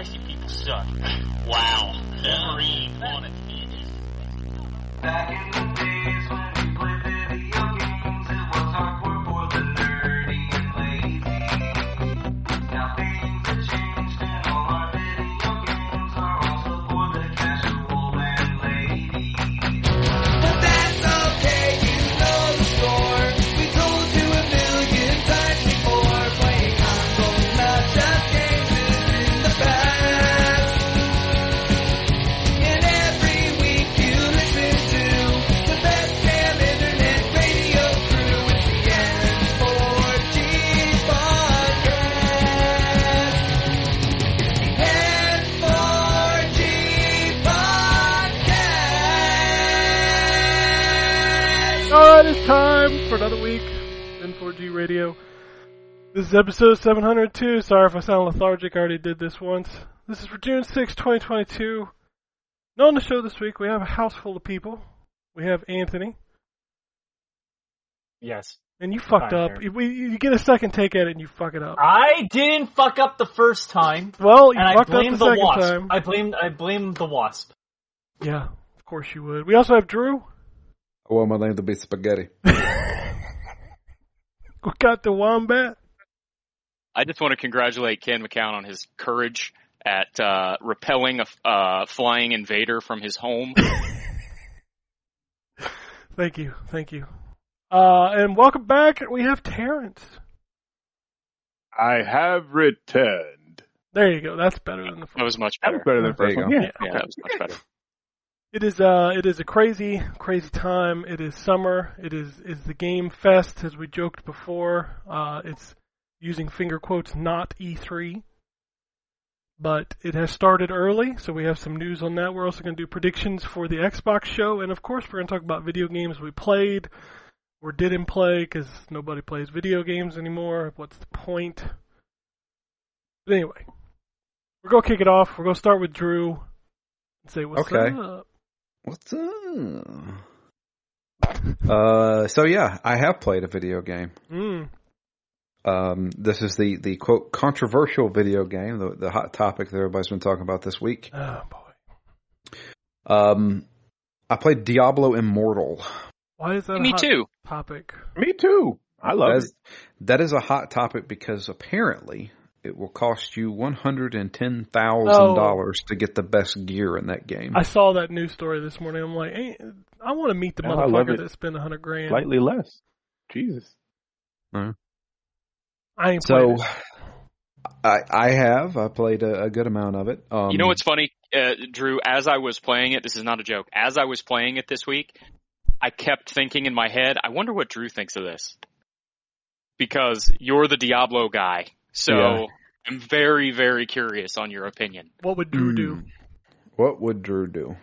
Christ, you people suck. wow. Wanted Back in the days Radio. This is episode 702. Sorry if I sound lethargic. I already did this once. This is for June 6, 2022. And on the show this week, we have a house full of people. We have Anthony, Yes. and you fucked up. You, we- you get a second take at it, and you fuck it up. I didn't fuck up the first time, Well, you and I fucked up blame the the, second wasp. time. I blame I blame the wasp. Yeah, of course you would. We also have Drew. I want my name to be spaghetti. We got the wombat. I just want to congratulate Ken McCown on his courage at uh, repelling a uh, flying invader from his home. Thank you, thank you. Uh, and welcome back. We have Terrence. I have returned. There you go. That's better than the That first. was much That better. was better than the first one. go. Yeah. Yeah, that was much better. It is uh it is a crazy, crazy time. It is summer. It is is the game fest as we joked before. Uh it's using finger quotes not E3. But it has started early, so we have some news on that. We're also going to do predictions for the Xbox show, and of course, we're going to talk about video games we played or didn't play because nobody plays video games anymore. What's the point? But anyway, we're going to kick it off. We're going to start with Drew and say what's Okay. up. What's up? Uh, so yeah, I have played a video game. Mm. Um, this is the, the quote controversial video game, the, the hot topic that everybody's been talking about this week. Oh boy. Um, I played Diablo Immortal. Why is that a Me hot too. topic? Me too. I love That it. is, that is a hot topic because apparently it will cost you one hundred and ten thousand dollars to get the best gear in that game. I saw that news story this morning. I'm like, hey, I want to meet the Oh, motherfucker that spent a hundred grand. Slightly less. Jesus. I ain't So. I I have I played a, a good amount of it. Um, You know what's funny, uh, Drew? As I was playing it, this is not a joke. As I was playing it this week, I kept thinking in my head, I wonder what Drew thinks of this. Because you're the Diablo guy. So Yeah. I'm very, very curious on your opinion. What would Drew do? Mm. What would Drew do?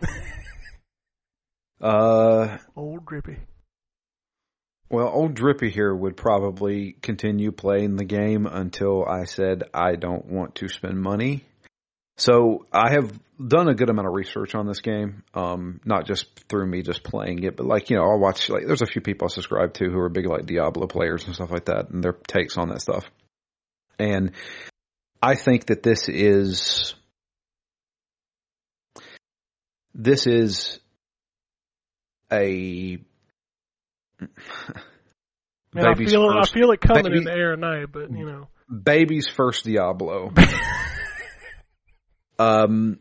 uh, Old Drippy. well, old Drippy here would probably continue playing the game until I said I don't want to spend money. So I have done a good amount of research on this game, um, not just through me just playing it, but like you know, I'll watch like there's a few people I subscribe to who are big like Diablo players and stuff like that, and their takes on that stuff. And I think that this is this is a Man, I feel first, I feel it coming baby- in the air tonight, but you know. baby's first Diablo. um,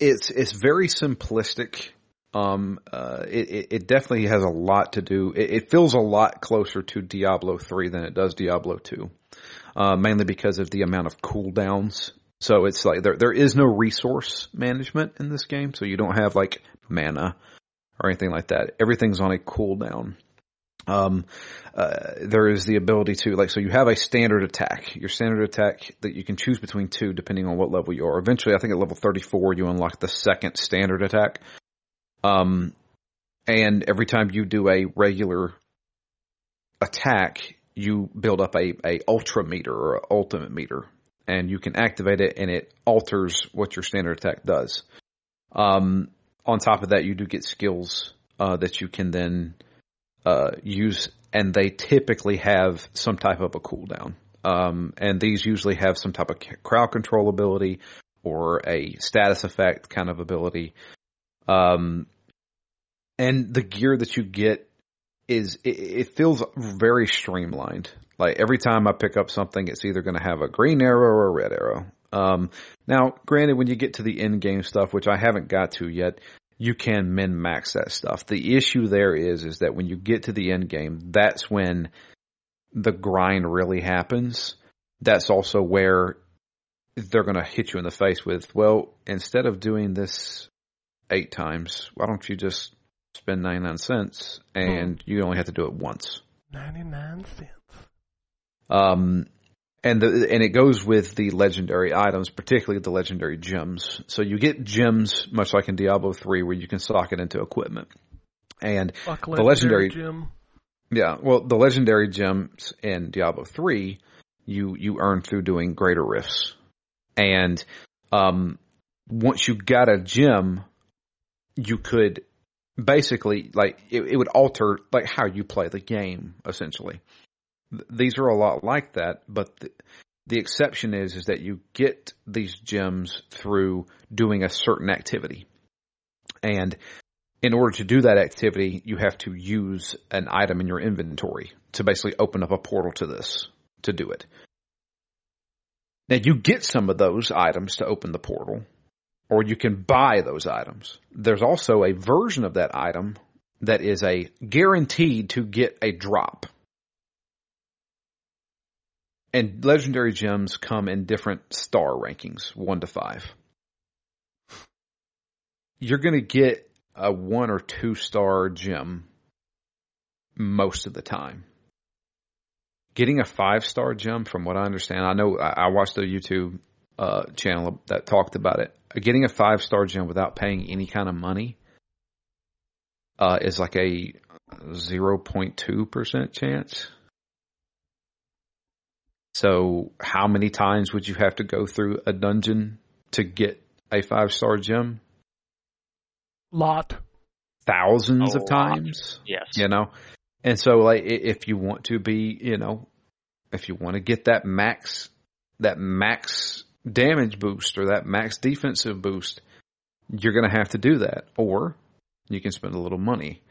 it's it's very simplistic. Um, uh, it, it it definitely has a lot to do. It, it feels a lot closer to Diablo three than it does Diablo two, uh, mainly because of the amount of cooldowns. So it's like there there is no resource management in this game, so you don't have like mana or anything like that. Everything's on a cooldown. Um, uh, there is the ability to like so you have a standard attack. Your standard attack that you can choose between two depending on what level you are. Eventually, I think at level thirty four you unlock the second standard attack. Um, and every time you do a regular attack, you build up a a ultra meter or a ultimate meter, and you can activate it, and it alters what your standard attack does. Um, on top of that, you do get skills uh, that you can then uh, use, and they typically have some type of a cooldown. Um, and these usually have some type of crowd control ability or a status effect kind of ability. Um, and the gear that you get is it, it feels very streamlined. Like every time I pick up something, it's either going to have a green arrow or a red arrow. Um, now, granted, when you get to the end game stuff, which I haven't got to yet, you can min max that stuff. The issue there is, is that when you get to the end game, that's when the grind really happens. That's also where they're going to hit you in the face with, well, instead of doing this eight times, why don't you just spend 99 cents and you only have to do it once? 99 cents. Um, and the, and it goes with the legendary items, particularly the legendary gems. So you get gems, much like in Diablo 3, where you can stock it into equipment. And Fuck the legendary, gym. yeah, well, the legendary gems in Diablo 3, you, you earn through doing greater rifts. And, um, once you got a gem, you could basically, like, it, it would alter, like, how you play the game, essentially. Th- These are a lot like that, but the, the exception is, is that you get these gems through doing a certain activity. And in order to do that activity, you have to use an item in your inventory to basically open up a portal to this to do it. Now you get some of those items to open the portal, or you can buy those items. There's also a version of that item that is a guaranteed to get a drop. And legendary gems come in different star rankings, one to five. You're going to get a one or two star gem most of the time. Getting a five star gem, from what I understand, I know I watched a YouTube uh, channel that talked about it. Getting a five star gem without paying any kind of money uh, is like a 0.2% chance. So, how many times would you have to go through a dungeon to get a five star gem? Lot. Thousands A of lot. times. Yes. you know and so like if you want to be you know if you want to get that max that max damage boost or that max defensive boost you're going to have to do that. Or you can spend a little money.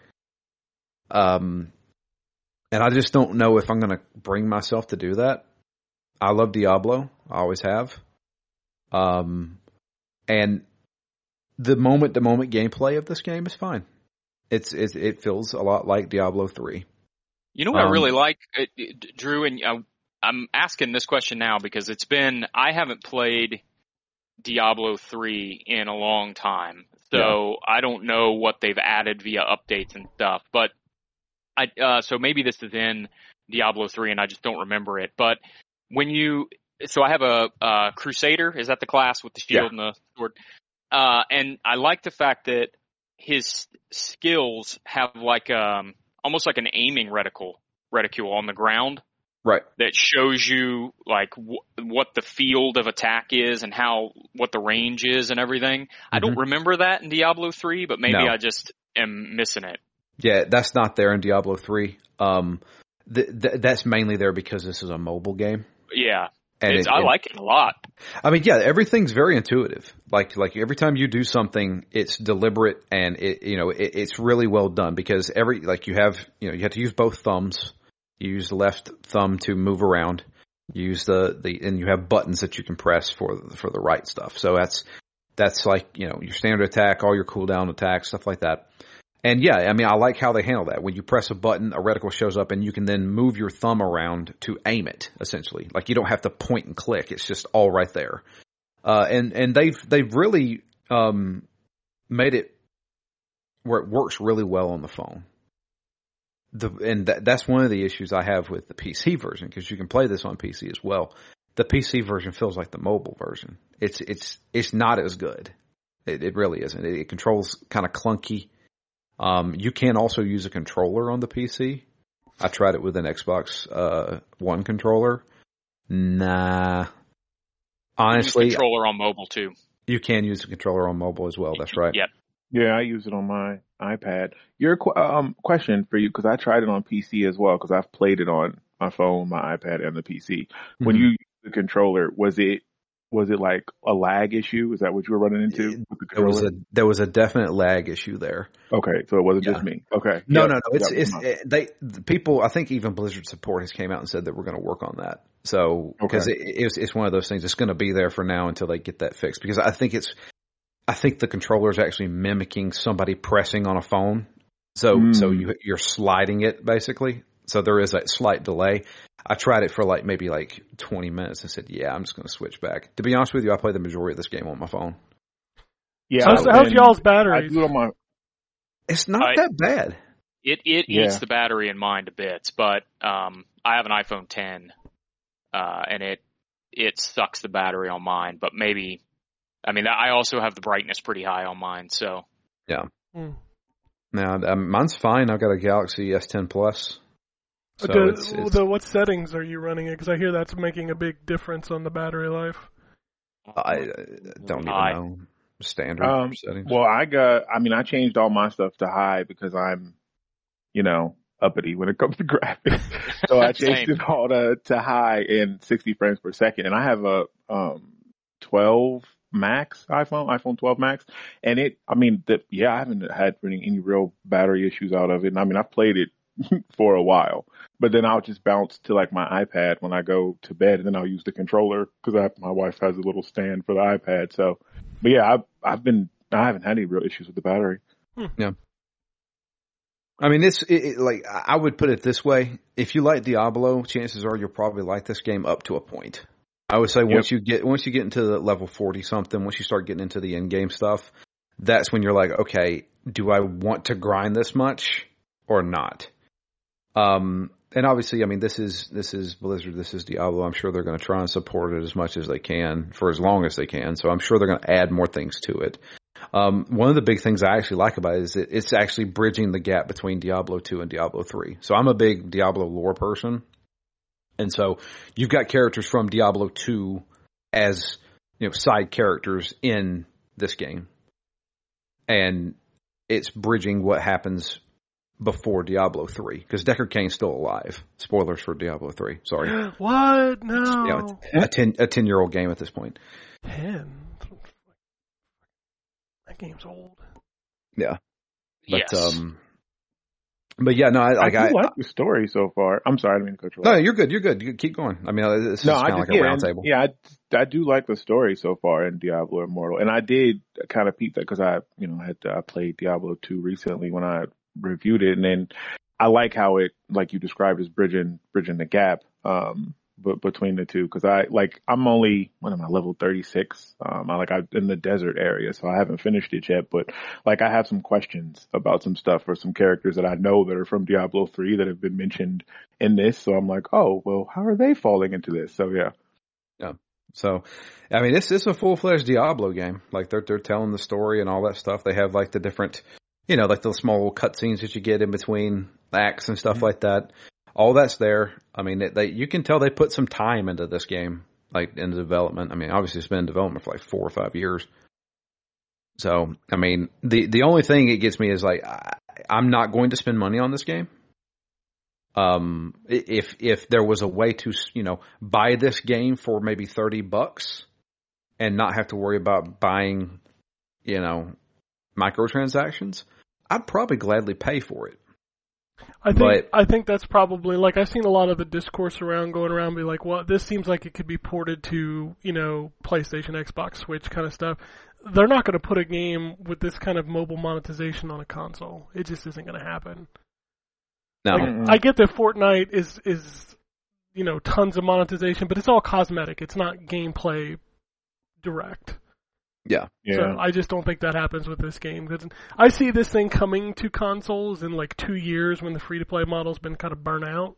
Um and i just don't know if i'm going to bring myself to do that. I love diablo. I always have. Um and the moment to moment gameplay of this game is fine. It's, it's it feels a lot like Diablo three. You know what I Um, really like, Drew, and uh, I'm asking this question now because it's been I haven't played Diablo three in a long time, so I don't know what they've added via updates and stuff. But I uh, so maybe this is in Diablo three and I just don't remember it. But when you so I have a uh, Crusader, is that the class with the shield and the sword? Uh, and I like the fact that his skills have like um almost like an aiming reticle reticule on the ground Right. that shows you like w- what the field of attack is and how what the range is and everything. I don't remember that in Diablo 3, but maybe Mm-hmm. No. I just am missing it. Yeah, that's not there in Diablo three. Um, th- th- that's mainly there because this is a mobile game. Yeah. And It's, it- I it- like it a lot. I mean, yeah, everything's very intuitive. Like, like every time you do something, it's deliberate and it, you know, it, it's really well done because every, like you have, you know, you have to use both thumbs. You use the left thumb to move around. Use the, the, and you have buttons that you can press for, for the right stuff. So that's, that's like, you know, your standard attack, all your cooldown attacks, stuff like that. And yeah, I mean, I like how they handle that. When you press a button, a reticle shows up and you can then move your thumb around to aim it, essentially. Like you don't have to point and click. It's just all right there. Uh, and, and they've, they've really, um, made it where it works really well on the phone. The, and that, that's one of the issues I have with the PC version because you can play this on PC as well. The PC version feels like the mobile version. It's, it's, it's not as good. It, it really isn't. It, it controls kind of clunky. Um, you can also use a controller on the PC. I tried it with an Xbox uh, One controller. Nah. Honestly, Use controller on mobile too. you can use a controller on mobile as well. That's right. Yep. Yeah, I use it on my iPad. Your um question for you because I tried it on PC as well because I've played it on my phone, my iPad, and the PC. When Mhm. you use the controller, was it was it like a lag issue? Is that what you were running into the There was a there was a definite lag issue there. okay, so it wasn't Yeah. just me. Okay. No, Yeah, no, no. It's it's it, they the people. I think even Blizzard support has came out and said that we're going to work on that. So because Okay. it, it's it's one of those things. It's going to be there for now until they get that fixed. Because I think it's I think the controller is actually mimicking somebody pressing on a phone. So Mm. so you you're sliding it basically. So there is a slight delay. I tried it for like maybe like 20 minutes and said, yeah, I'm just going to switch back. To be honest with you, I play the majority of this game on my phone. yeah. How's, how's y'all's I do it on my It's not I- that bad. It it Yeah. eats the battery in mine to bits, but um, I have an iPhone 10, uh, and it it sucks the battery on mine. But maybe, I mean, I also have the brightness pretty high on mine, so Hmm. Now, um, mine's fine. I've got a Galaxy S10 Plus. So the, it's, it's the, what settings are you running it? Because I hear that's making a big difference on the battery life. I uh, don't even I- know standard Um, settings. Well, I got. I mean, I changed all my stuff to high because I'm, you know, uppity when it comes to graphics. so I changed it all to to high in 60 frames per second, and I have a um 12 Max iPhone, iPhone 12 Max, and it. I mean, the, yeah, I haven't had any, any real battery issues out of it. And I mean, I've played it for a while, but then I'll just bounce to like my iPad when I go to bed, and then I'll use the controller because my wife has a little stand for the iPad. So, but yeah, I've I've been I haven't had any real issues with the battery. Hmm. Yeah. I mean, it's it, it, like I would put it this way: if you like Diablo, chances are you'll probably like this game up to a point. I would say once you get once you get into the level forty something, once you start getting into the end game stuff, that's when you're like, okay, do I want to grind this much or not? Um, and obviously, I mean, this is this is Blizzard, this is Diablo. I'm sure they're going to try and support it as much as they can for as long as they can. So I'm sure they're going to add more things to it. Um, one of the big things I actually like about it is that it's actually bridging the gap between Diablo 2 and Diablo 3. So I'm a big Diablo lore person. And so you've got characters from Diablo 2 as, you know, side characters in this game. And it's bridging what happens before Diablo 3 because Deckard Cain's still alive. Spoilers for Diablo 3. Sorry. What? No. Yeah, it's a 10 a 10 year old game at this point. Ten. That game's old. Yeah. But yes. um but yeah, no, I like I I, do like the story so far. I'm sorry, I didn't mean to cut you No, off. you're good. You're good. You keep going. I mean, uh, this is No, kind of like a yeah, round and- table. yeah, I, I do like the story so far in Diablo Immortal, and I did kind of peep that because I, you know, had I played Diablo two recently when I reviewed it, and then I like how it, like you described, is bridging bridging the gap, um, but between the two because I like I'm only what am I level 36? Um, I like I'm in the desert area, so I haven't finished it yet, but like I have some questions about some stuff or some characters that I know that are from Diablo three that have been mentioned in this, so I'm like, oh well, how are they falling into this? So yeah. Yeah. So, I mean, this is a full fledged Diablo game. Like they're they're telling the story and all that stuff. They have like the different, you know, like the small cutscenes that you get in between acts and stuff like that. All that's there. I mean, they, you can tell they put some time into this game, like into development. I mean, obviously it's been in development for like four or five years. So, I mean, the the only thing it gets me is like I, I'm not going to spend money on this game. Um, if if there was a way to you know buy this game for maybe thirty bucks and not have to worry about buying, you know, microtransactions, I'd probably gladly pay for it. I think But- I think that's probably like I've seen a lot of the discourse around going around be like, well, this seems like it could be ported to you know PlayStation, Xbox, Switch kind of stuff. They're not going to put a game with this kind of mobile monetization on a console. It just isn't going to happen. No, Mm-mm. I get that Fortnite is is you know tons of monetization, but it's all cosmetic. It's not gameplay direct. Yeah, Yeah. So I just don't think that happens with this game. 'Cause I see this thing coming to consoles in like two years when the free to play model's been kind of burnt out.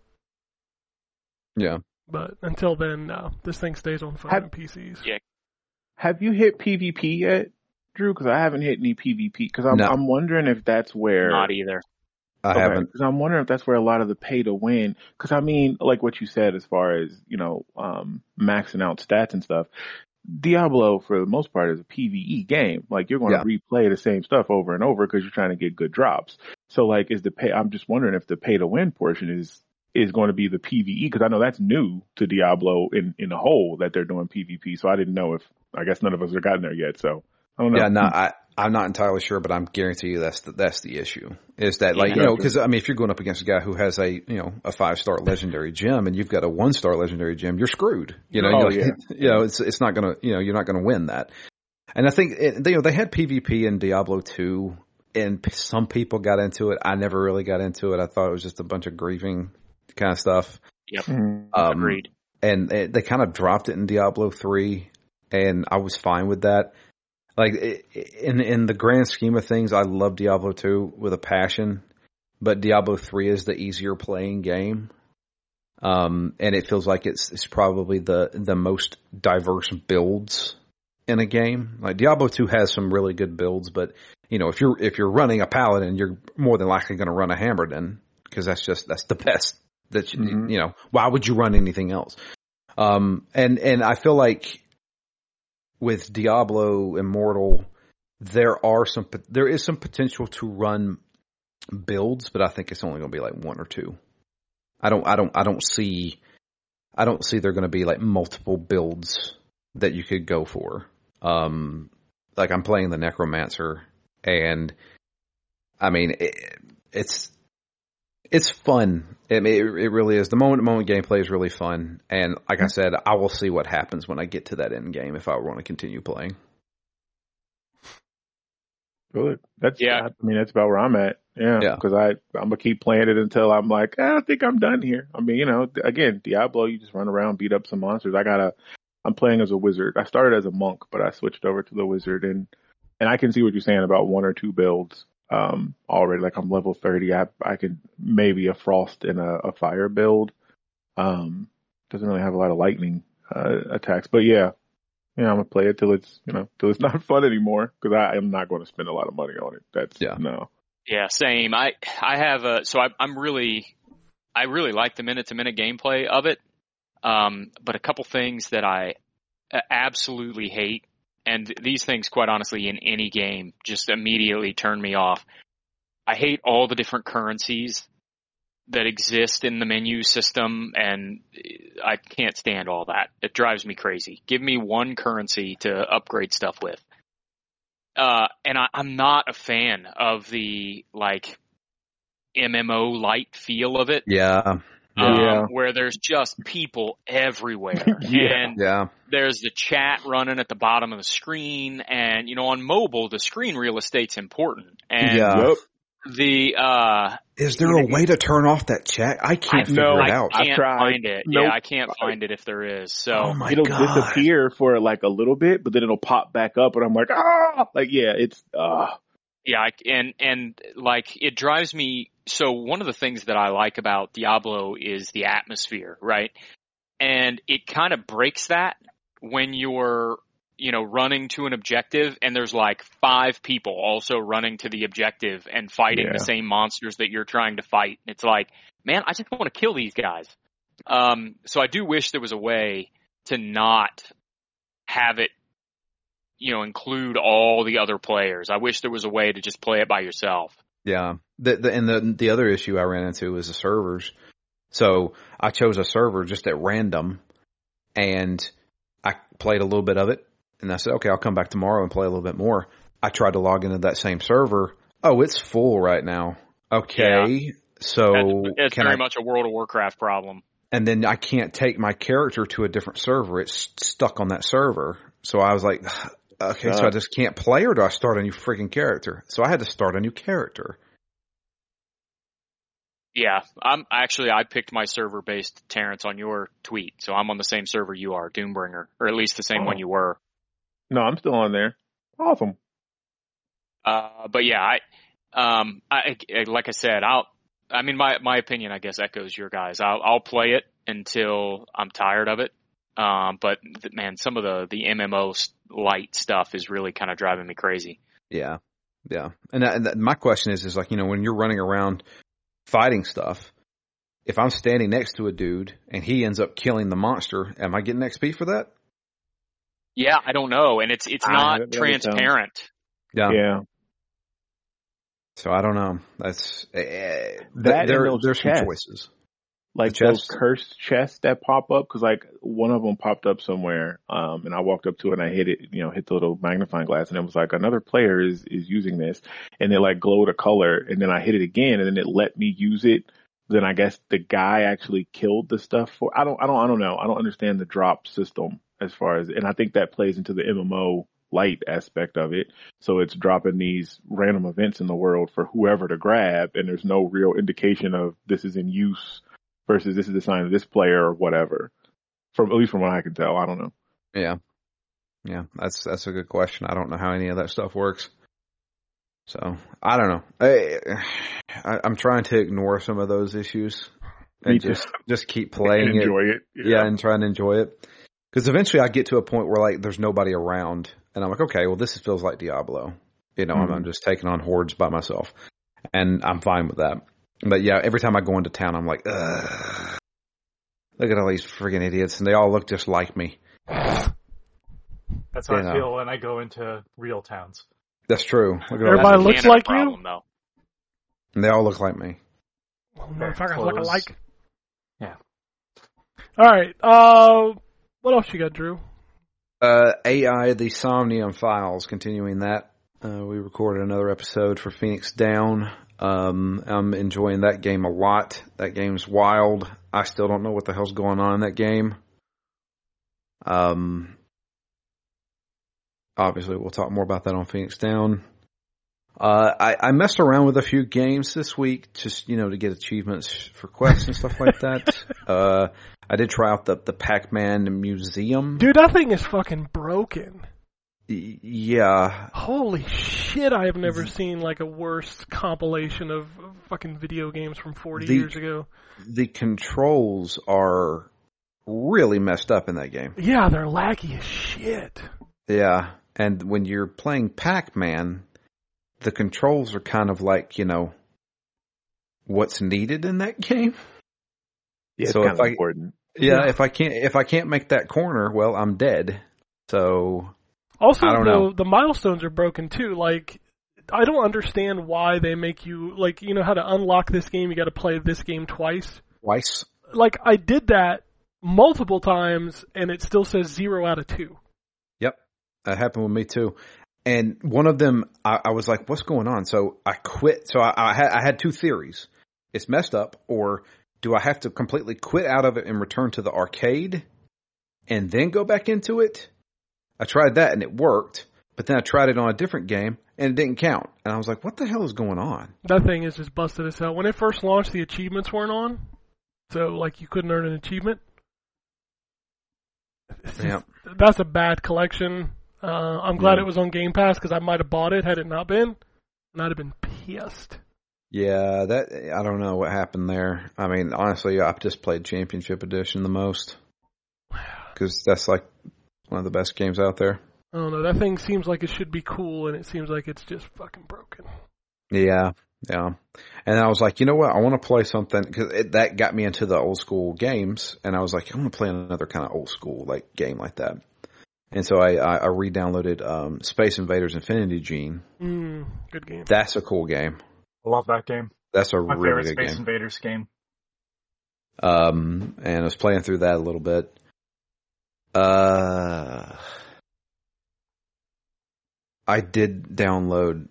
yeah. But until then, no, this thing stays on phone Have- PCs. Yeah. Have you hit PvP yet, Drew? Because I haven't hit any PvP. Because I'm No. I'm wondering if that's where Not either. I haven't. Because I'm wondering if that's where a lot of the pay to win. Because I mean, like what you said, as far as you know, um, maxing out stats and stuff. Diablo, for the most part, is a PVE game. Like you're going to replay the same stuff over and over because you're trying to get good drops. So, like, is the pay? I'm just wondering if the pay to win portion is is going to be the PVE because I know that's new to Diablo in in the whole that they're doing PvP. So I didn't know if I guess none of us have gotten there yet. So I don't know. Yeah, no, I, I'm not entirely sure, but I'm guarantee you that's the, that's the issue. Is that like, Yeah. you know, cause I mean, if you're going up against a guy who has a, you know, a five star legendary gem and you've got a one star legendary gem, you're screwed. You know, Oh, you're like- you know, it's, it's not gonna, you know, you're not gonna win that. And I think, it, they, you know, they had PvP in Diablo 2 and some people got into it. I never really got into it. I thought it was just a bunch of grieving kind of stuff. Mhm. Um, Agreed. and it, they kind of dropped it in Diablo three, and I was fine with that. Like in in the grand scheme of things, I love Diablo two with a passion, but Diablo three is the easier playing game. Um, and it feels like it's it's probably the the most diverse builds in a game. Like Diablo two has some really good builds, but you know if you're if you're running a paladin, you're more than likely going to run a Hammerdin because that's just that's the best. That you, Mhm. you know why would you run anything else? Um, and and I feel like with Diablo Immortal, there are some there is some potential to run builds, but I think it's only going to be like one or two. I don't I don't I don't see I don't see there going to be like multiple builds that you could go for. Um, like I'm playing the Necromancer, and I mean it, it's it's fun. I mean, it, it really is. The moment to moment gameplay is really fun, and like I said, I will see what happens when I get to that end game if I want to continue playing. Good. That's Yeah. I mean, that's about where I'm at. Yeah. Yeah. Because I I'm gonna keep playing it until I'm like, "Ah, I think I'm done here. I mean, you know, again, Diablo, you just run around, beat up some monsters. I gotta. I'm playing as a wizard. I started as a monk, but I switched over to the wizard, and and I can see what you're saying about one or two builds. Um, already like I'm level 30. I I could maybe a frost and a, a fire build. Um, doesn't really have a lot of lightning uh, attacks, but yeah, yeah, I'm gonna play it till it's you know till it's not fun anymore because I am not going to spend a lot of money on it. That's Yeah. no. Yeah, same. I I have a so I, I'm really I really like the minute to minute gameplay of it, um, but a couple things that I uh, absolutely hate, and these things, quite honestly, in any game, just immediately turn me off. I hate all the different currencies that exist in the menu system, and I can't stand all that. It drives me crazy. Give me one currency to upgrade stuff with. Uh, and I, I'm not a fan of the like MMO light feel of it. Yeah, um, Yeah. where there's just people everywhere. Yeah. And yeah, there's the chat running at the bottom of the screen and you know on mobile the screen real estate's important. And Yeah. The uh Is there a way to turn off that chat? I can't I, figure no, it I out. I've can't tried. find it. Nope. Yeah, I can't find it if there is. So oh my it'll god! disappear for like a little bit, but then it'll pop back up, and I'm like, ah, like yeah, it's ah, Yeah, I, and and like it drives me. So one of the things that I like about Diablo is the atmosphere, right? And it kind of breaks that when you're, you know, running to an objective and there's like five people also running to the objective and fighting Yeah. the same monsters that you're trying to fight. It's like, man, I just want to kill these guys. Um, so I do wish there was a way to not have it you know, include all the other players. I wish there was a way to just play it by yourself. Yeah. The, the, and the the other issue I ran into was the servers. So I chose a server just at random, and I played a little bit of it, and I said, okay, I'll come back tomorrow and play a little bit more. I tried to log into that same server. Oh, it's full right now. Okay, so It's, it's very I? much a World of Warcraft problem. and then I can't take my character to a different server. It's stuck on that server. So I was like, okay, so I just can't play, or do I start a new freaking character? So I had to start a new character. Yeah, I'm actually I picked my server based Terrence on your tweet, so I'm on the same server you are, Doombringer, or at least the same Oh. one you were. no, I'm still on there. Awesome. Uh, but yeah, I, um, I, I- like I said, I'll, I mean, my, my opinion, I guess, echoes your guys. I'll, I'll play it until I'm tired of it. Um, but th- man, some of the, the MMO s- light stuff is really kind of driving me crazy. Yeah, yeah. And, that, and that, my question is, is like you know when you're running around fighting stuff, if I'm standing next to a dude and he ends up killing the monster, am I getting XP for that? Yeah, I don't know. And it's, it's not that- that sounds- transparent. Yeah. Yeah. So I don't know. That's uh, That there. those There's some choices. Like those cursed chests that pop up? Because like one of them popped up somewhere um and i walked up to it and i hit it you know hit the little magnifying glass and it was like another player is is using this. And it like glowed a color and then i hit it again and then it let me use it. Then i guess the guy actually killed the stuff for i don't i don't i don't know. I don't understand the drop system as far as and i think that plays into the mmo light aspect of it. So it's dropping these random events in the world for whoever to grab and there's no real indication of this is in use versus this is the sign of this player or whatever. From at least from what I can tell, I don't know. Yeah, yeah, that's that's a good question. I don't know how any of that stuff works. So I don't know. I, I I'm trying to ignore some of those issues and just just keep playing it. enjoy it. yeah, and try and enjoy it. Because eventually I get to a point where like there's nobody around, and I'm like, okay, well this feels like Diablo. You know, I'm, mm-hmm. I'm just taking on hordes by myself, and I'm fine with that. But yeah, every time I go into town, I'm like, Ugh. look at all these freaking idiots, and they all look just like me. That's how Yeah. I feel when I go into real towns. That's true. Look at Everybody That's a these- looks Canada like you? Though. and they all look like me. Motherfuckers look alike. Yeah. All right. Uh, what else you got, Drew? Uh, AI, the Somnium Files, continuing that. Uh, we recorded another episode for Phoenix Down. Um, I'm enjoying that game a lot. That game's wild. I still don't know what the hell's going on in that game. Um, obviously, we'll talk more about that on Phoenix Down. Uh, I, I messed around with a few games this week, just you know, to get achievements for quests and stuff like that. uh, I did try out the the Pac-Man Museum. Dude, that thing is fucking broken. Y- Yeah, Holy shit, I have never seen like a worse compilation of fucking video games from 40 The- years ago. the controls are really messed up in that game. Yeah, they're laggy as shit. Yeah, and when you're playing Pac-Man, the controls are kind of like you know what's needed in that game. Yeah, it's So kind if of I- important. Yeah, Yeah. if I can't if I can't make that corner, well, I'm dead. So Also, the know. the milestones are broken too. Like, I don't understand why they make you like you know how to unlock this game. You got to play this game twice. twice. Like I did that multiple times, and it still says zero out of two. Yep, that happened with me too. And one of them, I, I was like, "What's going on?" So I quit. So I, I had I had two theories: it's messed up, or do I have to completely quit out of it and return to the arcade, and then go back into it? I tried that and it worked, but then I tried it on a different game and it didn't count. And I was like, "What the hell is going on?" That thing is just busted as hell. When it first launched, the achievements weren't on, so like you couldn't earn an achievement. Just- Yeah. that's a bad collection. Uh, I'm glad Yeah. it was on Game Pass because I might have bought it had it not been, and I'd have been pissed. Yeah, that I don't know what happened there. I mean, honestly, I've just played Championship Edition the most because that's like one of the best games out there. I don't know. That thing seems like it should be cool, and it seems like it's just fucking broken. Yeah, yeah. And I was like, you know what? I want to play something because that got me into the old school games, and I was like, I want to play another kind of old school like game like that. And so I I, I re-downloaded um, Space Invaders Infinity Gene. Mm, good game. That's a cool game. I love that game. That's a My really favorite good Space game. Invaders game. Um, and I was playing through that a little bit. Uh, I did download.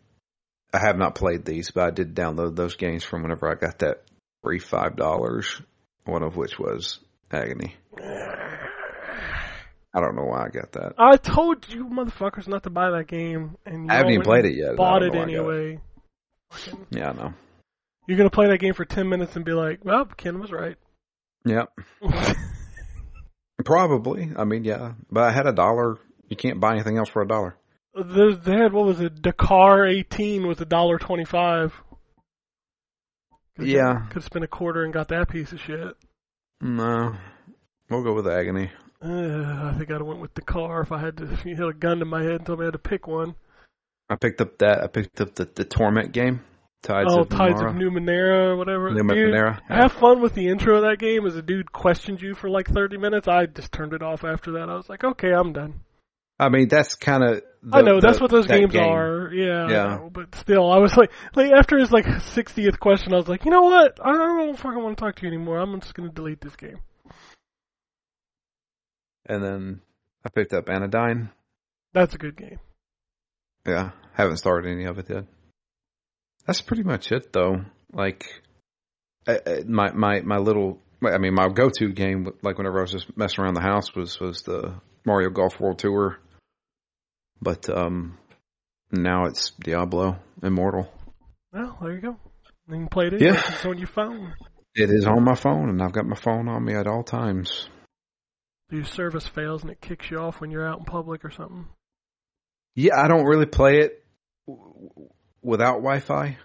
I have not played these, but I did download those games from whenever I got that free five dollars. One of which was Agony. I don't know why I got that. I told you motherfuckers not to buy that game, and you I haven't even played it yet. Bought it I it. anyway. Yeah, I know. You're gonna play that game for ten minutes and be like, "Well, Ken was right." Yep. Probably. I mean, yeah. But I had a dollar. You can't buy anything else for a dollar. There's, they had what was it? Dakar 18 was a dollar twenty-five. Yeah. could have spent a quarter and got that piece of shit. No. We'll go with Agony. Uh, I think I'd have went with Dakar if I had to. If you held a gun to my head and told me I had to pick one. I picked up that. I picked up the, the Torment game. Tides oh, of Tides Numenera. of Numenera, or whatever. New Dude, Numenera. Have fun with the intro of that game as a dude questioned you for like 30 minutes. I just turned it off after that. I was like, okay, I'm done. I mean, that's kind of I know the- that's what those that games game. are. Yeah, Yeah. know, but still, I was like, like after his like 60th question, I was like, you know what? I don't fucking want to talk to you anymore. I'm just gonna delete this game. And then I picked up Anodyne. That's a good game. Yeah, haven't started any of it yet. That's pretty much it, though. Like, I, I- my my my little, I mean, my go-to game, like whenever I was just messing around the house, was was the Mario Golf World Tour. But um, now it's Diablo Immortal. Well, there you go. You can play it. Yeah. Yeah. It's on your phone. It is on my phone, and I've got my phone on me at all times. Your service fails and it kicks you off when you're out in public or something. Yeah, I don't really play it w- w- without Wi-Fi.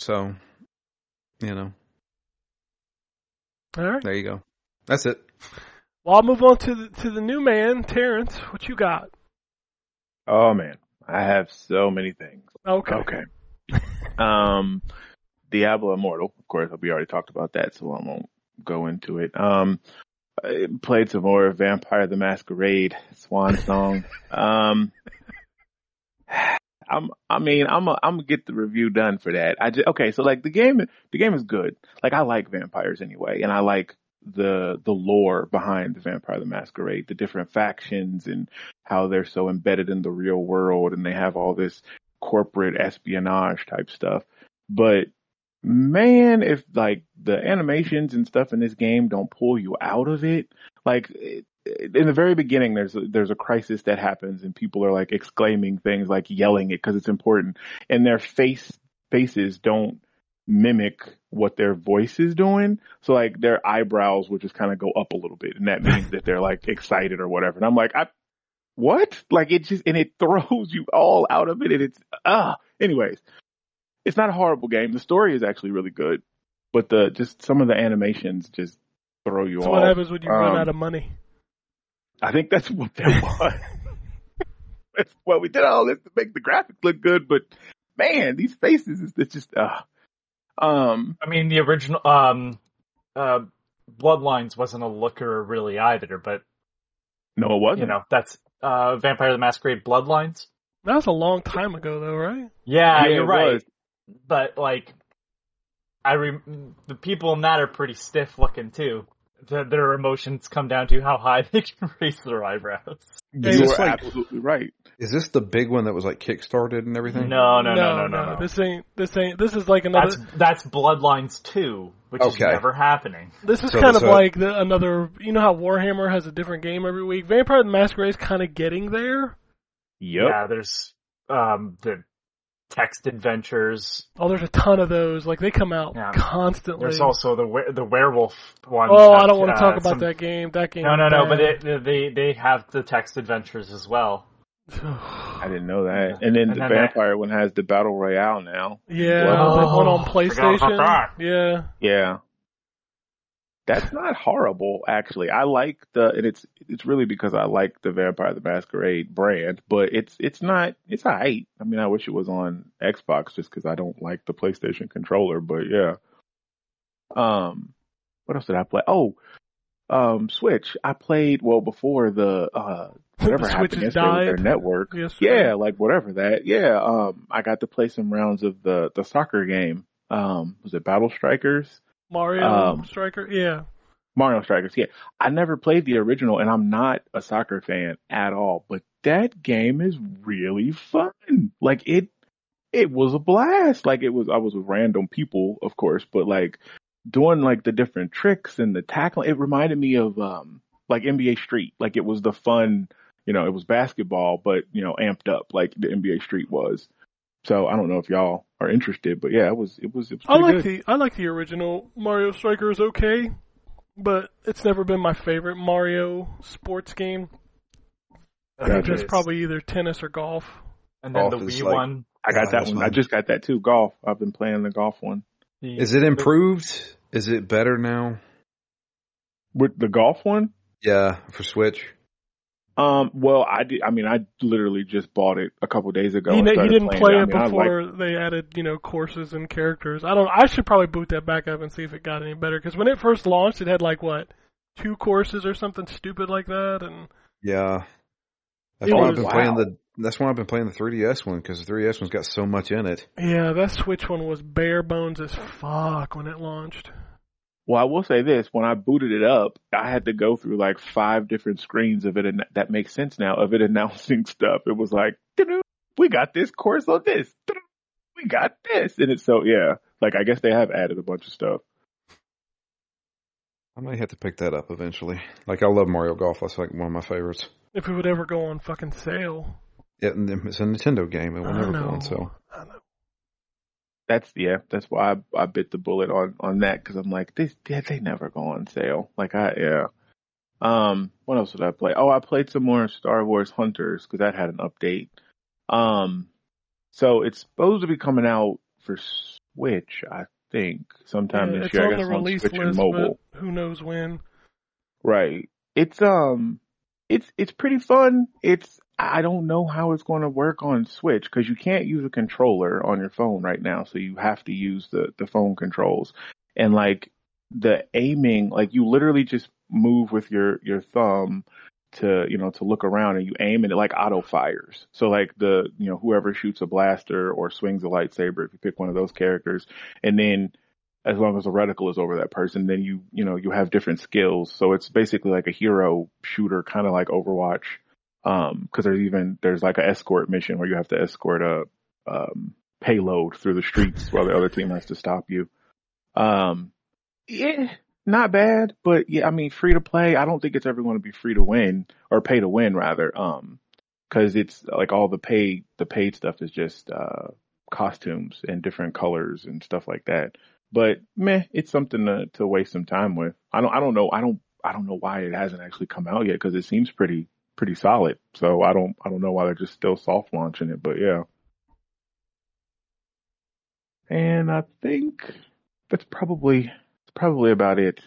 So, you know, All right. there you go. That's it. Well, I'll move on to the, to the new man, Terrence. What you got? Oh man, I have so many things. Okay. Okay. um, Diablo Immortal, of course, we already talked about that, so I won't go into it. Um, I played some more Vampire the Masquerade Swan Song. um, I'm, I mean, I'm, a, I'm gonna get the review done for that. I just, okay, so like the game, the game is good. Like I like vampires anyway, and I like the, the lore behind the Vampire the Masquerade, the different factions and how they're so embedded in the real world and they have all this corporate espionage type stuff. But man, if like the animations and stuff in this game don't pull you out of it, like in the very beginning, there's a, there's a crisis that happens and people are like exclaiming things like yelling it because it's important and their face faces don't mimic what their voice is doing. So like their eyebrows will just kind of go up a little bit and that means that they're like excited or whatever. And I'm like, I, what? Like it just, and it throws you all out of it and it's, ah, anyways, it's not a horrible game. The story is actually really good, but the, just some of the animations just throw you So off. what happens when you run Um, out of money? I think that's what that was. That's- well, we did all this to make the graphics look good, but man, these faces is it's just uh um I mean, the original um, uh, Bloodlines wasn't a looker really either, but no it wasn't. you know that's uh, Vampire the Masquerade Bloodlines. That was a long time ago, though, right? Yeah, Yeah, you're right. was. But like, I re- the people in that are pretty stiff looking too. The, their emotions come down to how high they can raise their eyebrows. You Is were this like- absolutely right. Is this the big one that was like kickstarted and everything? No, no, no, no, no, no. This ain't. This ain't. This is like another. That's that's Bloodlines two, which is never happening. This is So kind this, of like the, another. You know how Warhammer has a different game every week. Vampire the Masquerade is kind of getting there. Yep. Yeah, there's um the text adventures. Oh, there's a ton of those. Like they come out Yeah. constantly. There's also the we- the werewolf one. oh, I don't want to uh, talk about that game. That game. No, no, is no. But bad. it, they they have the text adventures as well. I didn't know that. And then And the then vampire one has the battle royale now. yeah, Wow. the one on Oh, PlayStation. Yeah, Yeah. That's not horrible, actually. I like the, and it's it's really because I like the Vampire the Masquerade brand, but it's it's not it's alright. I mean, I wish it was on Xbox just because I don't like the PlayStation controller, but yeah. Um, what else did I play? Oh, um, Switch. I played well before the uh whatever The happened yesterday with their network. yes. Yeah, like whatever that. Yeah, um, I got to play some rounds of the the soccer game. Um, was it Battle Strikers? Mario Um, Striker. Yeah, Mario Strikers. Yeah, I never played the original, and I'm not a soccer fan at all. But that game is really fun. Like it, it was a blast. Like it was. I was with random people, of course, but like doing like the different tricks and the tackling. It reminded me of um like NBA Street. Like it was the fun. You know, it was basketball, but you know, amped up like the NBA Street was. So I don't know if y'all are interested, but yeah, it was. It was. It was I like good. the I like the original Mario Strikers okay, but it's never been my favorite Mario sports game. I think Gotcha. that's probably either tennis or golf. And then Golf the Wii like- one. I got that that's one. I just got that too. Golf. I've been playing the golf one. the- Is it improved? Is it better now? With the golf one? Yeah, for Switch. Um, well, I did. I mean, I literally just bought it a couple days ago. he, he didn't play I it mean, I before like- they added you know courses and characters. I don't. I should probably boot that back up and see if it got any better. Because when it first launched, it had like what two courses or something stupid like that, and Yeah. That's why was- I've been wow. playing the. That's why I've been playing the 3DS one because the 3DS one's got so much in it. Yeah, that Switch one was bare bones as fuck when it launched. Well, I will say this: when I booted it up, I had to go through like five different screens of it, and that makes sense now. Of it announcing stuff, it was like, "Doo-doo, "We got this course on this. We got this," and it's so yeah. Like I guess they have added a bunch of stuff. I might have to pick that up eventually. Like I love Mario Golf. That's like one of my favorites. If it would ever go on fucking sale. Yeah, and it's a Nintendo game. It will I never know. go on sale. I know. That's yeah. That's why I, I bit the bullet on on that because I'm like, this yeah, they never go on sale. Like I yeah. Um, what else did I play? Oh, I played some more Star Wars Hunters because that had an update. Um, so it's supposed to be coming out for Switch, I think, sometime Yeah, this it's year. on I guess the on Switch and list, mobile. but who knows when. Right. It's um it's it's pretty fun. It's I don't know how it's going to work on Switch because you can't use a controller on your phone right now, so you have to use the the phone controls. And like the aiming, like you literally just move with your your thumb to you know to look around and you aim and it like auto fires. So like the you know whoever shoots a blaster or swings a lightsaber, if you pick one of those characters, and then as long as the reticle is over that person, then you, you know, you have different skills. So it's basically like a hero shooter, kind of like Overwatch. Um, cause there's even, there's like an escort mission where you have to escort a, um, payload through the streets while the other team has to stop you. Um, yeah, not bad, but yeah, I mean, free to play. I don't think it's ever going to be free to win or pay to win rather. Um, cause it's like all the pay, the paid stuff is just, uh, costumes and different colors and stuff like that but meh, it's something to to waste some time with. I don't I don't know I don't I don't know why it hasn't actually come out yet because it seems pretty pretty solid. So I don't I don't know why they're just still soft launching it, but yeah. And I think that's probably that's probably about it.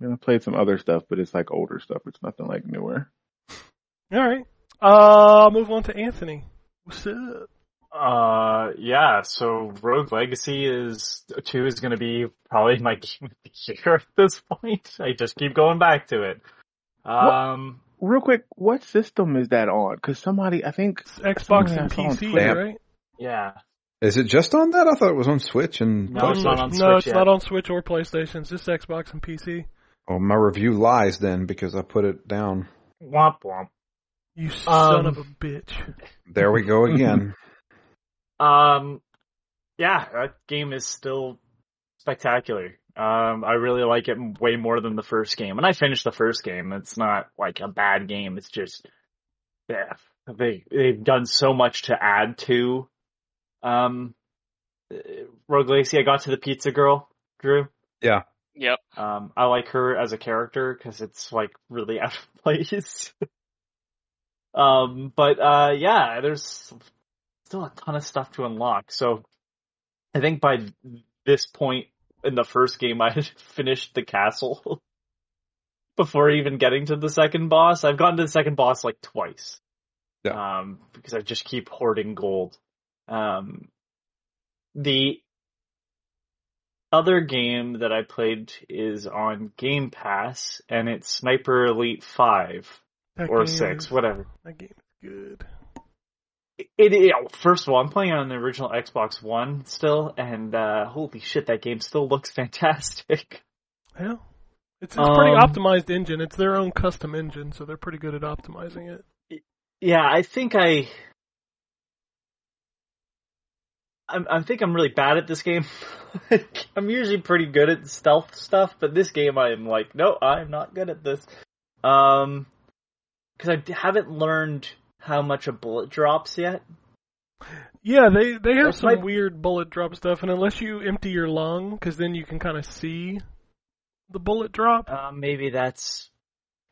I mean, I played some other stuff, but it's like older stuff. It's nothing like newer. All right. Uh, move on to Anthony. What's up? Uh, yeah, so Rogue Legacy is, 2 is gonna be probably my game of the year at this point. I just keep going back to it. Um, Real quick, what system is that on? Because somebody, I think It's Xbox and I on PC, right? yeah. Is it just on that? I thought it was on Switch and. No, it's not on no, Switch it's yet. not on Switch or PlayStation. It's just Xbox and PC. Oh, my review lies then because I put it down. Womp womp. You son Um, of a bitch. There we go again. Um, yeah, that game is still spectacular. Um, I really like it way more than the first game. And I finished the first game. It's not like a bad game. It's just, yeah, they, they've done so much to add to, um, Rogue Legacy. I got to the pizza girl, Drew. yeah. Yep. Um, I like her as a character because it's like really out of place. um, but uh, yeah, there's still a ton of stuff to unlock. So I think by this point in the first game, I finished the castle before even getting to the second boss. I've gotten to the second boss like twice. Yeah. Um, because I just keep hoarding gold. Um, the other game that I played is on Game Pass, and it's Sniper Elite 5 That or 6, is- whatever. That game is good. It, it, first of all, I'm playing on the original Xbox One still, and uh, holy shit, that game still looks fantastic. Yeah. It's, a pretty Um, optimized engine. It's their own custom engine, so they're pretty good at optimizing it. Yeah, I think I. I'm, I think I'm really bad at this game. I'm usually pretty good at stealth stuff, but this game I'm like, no, I'm not good at this. Um, because I haven't learned how much a bullet drops yet. Yeah, they they have That's some my- weird bullet drop stuff, and unless you empty your lung, because then you can kind of see the bullet drop. Uh, maybe that's.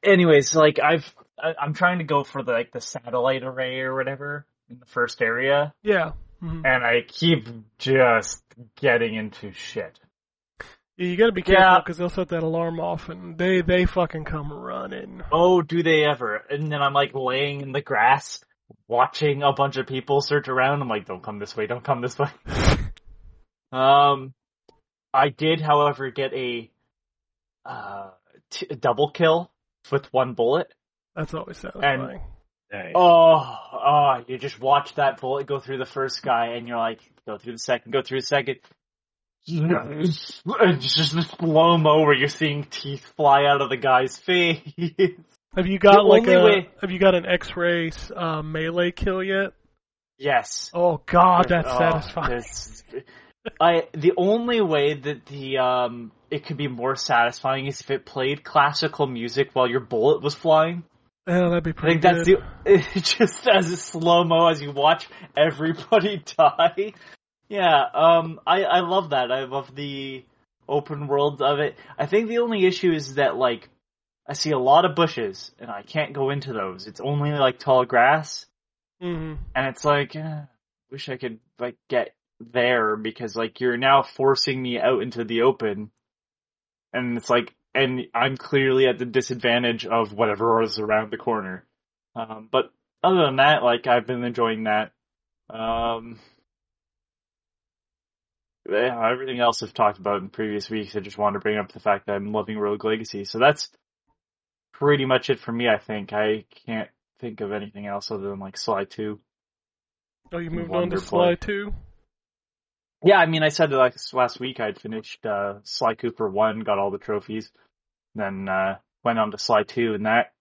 Anyways, like I've, I, I'm trying to go for the like the satellite array or whatever in the first area, Yeah. hmm and I keep just getting into shit. Yeah, you gotta be careful Yeah. because they'll set that alarm off, and they they fucking come running. Oh, do they ever? And then I'm like laying in the grass, watching a bunch of people search around. I'm like, don't come this way, don't come this way. Um, I did, however, get a uh t- a double kill with one bullet. That's always satisfying. Dang. Oh, oh, you just watch that bullet go through the first guy and you're like, go through the second, go through the second. It's just the slow mo where you're seeing teeth fly out of the guy's face. Have you got The like a way- Have you got an X-ray uh, melee kill yet? yes. Oh God, that's Oh, satisfying. I the only way that the um it could be more satisfying is if it played classical music while your bullet was flying. Yeah, that'd be I pretty think that's the just as a slow mo as you watch everybody die. Yeah, um, I I love that. I love the open world of it. I think the only issue is that like I see a lot of bushes and I can't go into those. It's only like tall grass, hmm and it's like eh, wish I could like get there because like you're now forcing me out into the open, and it's like and I'm clearly at the disadvantage of whatever is around the corner. Um, but other than that, like I've been enjoying that. Um, yeah, everything else I've talked about in previous weeks. I just wanted to bring up the fact that I'm loving Rogue Legacy. So that's pretty much it for me. I think I can't think of anything else other than like Sly Two. Oh, you moved on to Sly Two. Yeah, I mean, I said like last week I'd finished uh, Sly Cooper one, got all the trophies, then uh, went on to Sly two, and that.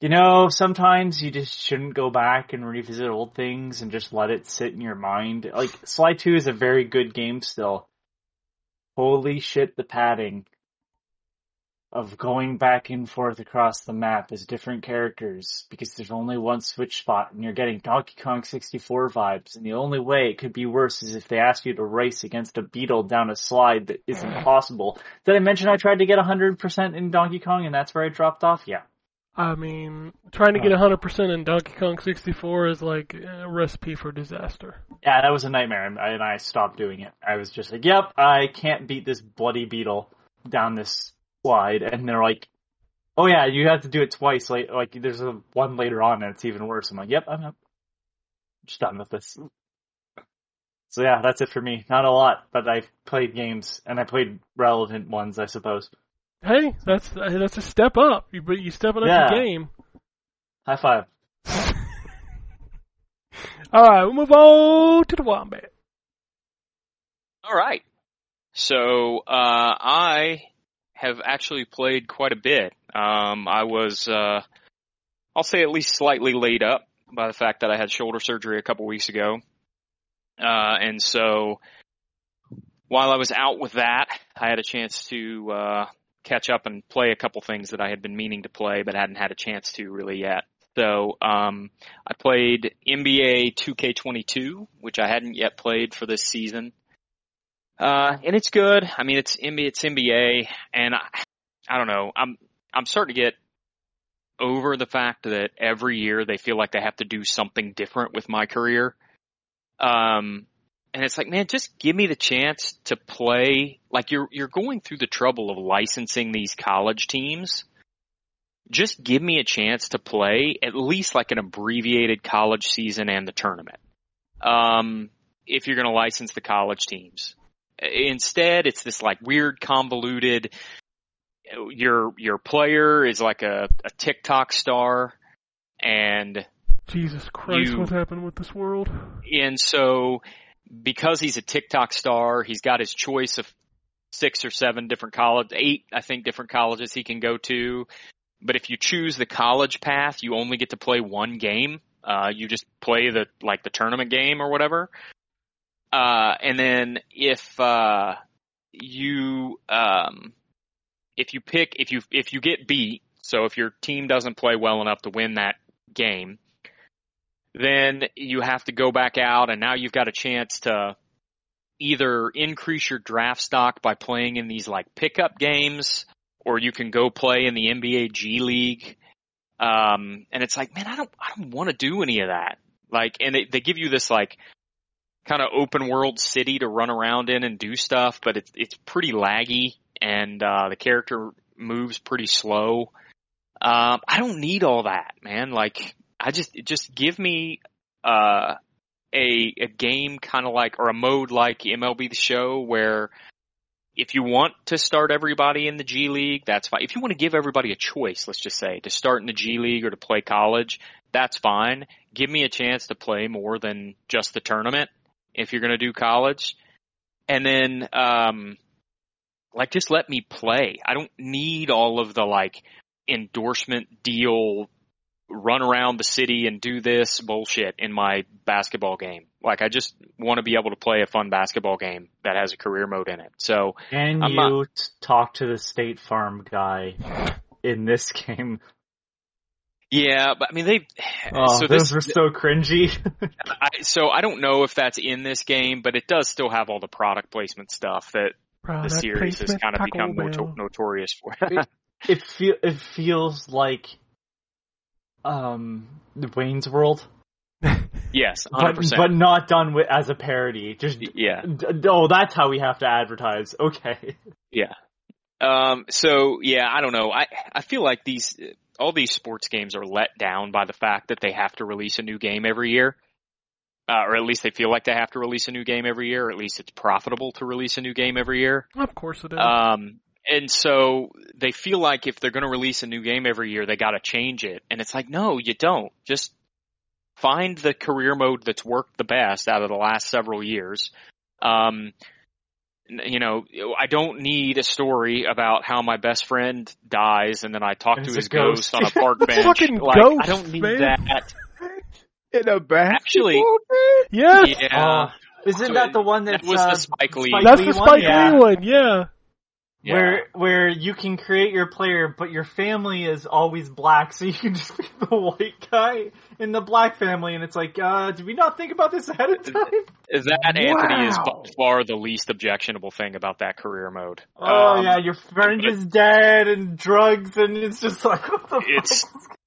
You know, sometimes you just shouldn't go back and revisit old things and just let it sit in your mind. Like Sly two is a very good game still. Holy shit, the padding of going back and forth across the map as different characters because there's only one switch spot and you're getting Donkey Kong 64 vibes and the only way it could be worse is if they ask you to race against a beetle down a slide that is impossible. Did I mention I tried to get 100% in Donkey Kong and that's where I dropped off? Yeah. I mean, trying to get uh. 100% in Donkey Kong 64 is like a recipe for disaster. Yeah, that was a nightmare and I, and I stopped doing it. I was just like, yep, I can't beat this bloody beetle down this slide and they're like, oh yeah, you have to do it twice. Like, like there's a one later on and it's even worse. I'm like, yep, I'm, I'm just done with this. So yeah, that's it for me. Not a lot, but I've played games and I played relevant ones, I suppose. Hey, that's that's a step up. You but you stepping up Yeah. your game. High five. All right, we'll move on to the wombat. All right. So uh, I have actually played quite a bit. Um, I was, uh, I'll say, at least slightly laid up by the fact that I had shoulder surgery a couple weeks ago, uh, and so while I was out with that, I had a chance to uh, catch up and play a couple things that I had been meaning to play but hadn't had a chance to really yet. So um, I played NBA 2K22, which I hadn't yet played for this season. Uh, and it's good. I mean, it's NBA, it's NBA, and I, I don't know. I'm, I'm starting to get over the fact that every year they feel like they have to do something different with my career. Um, and it's like, man, just give me the chance to play. Like you're, you're going through the trouble of licensing these college teams. Just give me a chance to play at least like an abbreviated college season and the tournament. Um, if you're going to license the college teams. Instead, it's this like weird convoluted. Your your player is like a, a TikTok star, and Jesus Christ, You- what happened with this world? and so because he's a TikTok star, he's got his choice of six or seven different college, eight I think different colleges he can go to. But if you choose the college path, you only get to play one game. Uh, you just play the like the tournament game or whatever. Uh, and then if uh, you um, if you pick if you if you get beat, so if your team doesn't play well enough to win that game, then you have to go back out and now you've got a chance to either increase your draft stock by playing in these like pickup games or you can go play in the NBA G League. Um, and it's like, man, I don't, I don't want to do any of that. Like, and they, they give you this like kind of open world city to run around in and do stuff, but it's, it's pretty laggy and, uh, the character moves pretty slow. Um, I don't need all that, man. Like, I just, just give me, uh, a, a game kind of like, or a mode like MLB the show where if you want to start everybody in the G League, that's fine. If you want to give everybody a choice, let's just say, to start in the G League or to play college, that's fine. Give me a chance to play more than just the tournament if you're going to do college. And then, um, like just let me play. I don't need all of the like endorsement deal run around the city and do this bullshit in my basketball game. Like I just want to be able to play a fun basketball game that has a career mode in it. So Can I'm you not- talk to the State Farm guy in this game? yeah, but I mean they Oh, so those this were so cringy. I, so I don't know if that's in this game, but it does still have all the product placement stuff that the series has kind of Taco become noto- notorious for. it feel it feels like um Wayne's World, yes, but 100%. but not done with as a parody. Just yeah. d- oh, that's how we have to advertise. Okay. Yeah. Um, so yeah, I don't know. I, I feel like these, all these sports games are let down by the fact that they have to release a new game every year. Uh, or at least they feel like they have to release a new game every year, or at least it's profitable to release a new game every year. Of course it is. Um, and so they feel like if they're going to release a new game every year, they got to change it. And it's like, no, you don't. Just find the career mode that's worked the best out of the last several years. Um, you know, I don't need a story about how my best friend dies and then I talk And to his ghost. ghost on a park That's bench. fucking like, I don't need man. that. In a basketball Actually- game? yes, Yeah. Uh, isn't So that the one that that's was the uh, Spike Lee. that's Lee the one? Spike Yeah. Lee one. Yeah, Yeah. Where where you can create your player, but your family is always black, so you can just be the white guy in the black family, and it's like, uh, did we not think about this ahead of time? That Anthony is by far the least objectionable thing about that career mode. Oh Um, yeah, your friend is dead and drugs, and it's just like, what the It's fuck?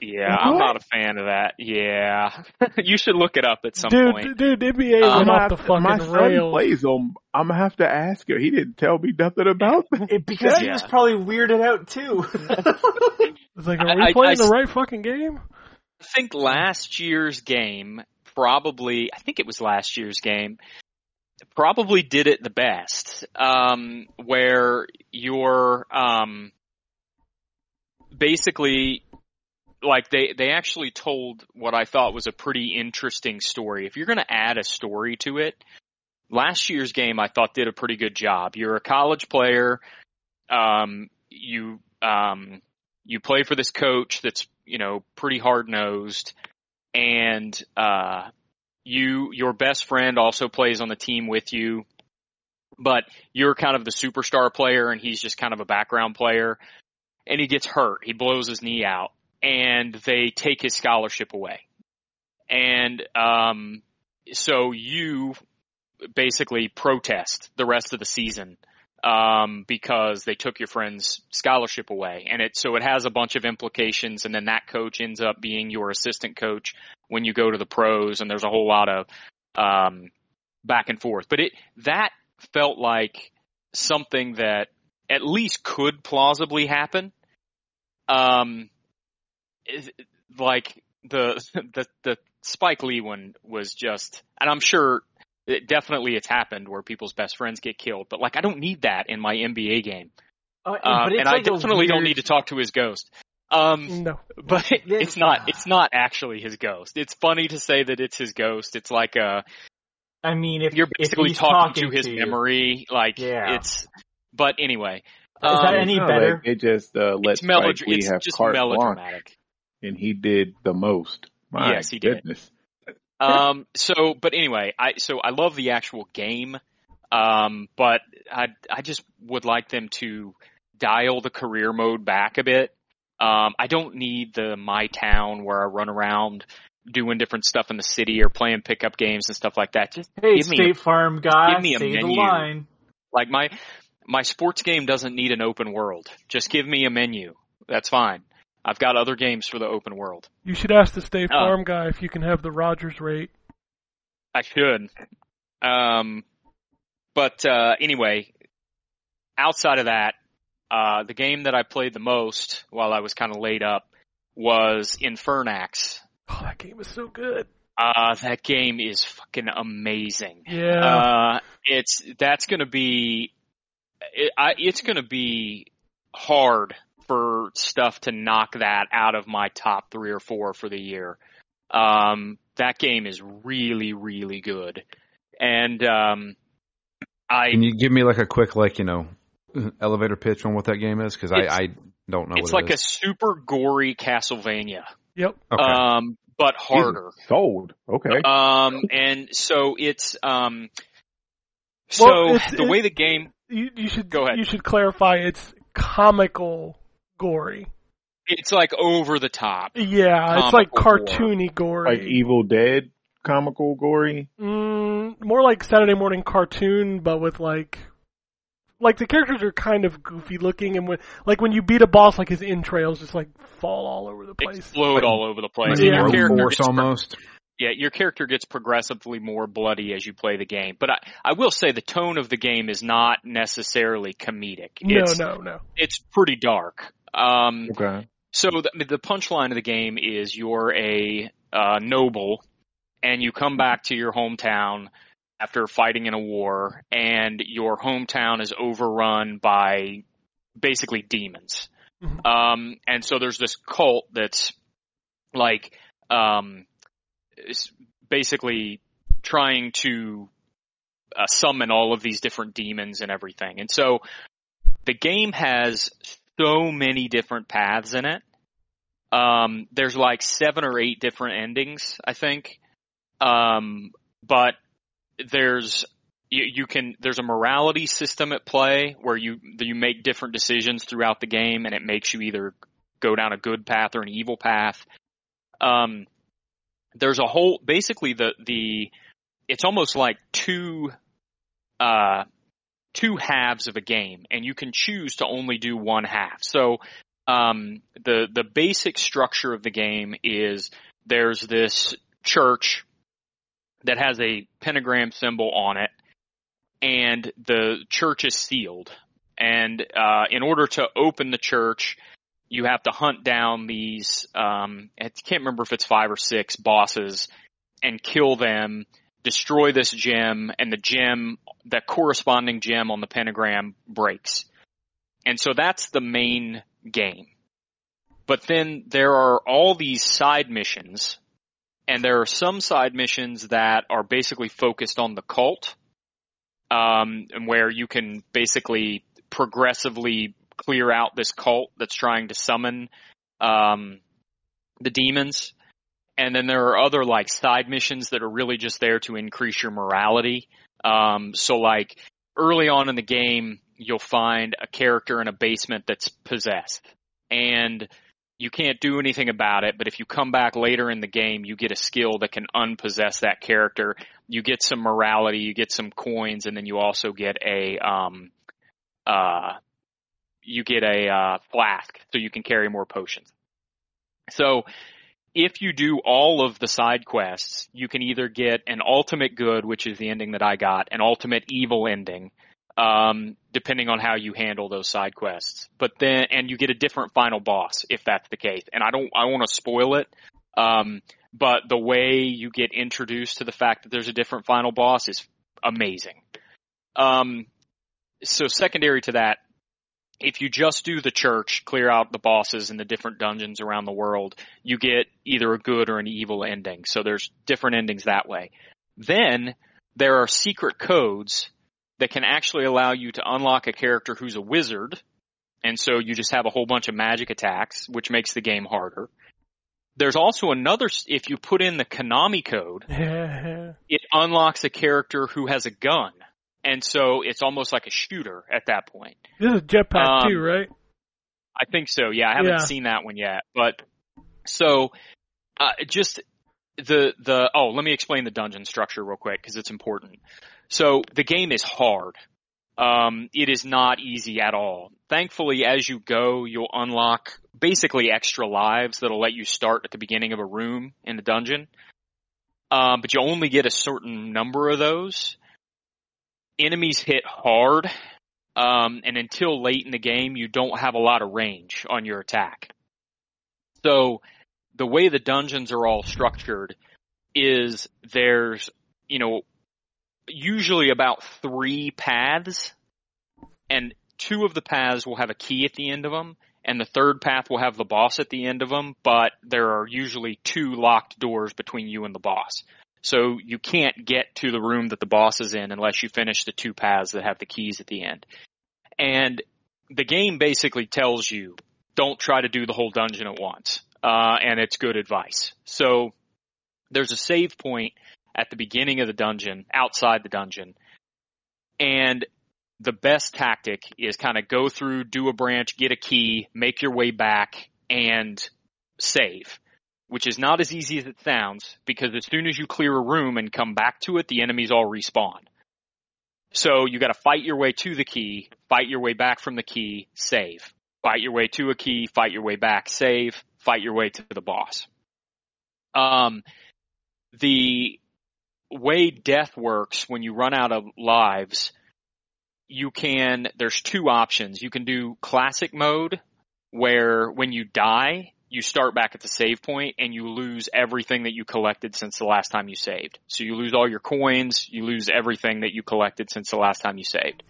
Yeah, I'm not a fan of that. Yeah, you should look it up at some dude, point. dude, NBA Um, went I'm off gonna the have to- my fucking son rails. plays them. I'm gonna have to ask him. He didn't tell me nothing about that. It- because he was probably weirded out too. It's like, are I- we I- playing I the s- right fucking game? I think last year's game probably. I think it was last year's game. Probably did it the best. Um, where you're um, basically like they they actually told what I thought was a pretty interesting story. If you're going to add a story to it, last year's game I thought did a pretty good job. You're a college player, um, you um, you play for this coach that's you know pretty hard nosed, and uh, you your best friend also plays on the team with you, but you're kind of the superstar player and he's just kind of a background player, and he gets hurt. He blows his knee out and they take his scholarship away. And um, so you basically protest the rest of the season um, because they took your friend's scholarship away, and it so it has a bunch of implications. And then that coach ends up being your assistant coach when you go to the pros, and there's a whole lot of um, back and forth. But it that felt like something that at least could plausibly happen. Um, like the the the Spike Lee one was just, and I'm sure it, definitely it's happened where people's best friends get killed, but like I don't need that in my NBA game, Uh, um, and I like a definitely don't need to talk to his ghost. Um, No. but it's not it's not actually his ghost. It's funny to say that it's his ghost. It's like a I mean, if you're if basically he's talking, to his you- memory. Like Yeah. it's, but anyway, Is that um, any better? like They just uh, let it's melodra- Spike Lee it's have just carte blanche, melodramatic. And he did the most. My Yes, he did. Um, so, but anyway, I, so I love the actual game. Um, but I, I just would like them to dial the career mode back a bit. Um, I don't need the my town where I run around doing different stuff in the city or playing pickup games and stuff like that. Just Hey, give me State Farm guy, give me a say the menu. line. like my my sports game doesn't need an open world. Just give me a menu. That's fine. I've got other games for the open world. You should ask the State Oh. Farm guy if you can have the Rogers rate. I should. Um, but uh, anyway, outside of that, uh, the game that I played the most while I was kind of laid up was Infernax. Oh, that game is so good. Uh, that game is fucking amazing. Yeah. Uh, it's that's going to be it, I, it's going to be hard for stuff to knock that out of my top three or four for the year. Um, that game is really, really good, and um, I Can you give me like a quick, like you know, elevator pitch on what that game is? Because I, I don't know. it's what like it a super gory Castlevania, Yep. okay. um, but harder. Sold. Okay. Um, and so it's um, so Well, it's- the way the game You, you should Go ahead. You should clarify. It's comical gory. it's like over the top. Yeah, it's like Comical gore. cartoony gory. like Evil Dead, comical, gory. Mm, more like Saturday morning cartoon, but with like, like the characters are kind of goofy looking, and when like when you beat a boss, like his entrails just like fall all over the place. Explode Like- all over the place. Like And your Yeah. Character Force gets pro- almost. yeah, your character gets progressively more bloody as you play the game. But I, I will say the tone of the game is not necessarily comedic. No, no, no. It's pretty dark. Um, Okay. So the, the punchline of the game is you're a uh, noble, and you come back to your hometown after fighting in a war, and your hometown is overrun by basically demons. Mhm. Um, and so there's this cult that's like um, basically trying to uh, summon all of these different demons and everything. And so the game has so many different paths in it. Um, there's like seven or eight different endings, I think. Um, but there's you, you can there's a morality system at play where you you make different decisions throughout the game, and it makes you either go down a good path or an evil path. Um, there's a whole basically the the it's almost like two uh two halves of a game and you can choose to only do one half. So um the the basic structure of the game is there's this church that has a pentagram symbol on it and the church is sealed and uh in order to open the church you have to hunt down these um I can't remember if it's 5 or 6 bosses and kill them destroy this gem and the gem that corresponding gem on the pentagram breaks. And so that's the main game. But then there are all these side missions and there are some side missions that are basically focused on the cult, um, and where you can basically progressively clear out this cult that's trying to summon, um, the demons. And then there are other like side missions that are really just there to increase your morality. Um, so like early on in the game, you'll find a character in a basement that's possessed and you can't do anything about it. But if you come back later in the game, you get a skill that can unpossess that character. You get some morality, you get some coins, and then you also get a, um, uh, you get a, uh, flask so you can carry more potions. So, if you do all of the side quests, you can either get an ultimate good, which is the ending that I got, an ultimate evil ending, um, depending on how you handle those side quests. But then, and you get a different final boss if that's the case. And I don't, I want to spoil it. Um, but the way you get introduced to the fact that there's a different final boss is amazing. Um, so secondary to that, if you just do the church, clear out the bosses in the different dungeons around the world, you get either a good or an evil ending. So there's different endings that way. Then there are secret codes that can actually allow you to unlock a character who's a wizard. And so you just have a whole bunch of magic attacks, which makes the game harder. There's also another, if you put in the Konami code, it unlocks a character who has a gun. And so it's almost like a shooter at that point. This is jetpack Um, too, right? I think so. Yeah, I haven't Yeah. seen that one yet. But so uh, just the the oh, let me explain the dungeon structure real quick because it's important. So the game is hard. Um, it is not easy at all. Thankfully, as you go, you'll unlock basically extra lives that'll let you start at the beginning of a room in a dungeon. Um, but you only get a certain number of those. Enemies hit hard, um, and until late in the game, you don't have a lot of range on your attack. So the way the dungeons are all structured is there's, you know, usually about three paths and two of the paths will have a key at the end of them, and the third path will have the boss at the end of them, but there are usually two locked doors between you and the boss. So you can't get to the room that the boss is in unless you finish the two paths that have the keys at the end. And the game basically tells you don't try to do the whole dungeon at once. Uh, and it's good advice. So there's a save point at the beginning of the dungeon, outside the dungeon. And the best tactic is kind of go through, do a branch, get a key, make your way back, and save. Which is not as easy as it sounds because as soon as you clear a room and come back to it, the enemies all respawn. So you gotta fight your way to the key, fight your way back from the key, save. Fight your way to a key, fight your way back, save, fight your way to the boss. Um, the way death works when you run out of lives, you can, there's two options. You can do classic mode where when you die, you start back at the save point and you lose everything that you collected since the last time you saved. So you lose all your coins, you lose everything that you collected since the last time you saved.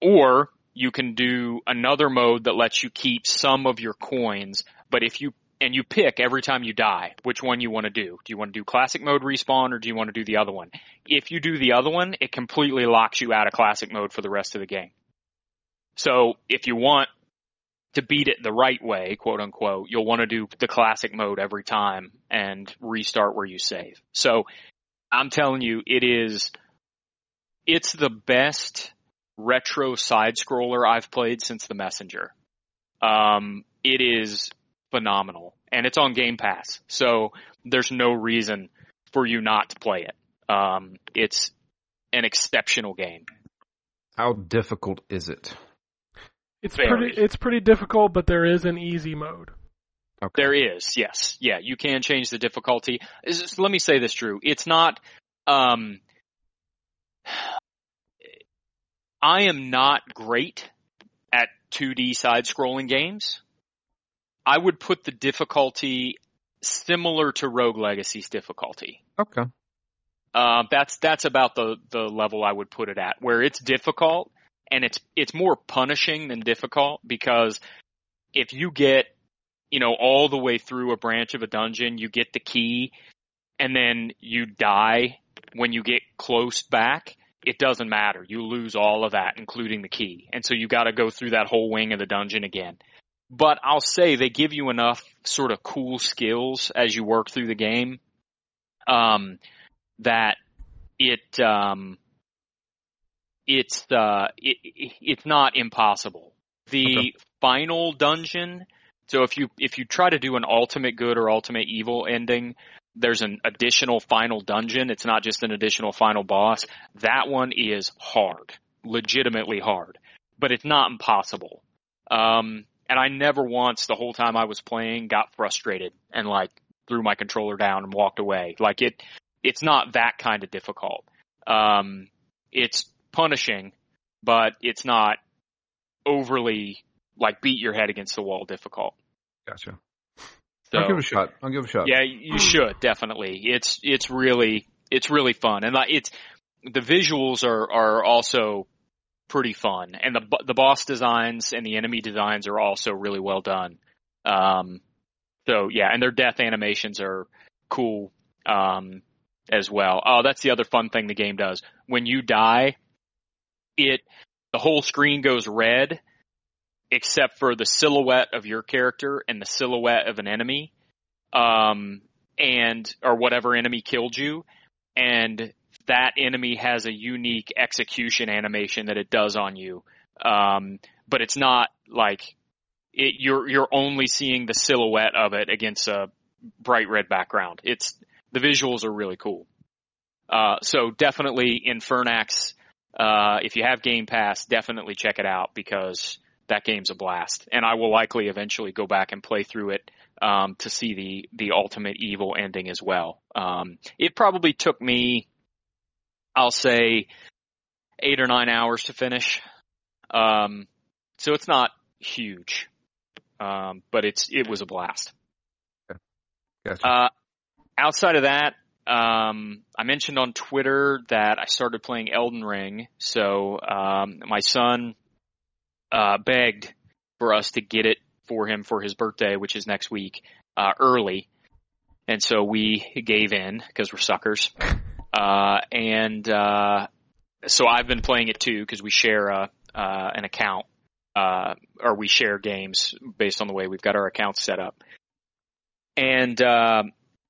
Or you can do another mode that lets you keep some of your coins, but if you and you pick every time you die which one you want to do. Do you want to do classic mode respawn or do you want to do the other one? If you do the other one, it completely locks you out of classic mode for the rest of the game. So if you want to beat it the right way, quote unquote, you'll want to do the classic mode every time and restart where you save. So I'm telling you, it is, it's the best retro side scroller I've played since the messenger. Um, it is phenomenal and it's on Game Pass. So there's no reason for you not to play it. Um, it's an exceptional game. How difficult is it? It's Very. pretty it's pretty difficult, but there is an easy mode. Okay. There is, yes. Yeah, you can change the difficulty. Is this- let me say this, Drew. It's not, um, I am not great at 2D side scrolling games. I would put the difficulty similar to Rogue Legacy's difficulty. Okay. Uh, that's that's about the the level I would put it at, where it's difficult and it's it's more punishing than difficult because if you get you know all the way through a branch of a dungeon, you get the key, and then you die when you get close back. It doesn't matter. You lose all of that, including the key, and so you got to go through that whole wing of the dungeon again. But I'll say they give you enough sort of cool skills as you work through the game. Um, that it um it's uh it, it- it's not impossible. The Okay. final dungeon, so if you if you try to do an ultimate good or ultimate evil ending, there's an additional final dungeon. It's not just an additional final boss. That one is hard, legitimately hard, but it's not impossible. Um and I never once the whole time I was playing got frustrated and like threw my controller down and walked away. Like it it's not that kind of difficult. Um, it's punishing, but it's not overly like beat your head against the wall difficult. Gotcha. So I'll give it a shot. I'll give it a shot. yeah, you should definitely. It's it's really it's really fun, and like it's the visuals are are also pretty fun, and the the boss designs and the enemy designs are also really well done. Um, so yeah, and their death animations are cool um, as well. Oh, that's the other fun thing the game does. When you die, it the whole screen goes red except for the silhouette of your character and the silhouette of an enemy um and or whatever enemy killed you and that enemy has a unique execution animation that it does on you. Um but it's not like it you're you're only seeing the silhouette of it against a bright red background. It's the visuals are really cool. Uh so definitely Infernax uh if you have Game Pass definitely check it out because that game's a blast and I will likely eventually go back and play through it um, to see the the ultimate evil ending as well. Um, it probably took me, I'll say, eight or nine hours to finish. Um, so it's not huge, um, but it's it was a blast. Gotcha. Uh, outside of that, um, I mentioned on Twitter that I started playing Elden Ring. So um, my son uh, begged for us to get it for him for his birthday, which is next week, uh, early. And so we gave in because we're suckers. Uh, and, uh, so I've been playing it too because we share, uh, uh, an account, uh, or we share games based on the way we've got our accounts set up. And,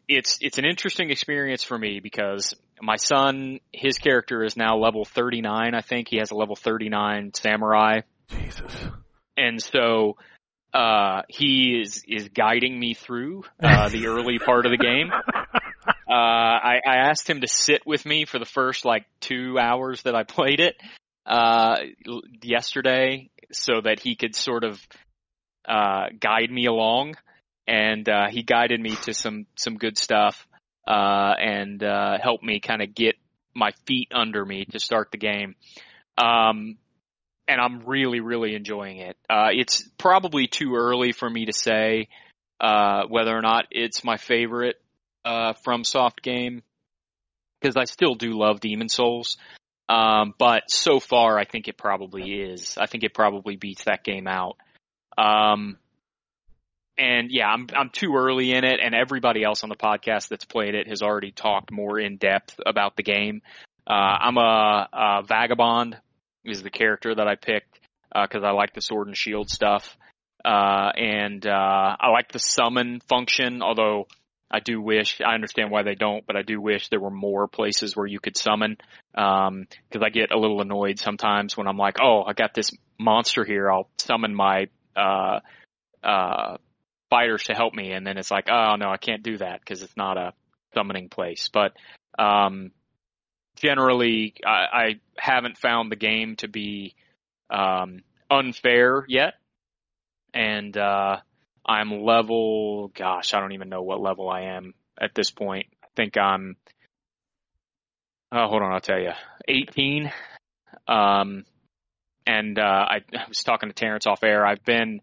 it's, it's an interesting experience for me because my son, his character is now level 39, I think. He has a level 39 samurai Jesus. and so uh he is is guiding me through uh the early part of the game uh i i asked him to sit with me for the first like 2 hours that i played it uh yesterday so that he could sort of uh guide me along and uh he guided me to some some good stuff uh and uh helped me kind of get my feet under me to start the game um and I'm really, really enjoying it. Uh, it's probably too early for me to say uh, whether or not it's my favorite uh, FromSoft game because I still do love Demon Souls. Um, but so far, I think it probably is. I think it probably beats that game out. Um, and yeah, I'm I'm too early in it, and everybody else on the podcast that's played it has already talked more in depth about the game. Uh, I'm a, a vagabond is the character that I picked because I like the sword and shield stuff, uh, and uh, I like the summon function. Although I do wish I understand why they don't, but I do wish there were more places where you could summon because I get a little annoyed sometimes when I'm like, oh, I got this monster here, I'll summon my uh, uh, fighters to help me, and then it's like, oh no, I can't do that because it's not a summoning place. But um, generally, I, I haven't found the game to be um, unfair yet, and uh, I'm level. Gosh, I don't even know what level I am at this point. I think I'm. Oh, hold on, I'll tell you. 18. Um, and uh, I, I was talking to Terrence off air. I've been,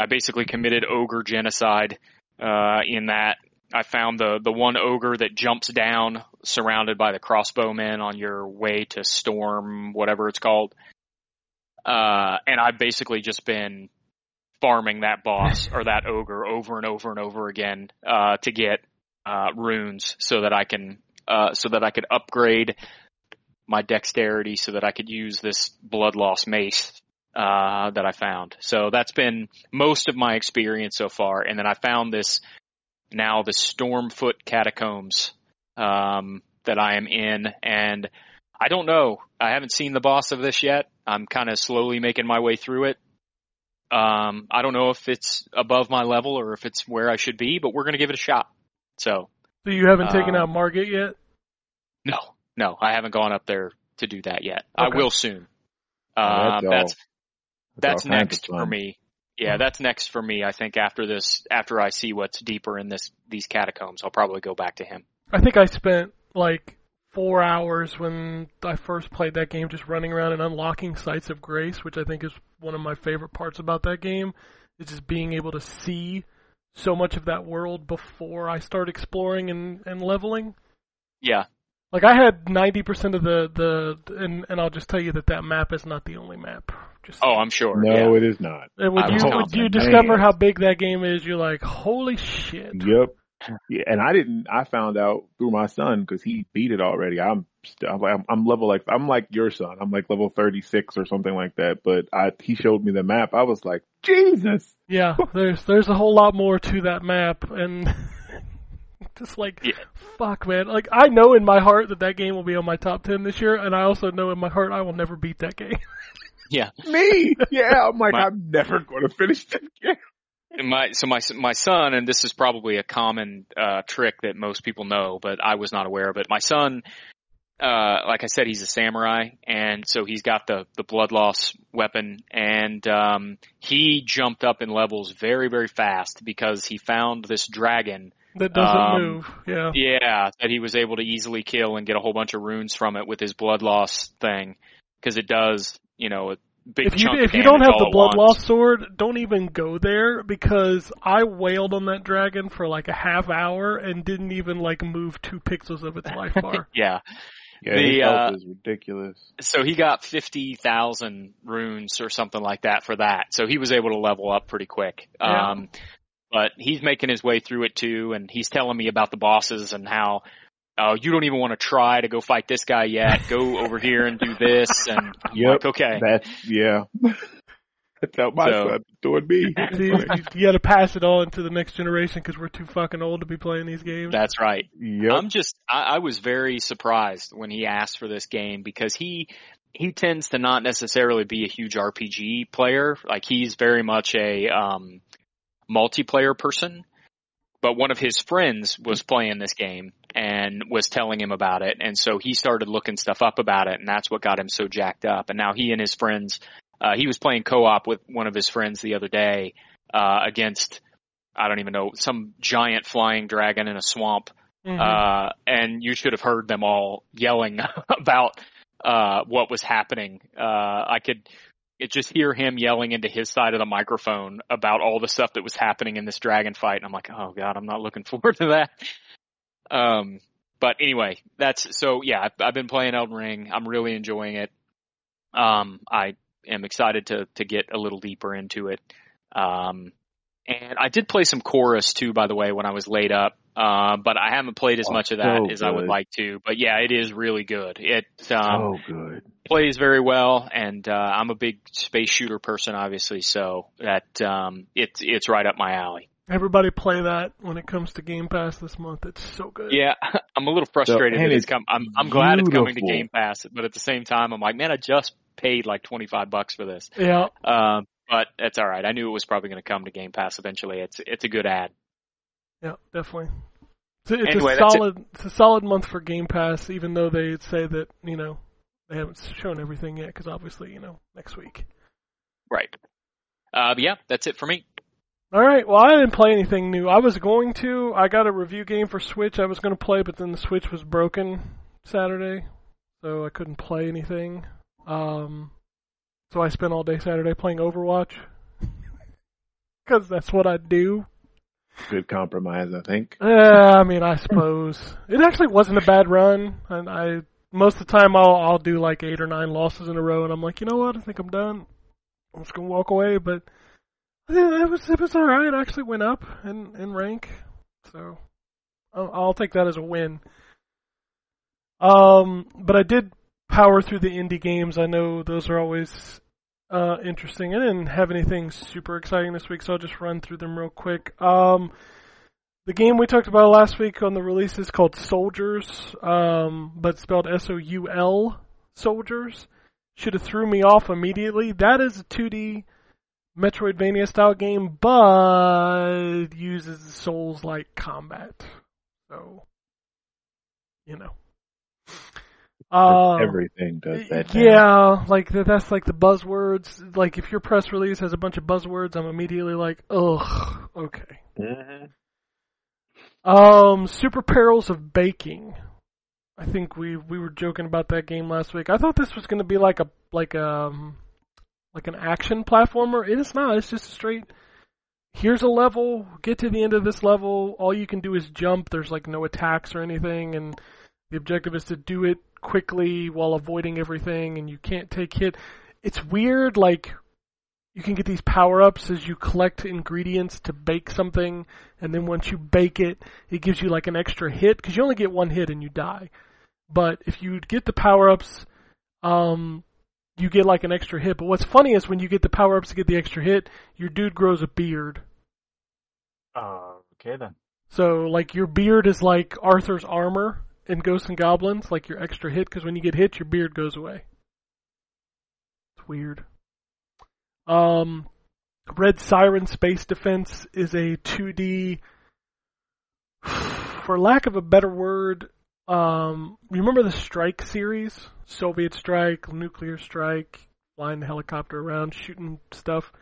I basically committed ogre genocide uh, in that I found the the one ogre that jumps down, surrounded by the crossbowmen on your way to storm, whatever it's called. Uh, and I've basically just been farming that boss or that ogre over and over and over again uh, to get uh, runes so that I can uh, so that I could upgrade my dexterity so that I could use this blood loss mace uh, that I found. So that's been most of my experience so far. And then I found this now the Stormfoot catacombs um, that I am in, and I don't know. I haven't seen the boss of this yet. I'm kind of slowly making my way through it. Um, I don't know if it's above my level or if it's where I should be, but we're gonna give it a shot. So So you haven't taken Um, out Margit yet? no, no, I haven't gone up there to do that yet. I will soon. Oh, Uh, that's that's that's all kinds of next for me. Yeah, that's next for me. I think after this, after I see what's deeper in this these catacombs, I'll probably go back to him. I think I spent like four hours when I first played that game just running around and unlocking sites of grace, which I think is one of my favorite parts about that game. Is just being able to see so much of that world before I start exploring and, and leveling. Yeah, Like I had ninety percent of the the and and I'll just tell you that that map is not the only map. Just Oh, I'm sure. No, yeah. it is not. and when I you when you discover how big that game is, you're like, holy shit. Yep. Yeah, and I didn't. I found out through my son because he beat it already. I'm, I'm like, I'm, I'm level like, I'm like your son. I'm like level 36 or something like that. But I, he showed me the map. I was like, Jesus. Yeah, there's there's a whole lot more to that map, and just like Yeah. fuck, man. Like I know in my heart that that game will be on my top ten this year, and I also know in my heart I will never beat that game. Yeah. Me? Yeah. I'm like, My- I'm never going to finish that game. And my so my my son, and this is probably a common uh, trick that most people know, but I was not aware of it. My son, uh, like I said, he's a samurai, and so he's got the the blood loss weapon, and um, he jumped up in levels very very fast because he found this dragon that doesn't Um, move. Yeah. Yeah, that he was able to easily kill and get a whole bunch of runes from it with his blood loss thing, because it does, you know, a big If you chunk of if you don't have the blood loss sword, don't even go there because I wailed on that dragon for like a half hour and didn't even like move two pixels of its life bar. Yeah, Yeah, The, his health uh, is ridiculous. so he got 50,000 runes or something like that for that. So he was able to level up pretty quick. Yeah. Um, but he's making his way through it too, and he's telling me about the bosses and how, oh, you don't even want to try to go fight this guy yet. Go over here and do this, and I'm Yep. like, okay. That's yeah. That's how my So- son's doing me. See, you, you got to pass it on to the next generation because we're too fucking old to be playing these games. That's right. Yep. I'm just I, I was very surprised when he asked for this game because he he tends to not necessarily be a huge RPG player. Like he's very much a um multiplayer person. But one of his friends was playing this game and was telling him about it and so he started looking stuff up about it and that's what got him so jacked up. And now he and his friends uh he was playing co-op with one of his friends the other day uh against I don't even know some giant flying dragon in a swamp Mhm. uh, and you should have heard them all yelling about uh, what was happening. Uh, I could just hear him yelling into his side of the microphone about all the stuff that was happening in this dragon fight, and I'm like, oh god, I'm not looking forward to that. Um, but anyway, that's so yeah. I've, I've been playing Elden Ring. I'm really enjoying it. Um, I am excited to to get a little deeper into it. Um, and I did play some chorus too, by the way, when I was laid up. Uh, but I haven't played as Oh, much of that so as I would like to. But yeah, it is really good. It um, so good. plays very well, and uh, I'm a big space shooter person, obviously. So that um, it's it's right up my alley. Everybody play that when it comes to Game Pass this month. It's so good. Yeah, I'm a little frustrated and that it's it's come. I'm I'm glad it's coming to. Game Pass, but at the same time, I'm like, man, I just paid like 25 bucks for this. Yeah. Um, but that's all right. I knew it was probably going to come to Game Pass eventually. It's it's a good ad. Yeah, definitely. It's, it's Anyway, a that's it. solid. It's a solid month for Game Pass, even though they say that you know they haven't shown everything yet, because obviously you know next week. Right. Uh, but yeah, that's it for me. All right. Well, I didn't play anything new. I was going to. I got a review game for Switch. I was going to play, but then the Switch was broken Saturday, so I couldn't play anything. Um, so I spent all day Saturday playing Overwatch because that's what I do. Good compromise, I think. Uh, I mean, I suppose it actually wasn't a bad run, and I most of the time I'll I'll do like eight or nine losses in a row, and I'm like, you know what? I think I'm done. I'm just gonna walk away. But yeah, it was it was all right. I actually went up in in rank, so I'll, I'll take that as a win. Um, but I did power through the indie games. I know those are always uh, interesting. I didn't have anything super exciting this week, so I'll just run through them real quick. Um, the game we talked about last week on the release is called Souldiers, um, but spelled S-O-U-L, Souldiers. Should have threw me off immediately. That is a 2D Metroidvania style game, but uses Souls-like combat. So, you know. Uh, Everything does that. now. yeah, like that's like the buzzwords. Like if your press release has a bunch of buzzwords, I'm immediately like, ugh, okay. Mhm. Um, Super Perils of Baking. I think we we were joking about that game last week. I thought this was going to be like a like um like an action platformer. It is not. It's just a straight. Here's a level. Get to the end of this level. All you can do is jump. There's like no attacks or anything, and the objective is to do it quickly while avoiding everything. And you can't take hit. It's weird. Like you can get these power ups as you collect ingredients to bake something, and then once you bake it, it gives you like an extra hit because you only get one hit and you die. But if you get the power ups, um, you get like an extra hit. But what's funny is when you get the power ups to get the extra hit, your dude grows a beard. Oh, okay then. So like your beard is like Arthur's armor in Ghosts and Goblins, like your extra hit, because when you get hit, your beard goes away. It's weird. Um, Red Siren Space Defense is a 2D, for lack of a better word, um, remember the Strike series? Soviet Strike, Nuclear Strike, flying the helicopter around, shooting stuff.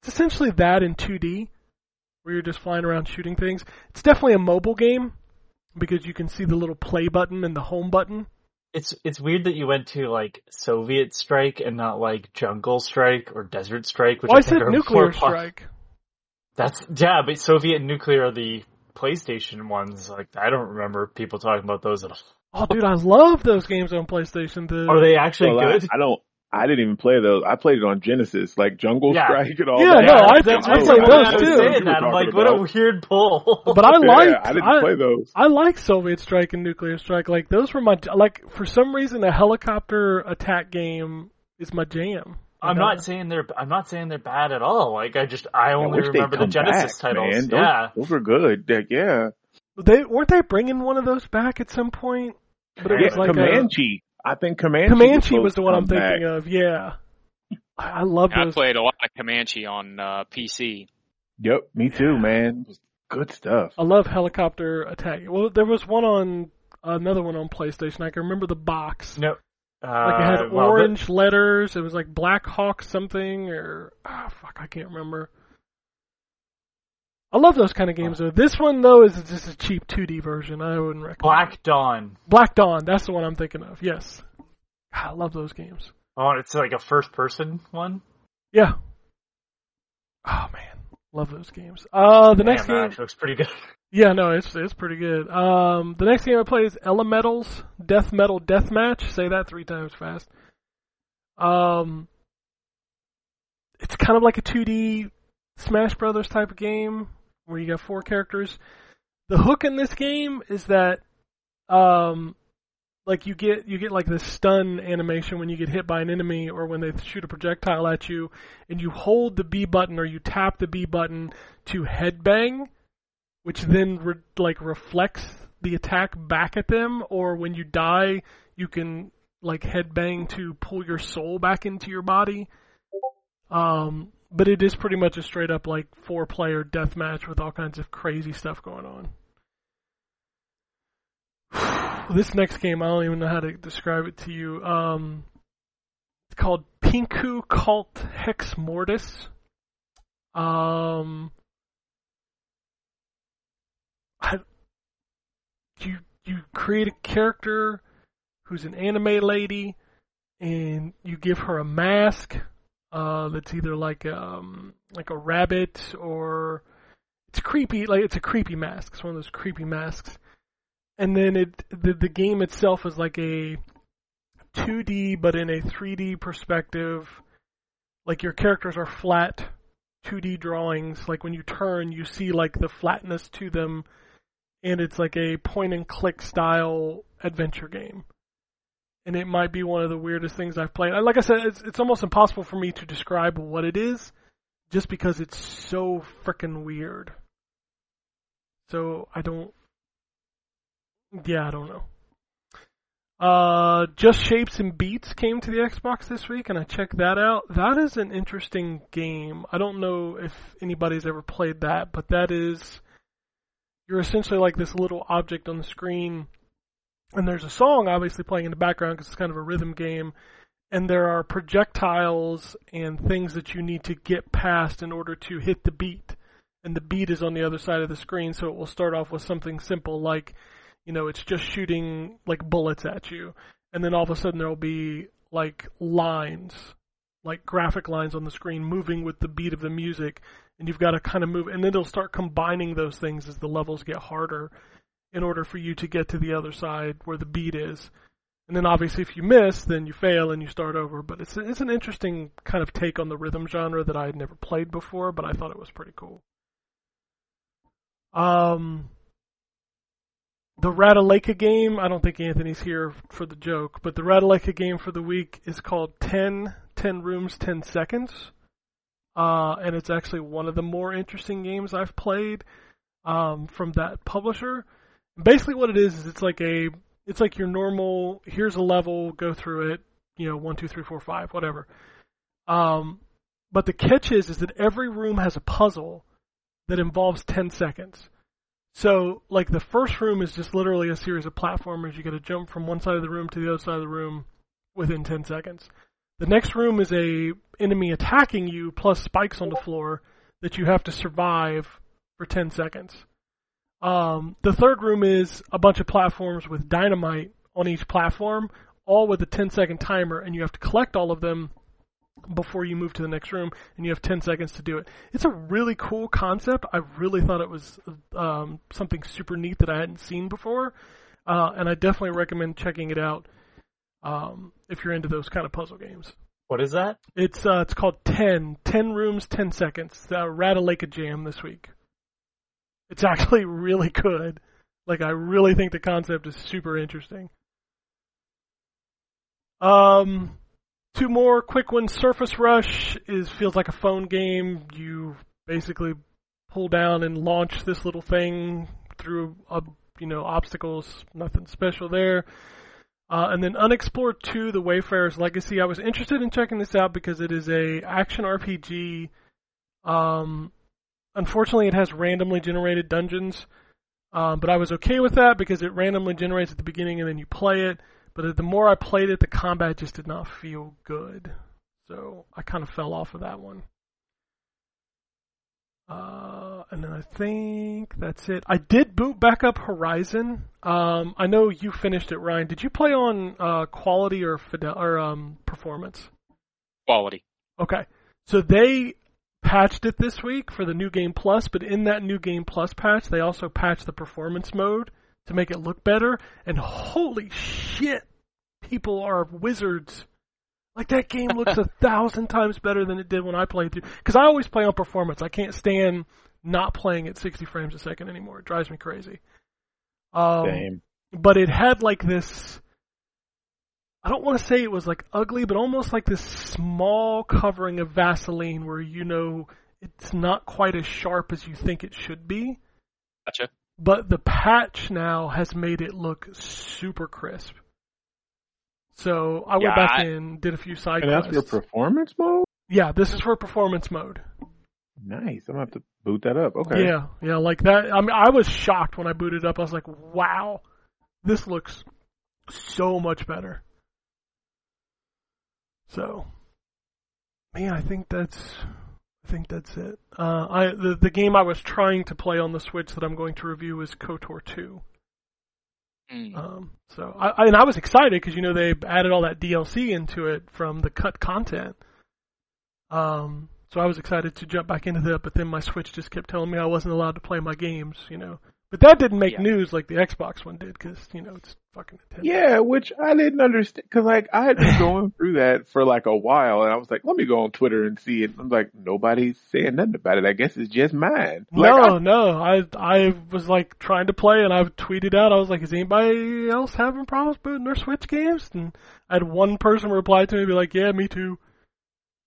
It's essentially that in 2D, where you're just flying around shooting things. It's definitely a mobile game because you can see the little play button and the home button. It's it's weird that you went to like Soviet Strike and not like Jungle Strike or Desert Strike, which Well, I I think said are Nuclear more pop- Strike. That's yeah, but Soviet and nuclear are the PlayStation ones. Like I don't remember people talking about those at all. Oh, dude, I love those games on PlayStation. The Are they actually Well, I, good? I don't. I didn't even play those. I played it on Genesis, like Jungle Yeah. Strike and all Yeah, that. Yeah, no, I- that's I just played what those I was too. saying that. I'm talking like, what a weird pull. but I Yeah. I didn't I, play those. I like Soviet Strike and Nuclear Strike. Like those were my like. For some reason, a helicopter attack game is my jam. I'm know? not saying they're. I'm not saying they're bad at all. Like I just I I only wish they'd remember the Genesis back, titles. Man. Those, Yeah, those were good. Like, yeah, They weren't they bringing one of those back at some point? But it yeah. was like a, Comanche. I think Comanche. Comanche was, was the one I'm supposed to thinking of. Yeah, I, I love I those. played a lot of Comanche on uh, PC. Yep, me too, man. Good stuff. I love helicopter attack. Well, there was one on another one on PlayStation. I can remember the box. no. Uh, Like it had well, the- orange letters. It was like Black Hawk something or ah fuck, I can't remember. I love those kind of games though. This one though is just a cheap 2D version. I wouldn't recommend. Black Dawn. Black Dawn. That's the one I'm thinking of. Yes, God, I love those games. Oh, it's like a first person one. Yeah. Oh man, love those games. Uh, the Man, next game. actually looks pretty good. Yeah, no, it's it's pretty good. Um, the next game I play is Elementals Death Metal Deathmatch. Say that three times fast. Um, it's kind of like a 2D Smash Brothers type of game where you got four characters. The hook in this game is that, um, like you get you get like this stun animation when you get hit by an enemy or when they shoot a projectile at you, and you hold the B button or you tap the B button to headbang which then re- like reflects the attack back at them or when you die you can like headbang to pull your soul back into your body um but it is pretty much a straight up like four player death match with all kinds of crazy stuff going on. This next game i don't even know how to describe it to you. Um it's called Pinku Kult Hex Mortis. Um I, you you create a character who's an anime lady, and you give her a mask uh, that's either like um like a rabbit or it's creepy like it's a creepy mask. It's one of those creepy masks, and then it the the game itself is like a 2D but in a 3D perspective. Like your characters are flat 2D drawings. Like when you turn, you see like the flatness to them and it's like a point and click style adventure game. And it might be one of the weirdest things I've played. Like I said, it's it's almost impossible for me to describe what it is, just because it's so freaking weird. So I don't. Yeah, I don't know. Uh, Just Shapes and Beats came to the Xbox this week, and I checked that out. That is an interesting game. I don't know if anybody's ever played that, but that is you're essentially like this little object on the screen, and there's a song obviously playing in the background because it's kind of a rhythm game, and there are projectiles and things that you need to get past in order to hit the beat, and the beat is on the other side of the screen, so it will start off with something simple like, you know, it's just shooting like bullets at you, and then all of a sudden there will be like lines, like graphic lines on the screen moving with the beat of the music, and you've got to kind of move, and then it'll start combining those things as the levels get harder, in order for you to get to the other side where the beat is. And then obviously, if you miss, then you fail and you start over. But it's it's an interesting kind of take on the rhythm genre that I had never played before, but I thought it was pretty cool. Um, the Ratalaika game. I don't think Anthony's here for the joke, but the Ratalaika game for the week is called 10, 10 Rooms, 10 Seconds. Uh, and it's actually one of the more interesting games I've played um, from that publisher. Basically, what it is is it's like a it's like your normal. Here's a level, go through it. You know, one, two, three, four, five, whatever. Um, but the catch is is that every room has a puzzle that involves ten seconds. So, like the first room is just literally a series of platformers. You got to jump from one side of the room to the other side of the room within ten seconds. The next room is a enemy attacking you plus spikes on the floor that you have to survive for 10 seconds. Um, the third room is a bunch of platforms with dynamite on each platform, all with a 10 second timer, and you have to collect all of them before you move to the next room, and you have 10 seconds to do it. It's a really cool concept. I really thought it was um, something super neat that I hadn't seen before. uh, and I definitely recommend checking it out um, if you're into those kind of puzzle games. What is that? It's uh, it's called 10, 10 rooms, 10 seconds. Uh, Ratalaika Jam this week. It's actually really good. Like I really think the concept is super interesting. Um, two more quick ones. Surface Rush is feels like a phone game. You basically pull down and launch this little thing through a you know obstacles. Nothing special there. Uh, and then Unexplored 2, The Wayfarer's Legacy. I was interested in checking this out because it is a action RPG. Um, unfortunately, it has randomly generated dungeons, um, but I was okay with that because it randomly generates at the beginning and then you play it. But the more I played it, the combat just did not feel good, so I kind of fell off of that one. Uh, and then I think that's it. I did boot back up Horizon. Um, I know you finished it, Ryan. Did you play on uh, quality or fidel or um, performance? Quality. Okay, so they patched it this week for the new game plus, but in that new game plus patch, they also patched the performance mode to make it look better. And holy shit, people are wizards. Like that game looks a thousand times better than it did when I played through. Because I always play on performance. I can't stand not playing at 60 frames a second anymore. It drives me crazy. Um, Same. but it had like this I don't want to say it was like ugly, but almost like this small covering of Vaseline where you know it's not quite as sharp as you think it should be. Gotcha. But the patch now has made it look super crisp. So I went back I- in, did a few side And that's quests. for performance mode? yeah, this is for performance mode. Nice. I'm going to have to boot that up. Okay. Yeah, yeah, like that. I mean, I was shocked when I booted up. I was like, "Wow, this looks so much better." So, man, I think that's, I think that's it. Uh, I the the game I was trying to play on the Switch that I'm going to review is KOTOR 2. Mm. Um, so, I, I and I was excited because you know they added all that DLC into it from the cut content. Um, so I was excited to jump back into that, but then my Switch just kept telling me I wasn't allowed to play my games, you know. But that didn't make Yeah. news like the Xbox one did, because you know it's fucking Nintendo. Yeah, which I didn't understand because like I had been going through that for like a while, and I was like, let me go on Twitter and see it. I'm like, nobody's saying nothing about it. I guess it's just mine. Like, no, I- no. I I was like trying to play, and I tweeted out. I was like, "Is anybody else having problems booting their Switch games?" And I had one person reply to me, be like, "Yeah, me too."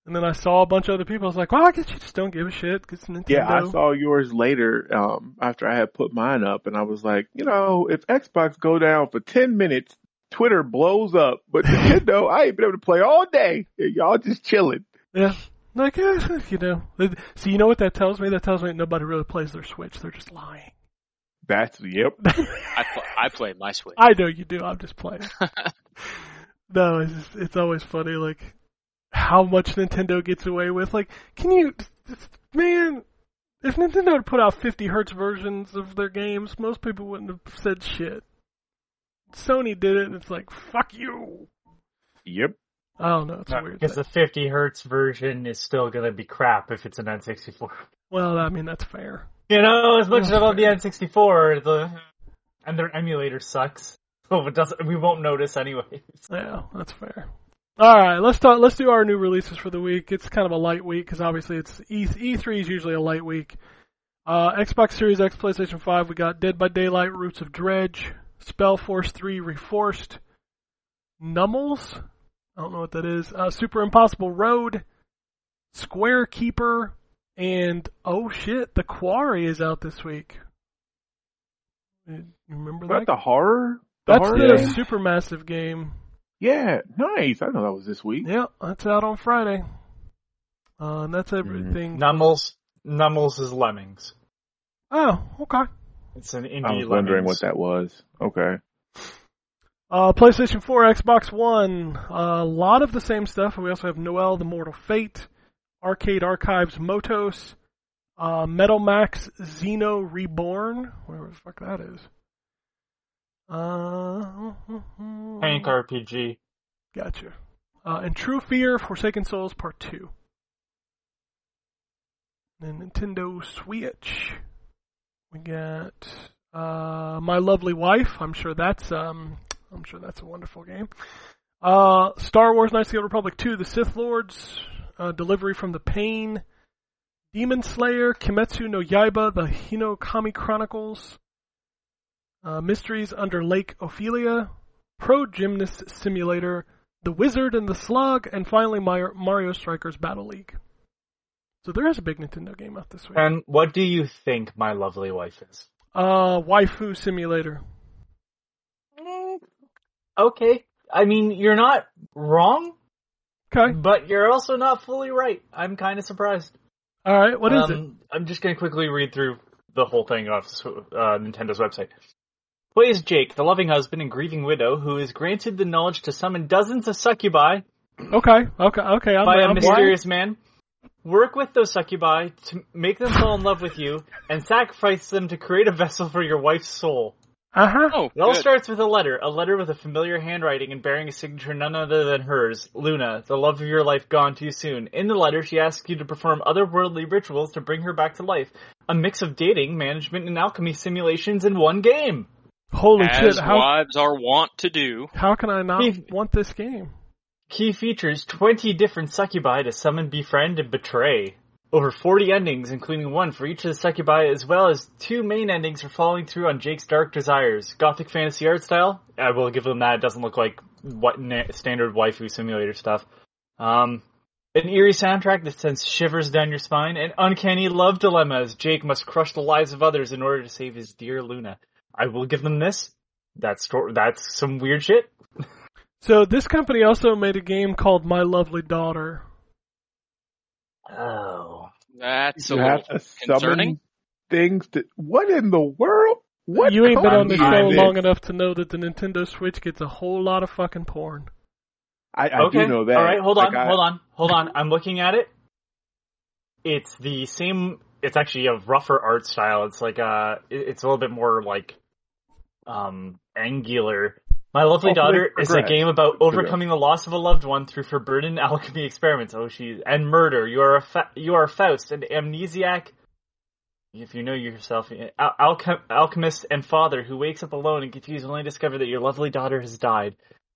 And then I saw a bunch of other people. I was like, "Well, I guess you just don't give a shit because Nintendo." yeah, I saw yours later um, after I had put mine up, and I was like, you know, if Xbox go down for ten minutes, Twitter blows up, but Nintendo, I ain't been able to play all day. Y'all just chilling. Yeah. Like, eh, you know. So you know what that tells me? That tells me nobody really plays their Switch. They're just lying. That's yep. I pl- I play my Switch. I know you do. I'm just playing. no, it's just, it's always funny, like how much Nintendo gets away with. Like, can you, man? If Nintendo had put out 50 hertz versions of their games, most people wouldn't have said shit. Sony did it, and it's like, fuck you. Yep. I don't know. It's a uh, weird. Because Thing. the 50 hertz version is still gonna be crap if it's an N64. Well, I mean that's fair. You know, as much as I love the. N64, the and their emulator sucks, so it doesn't. We won't notice anyways. Yeah, that's fair. All right, let's talk. Let's do our new releases for the week. It's kind of a light week because obviously it's E E3 is usually a light week. Uh, Xbox Series X, PlayStation 5. We got Dead by Daylight, Roots of Dredge, Spellforce 3 Reforced, Nummels. I don't know what that is. Uh, Super Impossible Road, Square Keeper, and oh shit, The Quarry is out this week. You remember that that? the horror? The That's horror the game? supermassive game. Yeah, nice. I know that was this week. Yeah, that's out on Friday. Uh, and that's everything. Nummels, Nummels is Lemmings. Oh, okay. It's an indie. I was wondering Lemmings. what that was. Okay. Uh, PlayStation 4, Xbox One, a lot of the same stuff. We also have Noel, The Mortal Fate, Arcade Archives, Motos, uh, Metal Max, Xeno Reborn, whatever the fuck that is. Uh, Tank RPG. Gotcha. Uh, and True Fear, Forsaken Souls Part 2. And Nintendo Switch. We got Uh, My Lovely Wife. I'm sure that's um, I'm sure that's a wonderful game. Uh, Star Wars: Knights of the Old Republic 2, The Sith Lords, uh, Delivery from the Pain, Demon Slayer, Kimetsu no Yaiba, The Hinokami Chronicles, uh, Mysteries Under Lake Ophelia, Pro Gymnast Simulator, The Wizard and the Slug, and finally Mar- Mario Strikers Battle League. So there is a big Nintendo game out this week. And what do you think my lovely wife is? Uh, Waifu Simulator. Mm, Okay. I mean, you're not wrong, Okay. but you're also not fully right. I'm kind of surprised. All right. What is it? um, I'm just going to quickly read through the whole thing off uh, Nintendo's website. Plays Jake, the loving husband and grieving widow, who is granted the knowledge to summon dozens of succubi Okay. Okay. Okay. I'm, by a I'm mysterious man. Work with those succubi to make them fall in love with you, and sacrifice them to create a vessel for your wife's soul. Uh huh. Oh, It all good. starts with a letter, a letter with a familiar handwriting and bearing a signature none other than hers, Luna, the love of your life gone too soon. In the letter, she asks you to perform otherworldly rituals to bring her back to life. A mix of dating, management, and alchemy simulations in one game. Holy as shit! How wives are wont to do. how can I not He- want this game? Key features 20 different succubi to summon, befriend, and betray. Over 40 endings, including one for each of the succubi, as well as two main endings for following through on Jake's dark desires. Gothic fantasy art style, I will give them that. It doesn't look like what na- standard waifu simulator stuff. Um, an eerie soundtrack that sends shivers down your spine, and uncanny love dilemmas. Jake must crush the lives of others in order to save his dear Luna. I will give them this. That's that's some weird shit. So this company also made a game called My Lovely Daughter. Oh. That's a you little have to concerning. things to. What in the world? What? you ain't been on the show long this? enough to know that the Nintendo Switch gets a whole lot of fucking porn. I, I okay. do know that. All right, hold Like, on, I- hold on, hold on. I'm looking at it. It's the same. It's actually a rougher art style. It's like uh, it's a little bit more like um angular. My lovely Oh, daughter like is a game about overcoming the loss of a loved one through forbidden alchemy experiments. Oh, she and murder. You are a fa- you are Faust, an amnesiac. If you know yourself, al- alchem- alchemist and father who wakes up alone and confused, only to discover that your lovely daughter has died.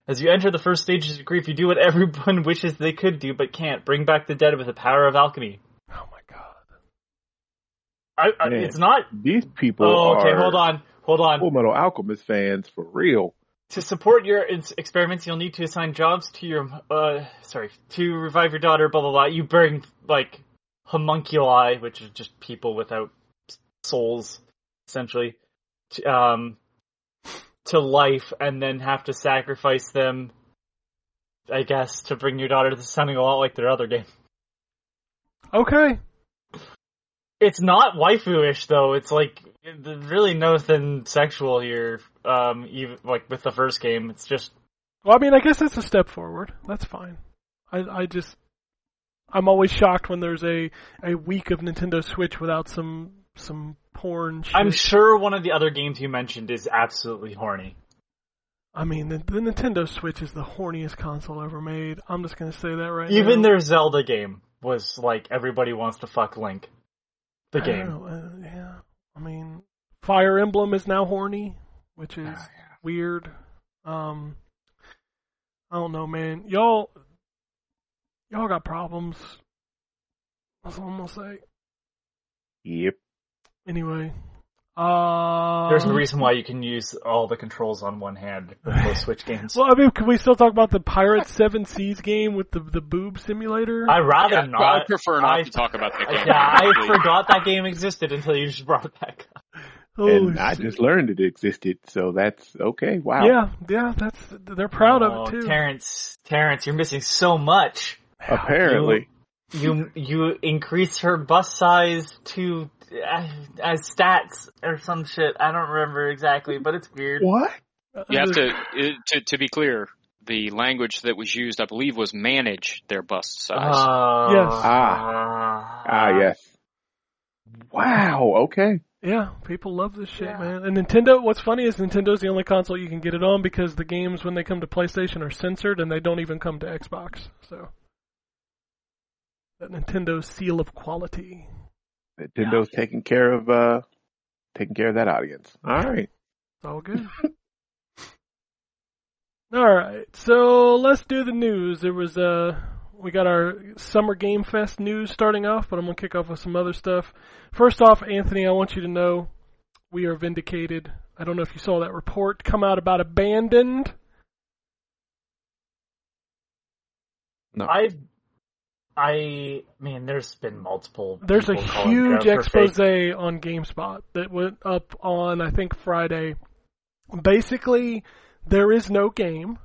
As you enter the first stages of grief, you do what everyone wishes they could do but can't. Bring back the dead with the power of alchemy. Oh my god. I, I, Man. it's not. These people Oh, okay. are Hold on. Hold on. Full Metal Alchemist fans for real. To support your experiments, you'll need to assign jobs to your. Uh, sorry. To revive your daughter. Blah blah blah. You bring like homunculi, which is just people without souls, essentially, to, um, to life, and then have to sacrifice them. I guess to bring your daughter to sounding a lot like their other game. Okay. It's not waifu-ish though. It's like there's really nothing sexual here. Um, even like with the first game, it's just Well, I mean, I guess that's a step forward. That's fine. I I just I'm always shocked when there's a a week of Nintendo Switch without some some porn. Shit. I'm sure one of the other games you mentioned is absolutely horny. I mean, the, the Nintendo Switch is the horniest console ever made. I'm just gonna say that right now. Even their Zelda game was like everybody wants to fuck Link. The game. uh, yeah. I mean, Fire Emblem is now horny, which is weird. Um, I don't know, man. Y'all, y'all got problems. That's all I'm gonna say. Yep. Anyway, uh, There's a reason why you can use all the controls on one hand with those Switch games. Well, I mean, can we still talk about the Pirate Seven Seas game with the the boob simulator? I rather Yeah, not. I prefer not I- to talk about that game. Yeah, I forgot that game existed until you just brought it back up. Holy and I just learned it existed, so that's okay. Wow. yeah, yeah, that's they're proud oh, of it too. Terrence, Terrence, you're missing so much. Apparently. You you increase her bust size to uh, as stats or some shit. I don't remember exactly, but it's weird. What? You have to, it- to to be clear. The language that was used, I believe, was manage their bust size. Uh, Yes. Ah. Ah, yes. Wow. Okay. Yeah, people love this shit, man. And Nintendo, what's funny is Nintendo's the only console you can get it on because the games when they come to PlayStation are censored and they don't even come to Xbox. So that Nintendo seal of quality. Nintendo's taking care of uh taking care of that audience. All right. It's all good. all right, so let's do the news. There was uh we got our summer game fest news starting off, but I'm gonna kick off with some other stuff. First off, Anthony, I want you to know we are vindicated. I don't know if you saw that report come out about abandoned. No. I, I mean, there's been multiple. There's a huge expose fake. on GameSpot that went up on I think Friday. Basically, there is no game.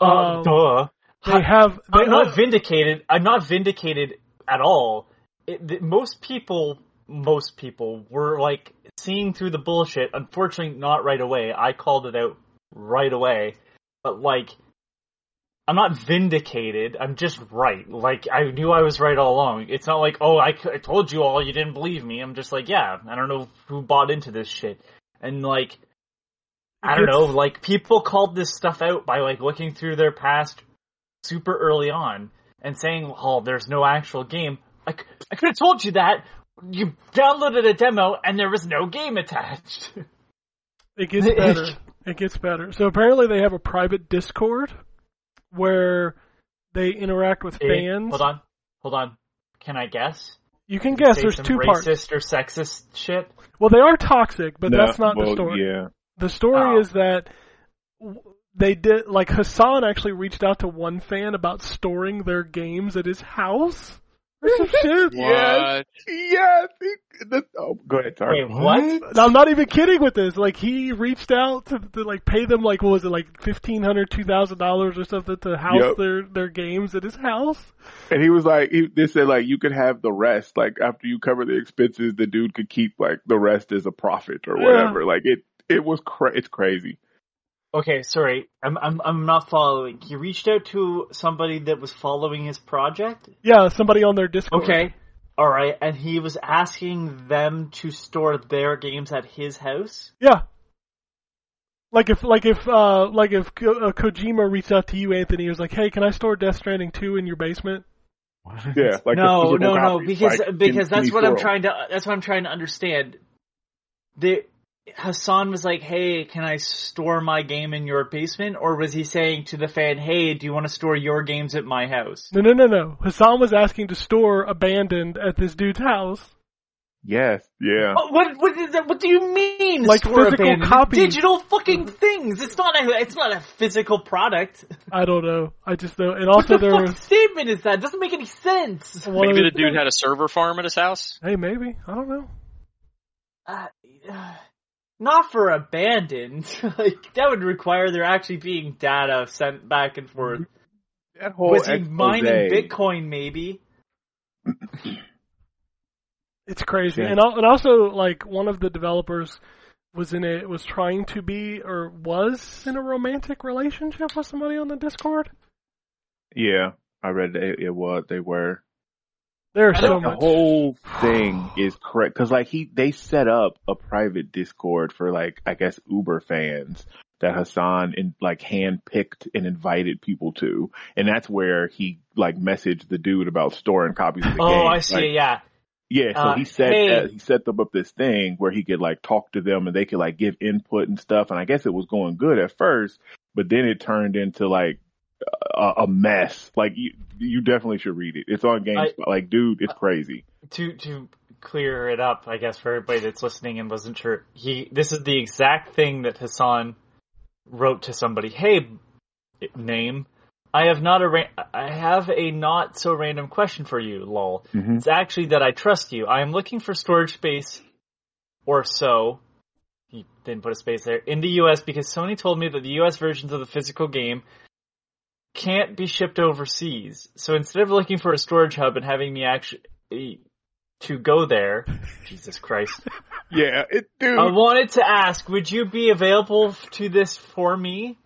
Uh, Um, duh. They have they I'm not vindicated. I'm not vindicated at all. It, th- most people, most people were like seeing through the bullshit. Unfortunately, not right away. I called it out right away, but like, I'm not vindicated. I'm just right. Like, I knew I was right all along. It's not like, oh, I told you all, you didn't believe me. I'm just like, yeah, I don't know who bought into this shit, and like. I don't know, like people called this stuff out by like looking through their past super early on and saying, "Oh, there's no actual game." Like I could have told you that. You downloaded a demo and there was no game attached. It gets better. it gets better. So apparently they have a private Discord where they interact with fans. Hold on, hold on. Can I guess? You can guess there's some two racist parts. or sexist shit. Well, they are toxic, but No, that's not the story. Yeah. The story Oh. is that they did like Hasan actually reached out to one fan about storing their games at his house or some shit. What? Yes. it- that- oh, go ahead, sorry. Wait, what? I'm not even kidding with this. Like he reached out to, to like pay them like what was it like fifteen hundred, two thousand dollars or something to house Yep. their their games at his house. And he was like, he, they said like you could have the rest. Like after you cover the expenses, the dude could keep like the rest as a profit or Yeah. whatever. Like it, it was cra- it's crazy. Okay, sorry, I'm I'm I'm not following. He reached out to somebody that was following his project. Yeah, somebody on their Discord. Okay. All right, and he was asking them to store their games at his house. Yeah. Like if like if uh like if Ko- uh, Kojima reached out to you, Anthony, he was like, "Hey, can I store Death Stranding two in your basement?" Yeah. Like the no, physical no, no, copies, because like, because can- that's can what you I'm trying to that's what I'm trying to understand. The Hasan was like, "Hey, can I store my game in your basement?" Or was he saying to the fan, "Hey, do you want to store your games at my house?" No, no, no, no. Hasan was asking to store abandoned at this dude's house. Yes. Yeah. Oh, what what is that? What do you mean? Like store physical abandoned? copies. digital fucking things. It's not a it's not a physical product. I don't know. I just know. And also what the there fuck was. statement is that? It doesn't make any sense. one Maybe of the dude had a server farm at his house. Hey, maybe. I don't know. Uh, uh, not for abandoned. like that would require there actually being data sent back and forth. Mm-hmm. That whole Was he mining Bitcoin? Maybe. It's crazy. Yeah. And and also like one of the developers was in a was trying to be or was in a romantic relationship with somebody on the Discord. Yeah. I read that it, it was they were. There's so the much. whole thing is correct because like he they set up a private discord for like i guess uber fans that hasan and like handpicked and invited people to and that's where he like messaged the dude about storing copies of the Oh, game I see. Like, yeah. yeah so Uh, he set hey. that, he set them up this thing where he could like talk to them and they could like give input and stuff and i guess it was going good at first but then it turned into like a, a mess like you you definitely should read it it's on GameSpot. like dude it's crazy to to clear it up, I guess for everybody that's listening and wasn't sure, he this is the exact thing that Hasan wrote to somebody. Hey, name, I have not a ra- I have a not so random question for you. Lol. Mhm. It's actually that I trust you. I am looking for storage space, or so. He didn't put a space there in the U.S. because Sony told me that the U.S. versions of the physical game can't be shipped overseas. So instead of looking for a storage hub and having me actually to go there, Jesus Christ, Yeah, it dude. I wanted to ask, would you be available to this for me?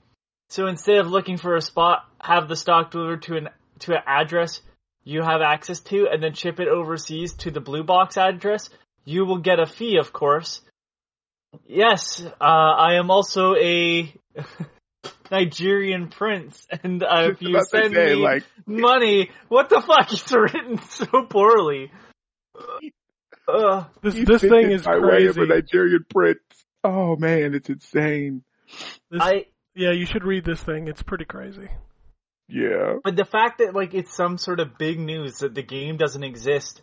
So instead of looking for a spot, have the stock delivered to an to an address you have access to, and then ship it overseas to the blue box address. You will get a fee, of course. Yes, uh, I am also a Nigerian prince, and uh, if you send say, me like- money, what the fuck? It's written so poorly. Uh, This He this thing is by way of crazy. a Nigerian prince. Oh man, it's insane. This- I yeah, you should read this thing. It's pretty crazy. Yeah. but the fact that like it's some sort of big news that the game doesn't exist.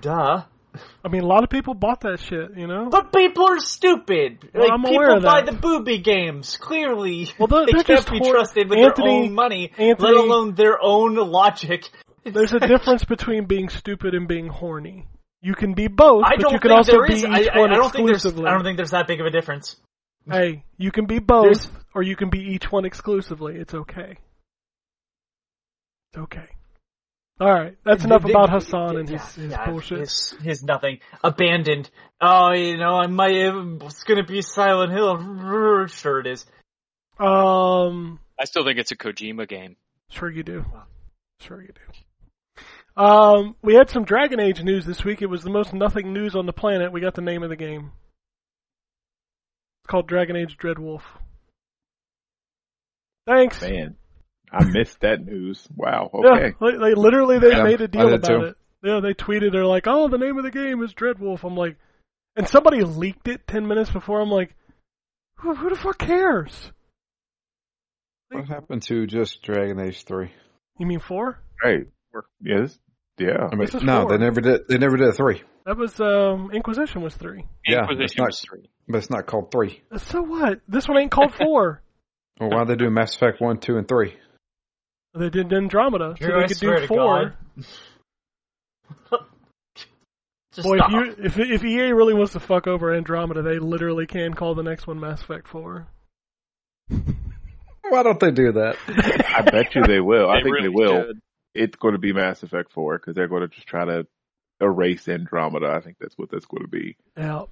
Duh. I mean, a lot of people bought that shit. You know. But people are stupid. Well, like I'm people buy the booby games. Clearly, Well, they can't be trusted with Anthony- their own money, Anthony- let alone their own logic. There's a difference between being stupid and being horny. You can be both, I but you can think also be is. each I, I, one I don't think there's. exclusively. I don't think there's that big of a difference. Hey, you can be both, There's- or you can be each one exclusively. It's okay. It's okay. All right, that's enough The- about the- Hasan and yeah, his, his yeah, bullshit. His, his nothing. Abandoned. Oh, you know, I might. It's gonna be Silent Hill. Sure, it is. Um, I still think it's a Kojima game. sure you do. Sure you do. Um, we had some Dragon Age news this week. It was the most nothing news on the planet. We got the name of the game. It's called Dragon Age Dreadwolf. Thanks. Man, I missed that news. Wow. Yeah, Okay. they, they literally they Yeah, made a deal about too. it. Yeah, they tweeted. They're like, "Oh, the name of the game is Dreadwolf." I'm like, and somebody leaked it ten minutes before. I'm like, who, who the fuck cares? What happened to just Dragon Age three? You mean four? Hey. Yes. Yeah. I mean, no, four. they never did. They never did a three, That was um Inquisition was three. Yeah, Inquisition it's not- was three. but it's not called three. So what? This one ain't called four. Well, why they do Mass Effect one, two, and three? They did Andromeda, so Drew, I they could swear do to four. God. Just Boy, stop. if you if if EA really wants to fuck over Andromeda, they literally can call the next one Mass Effect four. Why don't they do that? I bet you they will. I They think really they will. should. It's going to be Mass Effect 4 because they're going to just try to erase Andromeda. I think that's what that's going to be. Yeah.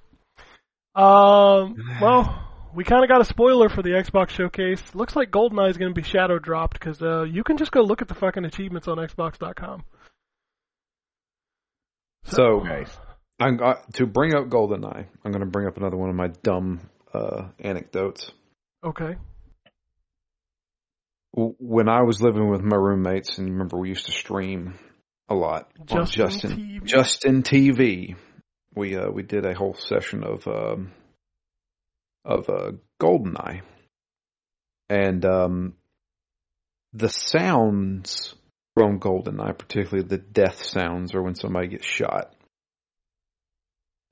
Um. Well, we kind of got a spoiler for the Xbox showcase. Looks like GoldenEye is going to be shadow dropped because uh, you can just go look at the fucking achievements on Xbox.com. So Nice. I'm uh, to bring up GoldenEye. I'm going to bring up another one of my dumb uh, anecdotes. Okay. When I was living with my roommates, and you remember we used to stream a lot on Justin Justin TV. Justin TV. We uh, we did a whole session of um, of uh, GoldenEye, and um, the sounds from GoldenEye, particularly the death sounds or when somebody gets shot,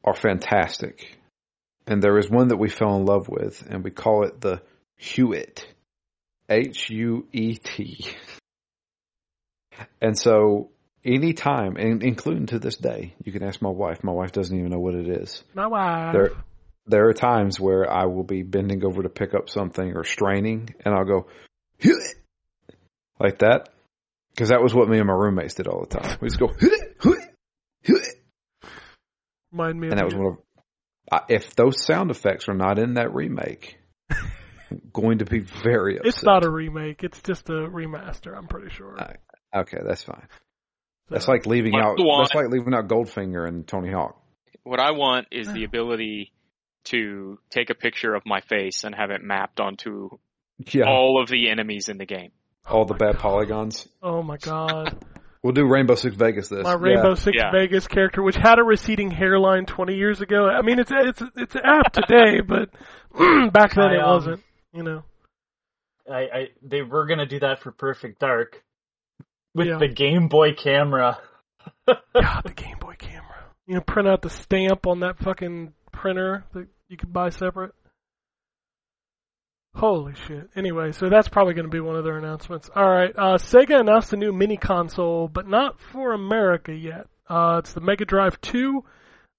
are fantastic. And there is one that we fell in love with, and we call it the Hewitt. H U E T. And so, anytime, and including to this day, you can ask my wife. My wife doesn't even know what it is. My wife. There, there are times where I will be bending over to pick up something or straining, and I'll go "Hewitt," like that, because that was what me and my roommates did all the time. We just go Remind me and that was one of. I if those sound effects are not in that remake, I'm going to be very upset. It's not a remake. It's just a remaster. I'm pretty sure. Uh, Okay, that's fine. That's like leaving out. the? That's like leaving out Goldfinger and Tony Hawk. What I want is the ability to take a picture of my face and have it mapped onto Yeah, all of the enemies in the game. all the bad polygons. Oh my god. We'll do Rainbow Six Vegas this. My Rainbow Six Yeah. Vegas character, which had a receding hairline 20 years ago. I mean, it's it's it's apt today, but back then I, it um, wasn't. You know. I, I they were gonna do that for Perfect Dark with Yeah. the Game Boy camera. God, the Game Boy camera. You know, print out the stamp on that fucking printer that you could buy separate. Holy shit. Anyway, so that's probably going to be one of their announcements. All right, uh, Sega announced a new mini console, but not for America yet. Uh, it's the Mega Drive 2.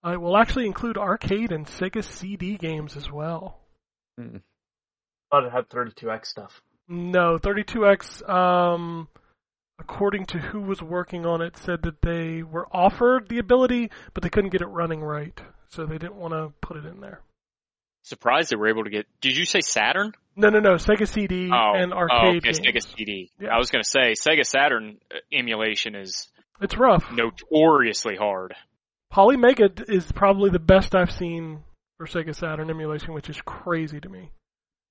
Uh, it will actually include arcade and Sega CD games as well. Thought it had 32x stuff. No, 32X, um, according to who was working on it, said that they were offered the ability, but they couldn't get it running right. So they didn't want to put it in there. Surprised they were able to get. Did you say Saturn? No, no, no. Sega CD Oh, and oh, okay, games. Sega CD. Yeah. I was gonna say Sega Saturn uh, emulation is It's rough. notoriously hard. Polymega is probably the best I've seen for Sega Saturn emulation, which is crazy to me.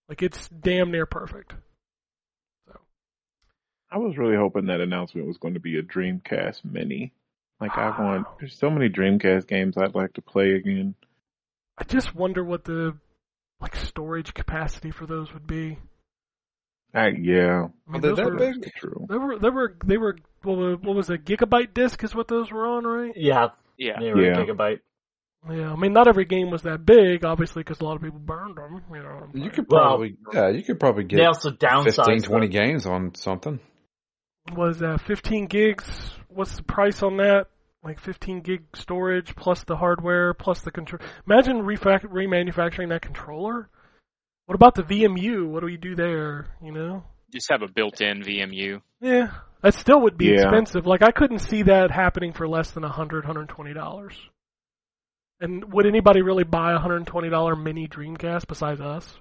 Like it's damn near perfect. I was really hoping that announcement was going to be a Dreamcast Mini. Like I want. There's so many Dreamcast games I'd like to play again. I just wonder what the like storage capacity for those would be. I, yeah, I mean, they those that were, big? true. They were they were they were what was, what was a gigabyte disc is what those were on, right? Yeah, Yeah. they were Yeah. a gigabyte. Yeah, I mean not every game was that big, obviously, because a lot of people burned them. You know, what I'm You saying. could Well, probably, yeah, you could probably They get also downsized 15, 20 them. games on something. was uh, 15 gigs. What's the price on that? Like 15 gig storage plus the hardware plus the control. Imagine refac- remanufacturing that controller. What about the VMU? What do we do there? You know? Just have a built-in VMU. Yeah, that still would be Yeah. expensive. Like I couldn't see that happening for less than 100 120 dollars. And would anybody really buy a $120 mini Dreamcast besides us?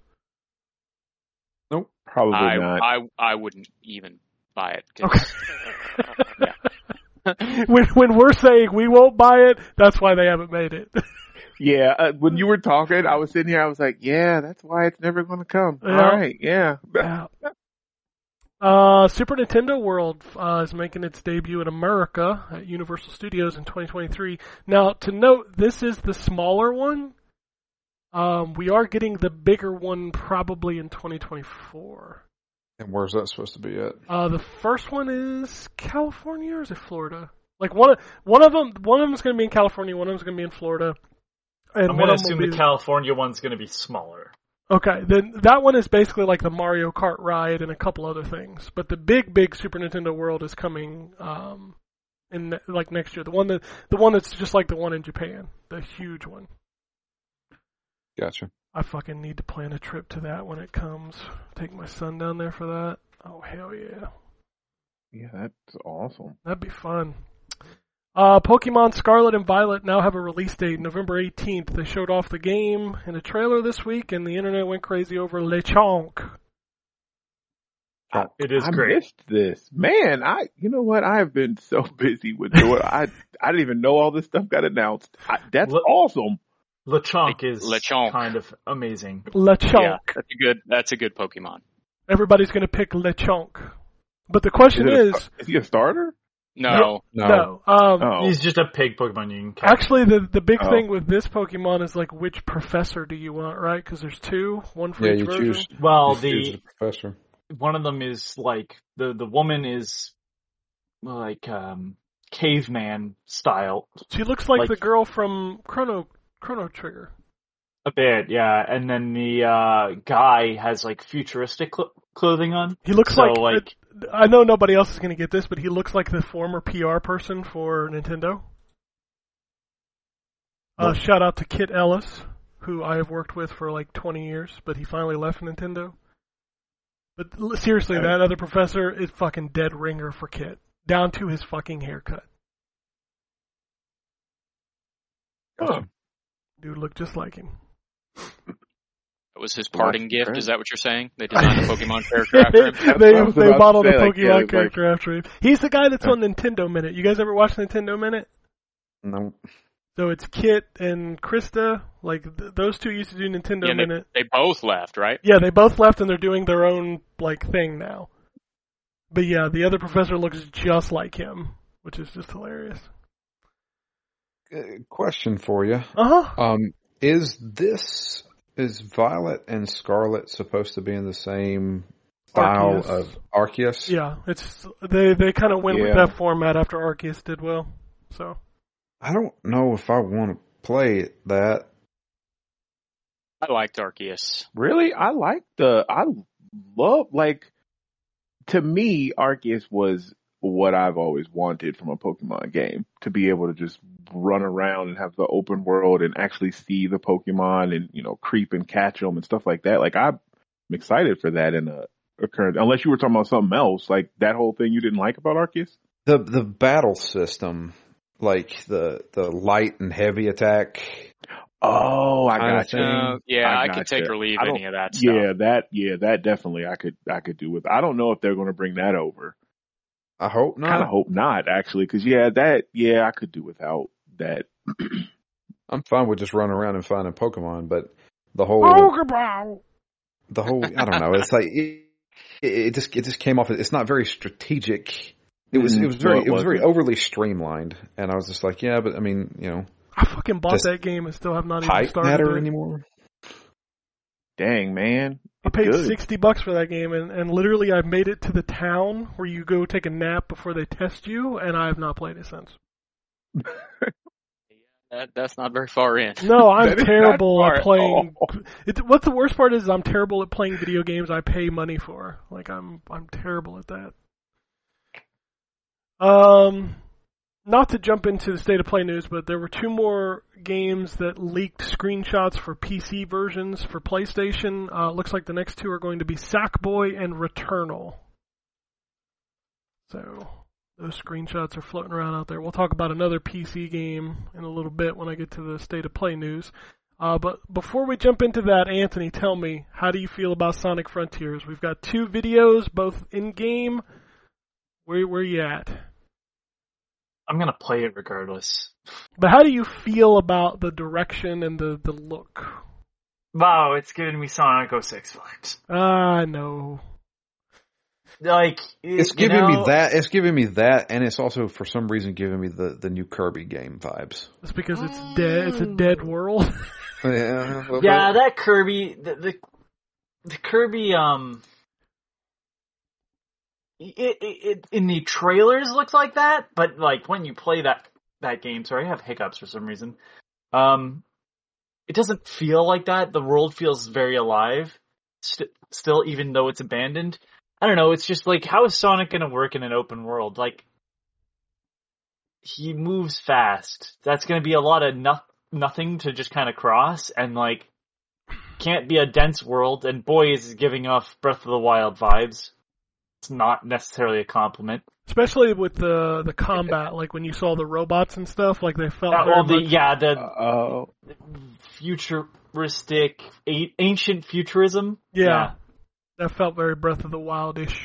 Nope, probably I, not. I I wouldn't even buy it. 'cause- when when we're saying we won't buy it, that's why they haven't made it. yeah, uh, when you were talking, I was sitting here. I was like, yeah, that's why it's never going to come. Yeah. All right, yeah. Yeah. Uh, Super Nintendo World uh, is making its debut in America at Universal Studios in 2023. Now, to note, this is the smaller one. Um, we are getting the bigger one probably in 2024. And where's that supposed to be at? Uh, the first one is California or is it Florida? Like one of one of them, one of them is going to be in California, one of them is going to be in Florida, and I'm gonna assume will the be California one's gonna be smaller. Okay, then that one is basically like the Mario Kart ride and a couple other things. But the big, big Super Nintendo World is coming um, in ne- like next year. The one that the one that's just like the one in Japan, the huge one. Gotcha. I fucking need to plan a trip to that when it comes. Take my son down there for that. Oh hell yeah, Yeah, that's awesome. that'd be fun. Uh, Pokemon Scarlet and Violet now have a release date, November 18th. They showed off the game in a trailer this week, and the internet went crazy over Lechonk. I- It is I great. missed this, man. I, you know what? I have been so busy with doing. I, I didn't even know all this stuff got announced. I, that's What- awesome. Lechonk is Lechonk. kind of amazing. Lechonk. Yeah, that's a good. That's a good Pokemon. everybody's going to pick Lechonk. But the question Is, it is, a, is he a starter? No, No. no. Um, Oh, He's just a pig Pokemon you can catch. Actually, the the big Oh. thing with this Pokemon is like which professor do you want, right? Because there's two, one for Yeah, each you version. choose. well, you choose the the professor. one of them is like the the woman is like um caveman style She looks like, like- the girl from Chrono Chrono Trigger. a bit, yeah. And then the uh guy has like futuristic cl- clothing on. He looks So, like, like- I know nobody else is going to get this, but he looks like the former PR person for Nintendo. Uh, shout out to Kit Ellis, who I have worked with for like 20 years, but he finally left Nintendo. But seriously, that other professor is fucking dead ringer for Kit, down to his fucking haircut. Huh. Dude looked just like him. that was his parting gift. great. Is that what you're saying? They designed a Pokemon character after him. They what I was they about to modeled a like, Pokemon yeah, like- character after him. He's the guy that's on Nintendo Minute. You guys ever watch Nintendo Minute? No. So it's Kit and Krysta. Like th- those two used to do Nintendo Yeah, Minute. They both left, right? Yeah, they both left and they're doing their own like thing now. But yeah, the other professor looks just like him, which is just hilarious. Uh, question for you. Uh huh. Um, is this is Violet and Scarlet supposed to be in the same style Arceus. of Arceus? Yeah, it's they they kind of went with that format after Arceus did well. So I don't know if I want to play that. I liked Arceus. Really, I like the. I love like. To me, Arceus was what I've always wanted from a Pokemon game. To be able to just run around and have the open world and actually see the Pokemon and you know creep and catch them and stuff like that. Like I'm excited for that in a, a current. Unless you were talking about something else, like that whole thing you didn't like about Arceus. The the battle system, like the the light and heavy attack. Oh, I Kinda got you. Uh, yeah, I I, can gotcha. take or leave any of that stuff. Yeah, that yeah, that definitely I could I could do with. I don't know if they're going to bring that over. I hope not. Kind of hope not actually, because yeah, that yeah I could do without that. I'm fine with just running around and finding Pokemon, but the whole Pokeball. the whole I don't know. It's like it, it just it just came off. It's not very strategic It was Mm, it was no, very it it was very overly streamlined, and I was just like, yeah, but I mean, you know, I fucking bought that game and still have not even started matter it. anymore? Dang man, I paid Good. sixty bucks for that game, and, and literally I've made it to the town where you go take a nap before they test you, and I have not played it since. That, that's not very far in. No, I'm That is not terrible at at playing. all. It, what's the worst part is I'm terrible at playing video games I pay money for. Like I'm I'm terrible at that. Um, not to jump into the state of play news, but there were two more games that leaked screenshots for PC versions for PlayStation. Uh, looks like the next two are going to be Sackboy and Returnal. So those screenshots are floating around out there. We'll talk about another PC game in a little bit when I get to the state of play news. Uh, but before we jump into that, Anthony, tell me, how do you feel about Sonic Frontiers? We've got two videos, both in game. Where where you at? I'm gonna play it regardless. But how do you feel about the direction and the, the look? Wow, it's giving me Sonic 06 vibes. I know. Like It's you giving me that. It's giving me that, and it's also for some reason giving me the the new Kirby game vibes. It's because it's dead. It's a dead world. Yeah, Yeah, bit. that Kirby, the, the the Kirby, um, it, it, it in the trailers looks like that, but like when you play that that game, sorry, I have hiccups for some reason. Um, it doesn't feel like that. The world feels very alive, st- still, even though it's abandoned. I don't know. It's just like how is Sonic going to work in an open world? Like he moves fast. That's going to be a lot of no- nothing to just kind of cross, and like can't be a dense world. And boy, is it giving off Breath of the Wild vibes. It's not necessarily a compliment. Especially with the the combat, like when you saw the robots and stuff, like they felt Uh, well, the much- yeah, the Oh, futuristic, a- ancient futurism. Yeah. That felt very Breath of the Wildish.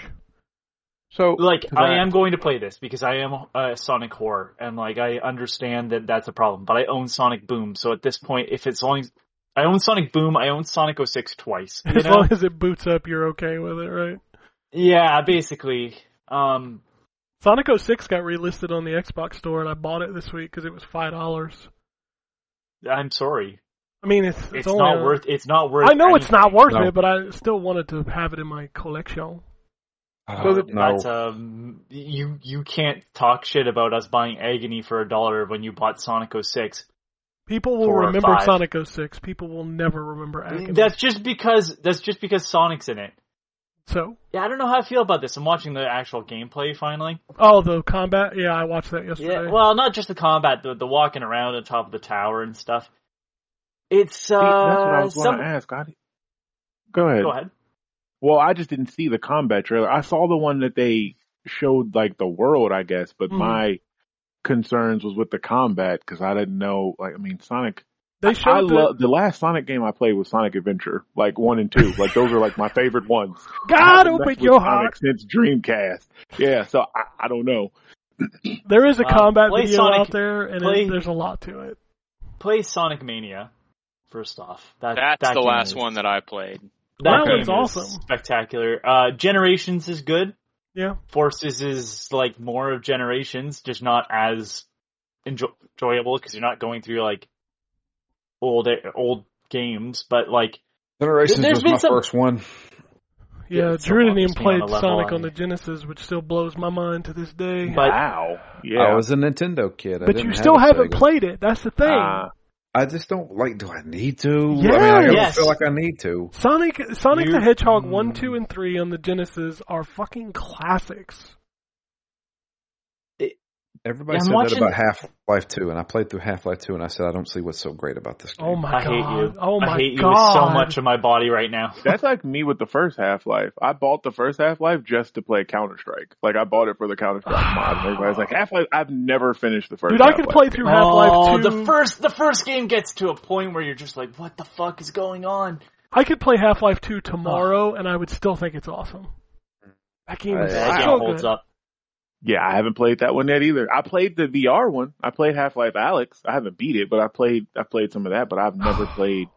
so like to I am going to play this because I am a Sonic whore, and like I understand that that's a problem. But I own Sonic Boom, so at this point, if it's only I own Sonic Boom, I own Sonic 06 twice. You As know? long as it boots up, you're okay with it, right? yeah, basically. Um, Sonic 06 got relisted on the Xbox store, and I bought it this week because it was five dollars. I'm sorry, I mean, it's it's, it's not a- worth. It's not worth. It. I know it's not worth No. it, but I still wanted to have it in my collection. So the- no. That's um, you you can't talk shit about us buying Agony for a dollar when you bought Sonic 06. People will Four remember five. Sonic 06. People will never remember Agony. That's just because that's just because Sonic's in it. so. Yeah, I don't know how I feel about this. I'm watching the actual gameplay finally. Oh, the combat. Yeah, I watched that yesterday. Yeah, well, not just the combat, the the walking around on top of the tower and stuff. It's uh, See, that's what I was going some- to ask. I, go ahead. Go ahead. Well, I just didn't see the combat trailer. I saw the one that they showed like the world, I guess, but Mhm. my concerns was with the combat because I didn't know. Like, I mean, Sonic. they I showed the, love the last Sonic game I played was Sonic Adventure, like one and two. Like those are like my favorite ones. I God open your Sonic heart. since Dreamcast. Yeah, so I, I don't know. There is a Uh, combat play video Sonic- out there, and play- it, there's a lot to it. Play Sonic Mania. First off, that That's that the last is- one that I played. That Wow, game it's is awesome. spectacular. Uh, Generations is good. Yeah. Forces is like more of Generations, just not as enjo- enjoyable because you're not going through like old old games, but like Generations was my some- first one. Yeah, it's Drew so didn't even interesting play on a level Sonic I- on the Genesis, which still blows my mind to this day. But- wow. Yeah. I was a Nintendo kid. I but didn't you still a haven't Sega. played it. That's the thing. Ah. I just don't like. Do I need to? I mean, Yeah. I don't Yes. feel like I need to. Sonic Sonic You- the Hedgehog Mm. 1, 2, and 3 on the Genesis are fucking classics. Everybody Yeah, said watching- that about Half Life Two, and I played through Half Life Two, and I said I don't see what's so great about this game. Oh my I god. hate you. Oh my I hate god. you with so much of my body right now. That's like me with the first Half Life. I bought the first Half Life just to play Counter Strike. Like I bought it for the Counter Strike mod. And everybody's like Half Life. I've never finished the first. Dude, I could Half-Life. play through Half Life oh, 2. the first the first game gets to a point where you're just like, what the fuck is going on? I could play Half Life 2 tomorrow and I would still think it's awesome. That game is Uh, That so game holds good. up. Yeah, I haven't played that one yet either. I played the VR one. I played Half Life Alyx. I haven't beat it, but I played I played some of that. But I've never played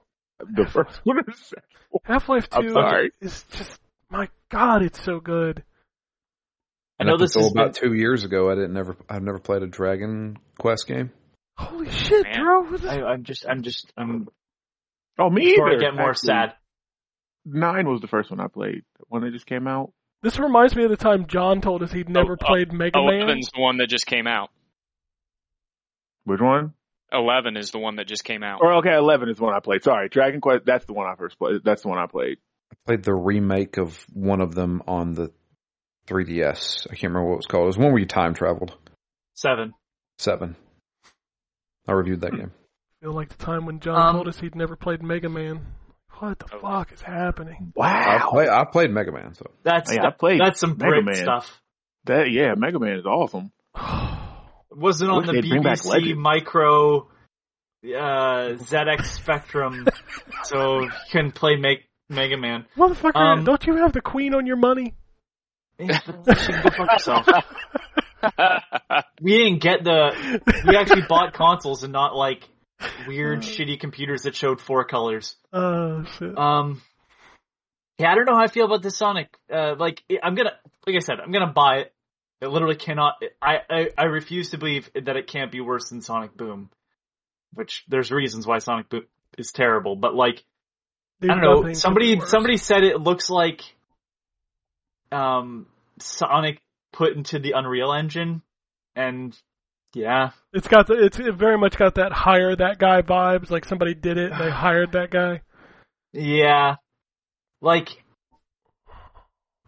the first one. or the second one. Half Life 2 sorry. is just, my god, it's so good. I know Up this is has been, about two years ago. I didn't never. I've never played a Dragon Quest game. Holy shit, Man. Drew! Who's this- I, I'm just, I'm just, I'm Oh, me before I either. get more actually. sad. Nine was the first one I played. When it just came out. This reminds me of the time John told us he'd never Oh, oh, played Mega Man. Eleven's the one that just came out. Which one? Eleven is the one that just came out. Or okay, eleven is the one I played. Sorry, Dragon Quest. That's the one I first played. That's the one I played. I played the remake of one of them on the 3DS. I can't remember what it was called. It was one where you time traveled. Seven. Seven. I reviewed that game. I feel like the time when John Um, told us he'd never played Mega Man. What the fuck is happening? I Wow. play, I played Mega Man, so That's Hey, I played that's some Mega Man. stuff. That yeah, Mega Man is awesome. Was it on the they'd bring back BBC Micro uh, ZX Spectrum, so you can play Meg- Mega Man? Motherfucker, Um, don't you have the Queen on your money? You can go fuck yourself. We didn't get the. We actually bought consoles and not like weird, shitty computers that showed four colors. Oh shit. Um, yeah, I don't know how I feel about this Sonic. Uh, like I'm gonna, like I said, I'm gonna buy it. It literally cannot. I, I I refuse to believe that it can't be worse than Sonic Boom. Which there's reasons why Sonic Boom is terrible, but like There's I don't know. Somebody somebody said it looks like um Sonic put into the Unreal Engine, and yeah, It's got the. It's it very much got that hire that guy vibes. Like somebody did it, and they hired that guy. yeah, like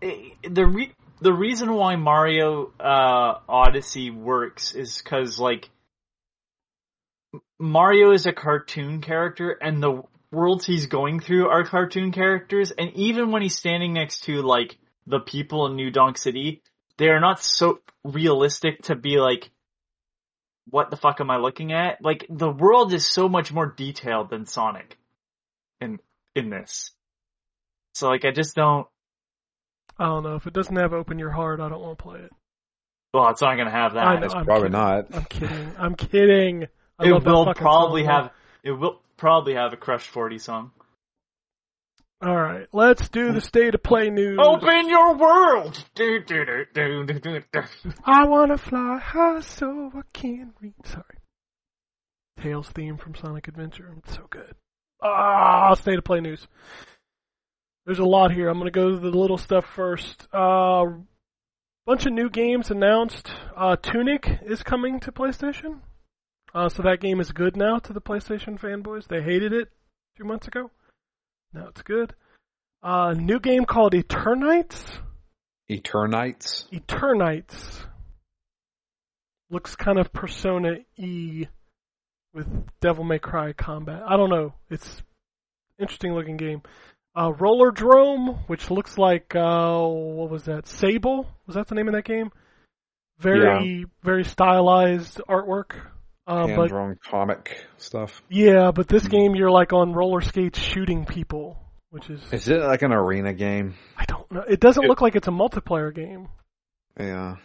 eh, the re- the reason why Mario uh Odyssey works is because like Mario is a cartoon character, and the worlds he's going through are cartoon characters, and even when he's standing next to like the people in New Donk City, they are not so realistic to be like, what the fuck am I looking at? Like the world is so much more detailed than Sonic in in this. So like I just don't. I don't know if it doesn't have open your heart. I don't want to play it. Well, it's not gonna have I that. know, it's I'm probably kidding. not. I'm kidding. I'm kidding. I It will probably song, have. It will probably have a Crush Forty song. All right, let's do the state of play news. Open your world. Do, do, do, do, do, do, do. I wanna fly high so I can reach. Sorry. Tails theme from Sonic Adventure. It's so good. Ah, state of play news. There's a lot here. I'm gonna go to the little stuff first. Uh, bunch of new games announced. Uh, Tunic is coming to PlayStation. Uh, so that game is good now to the PlayStation fanboys. They hated it two months ago. Now it's good. Uh, new game called Eternights. Eternights. Eternights looks kind of Persona E with Devil May Cry combat. I don't know. It's interesting looking game. Uh, Roller Drome, which looks like uh, what was that? Sable was that the name of that game? Very very stylized artwork. Uh, Hand but drawn comic stuff. yeah, but this game you're like on roller skates shooting people, which is Is it like an arena game? I don't know. It doesn't It- look like it's a multiplayer game. Yeah.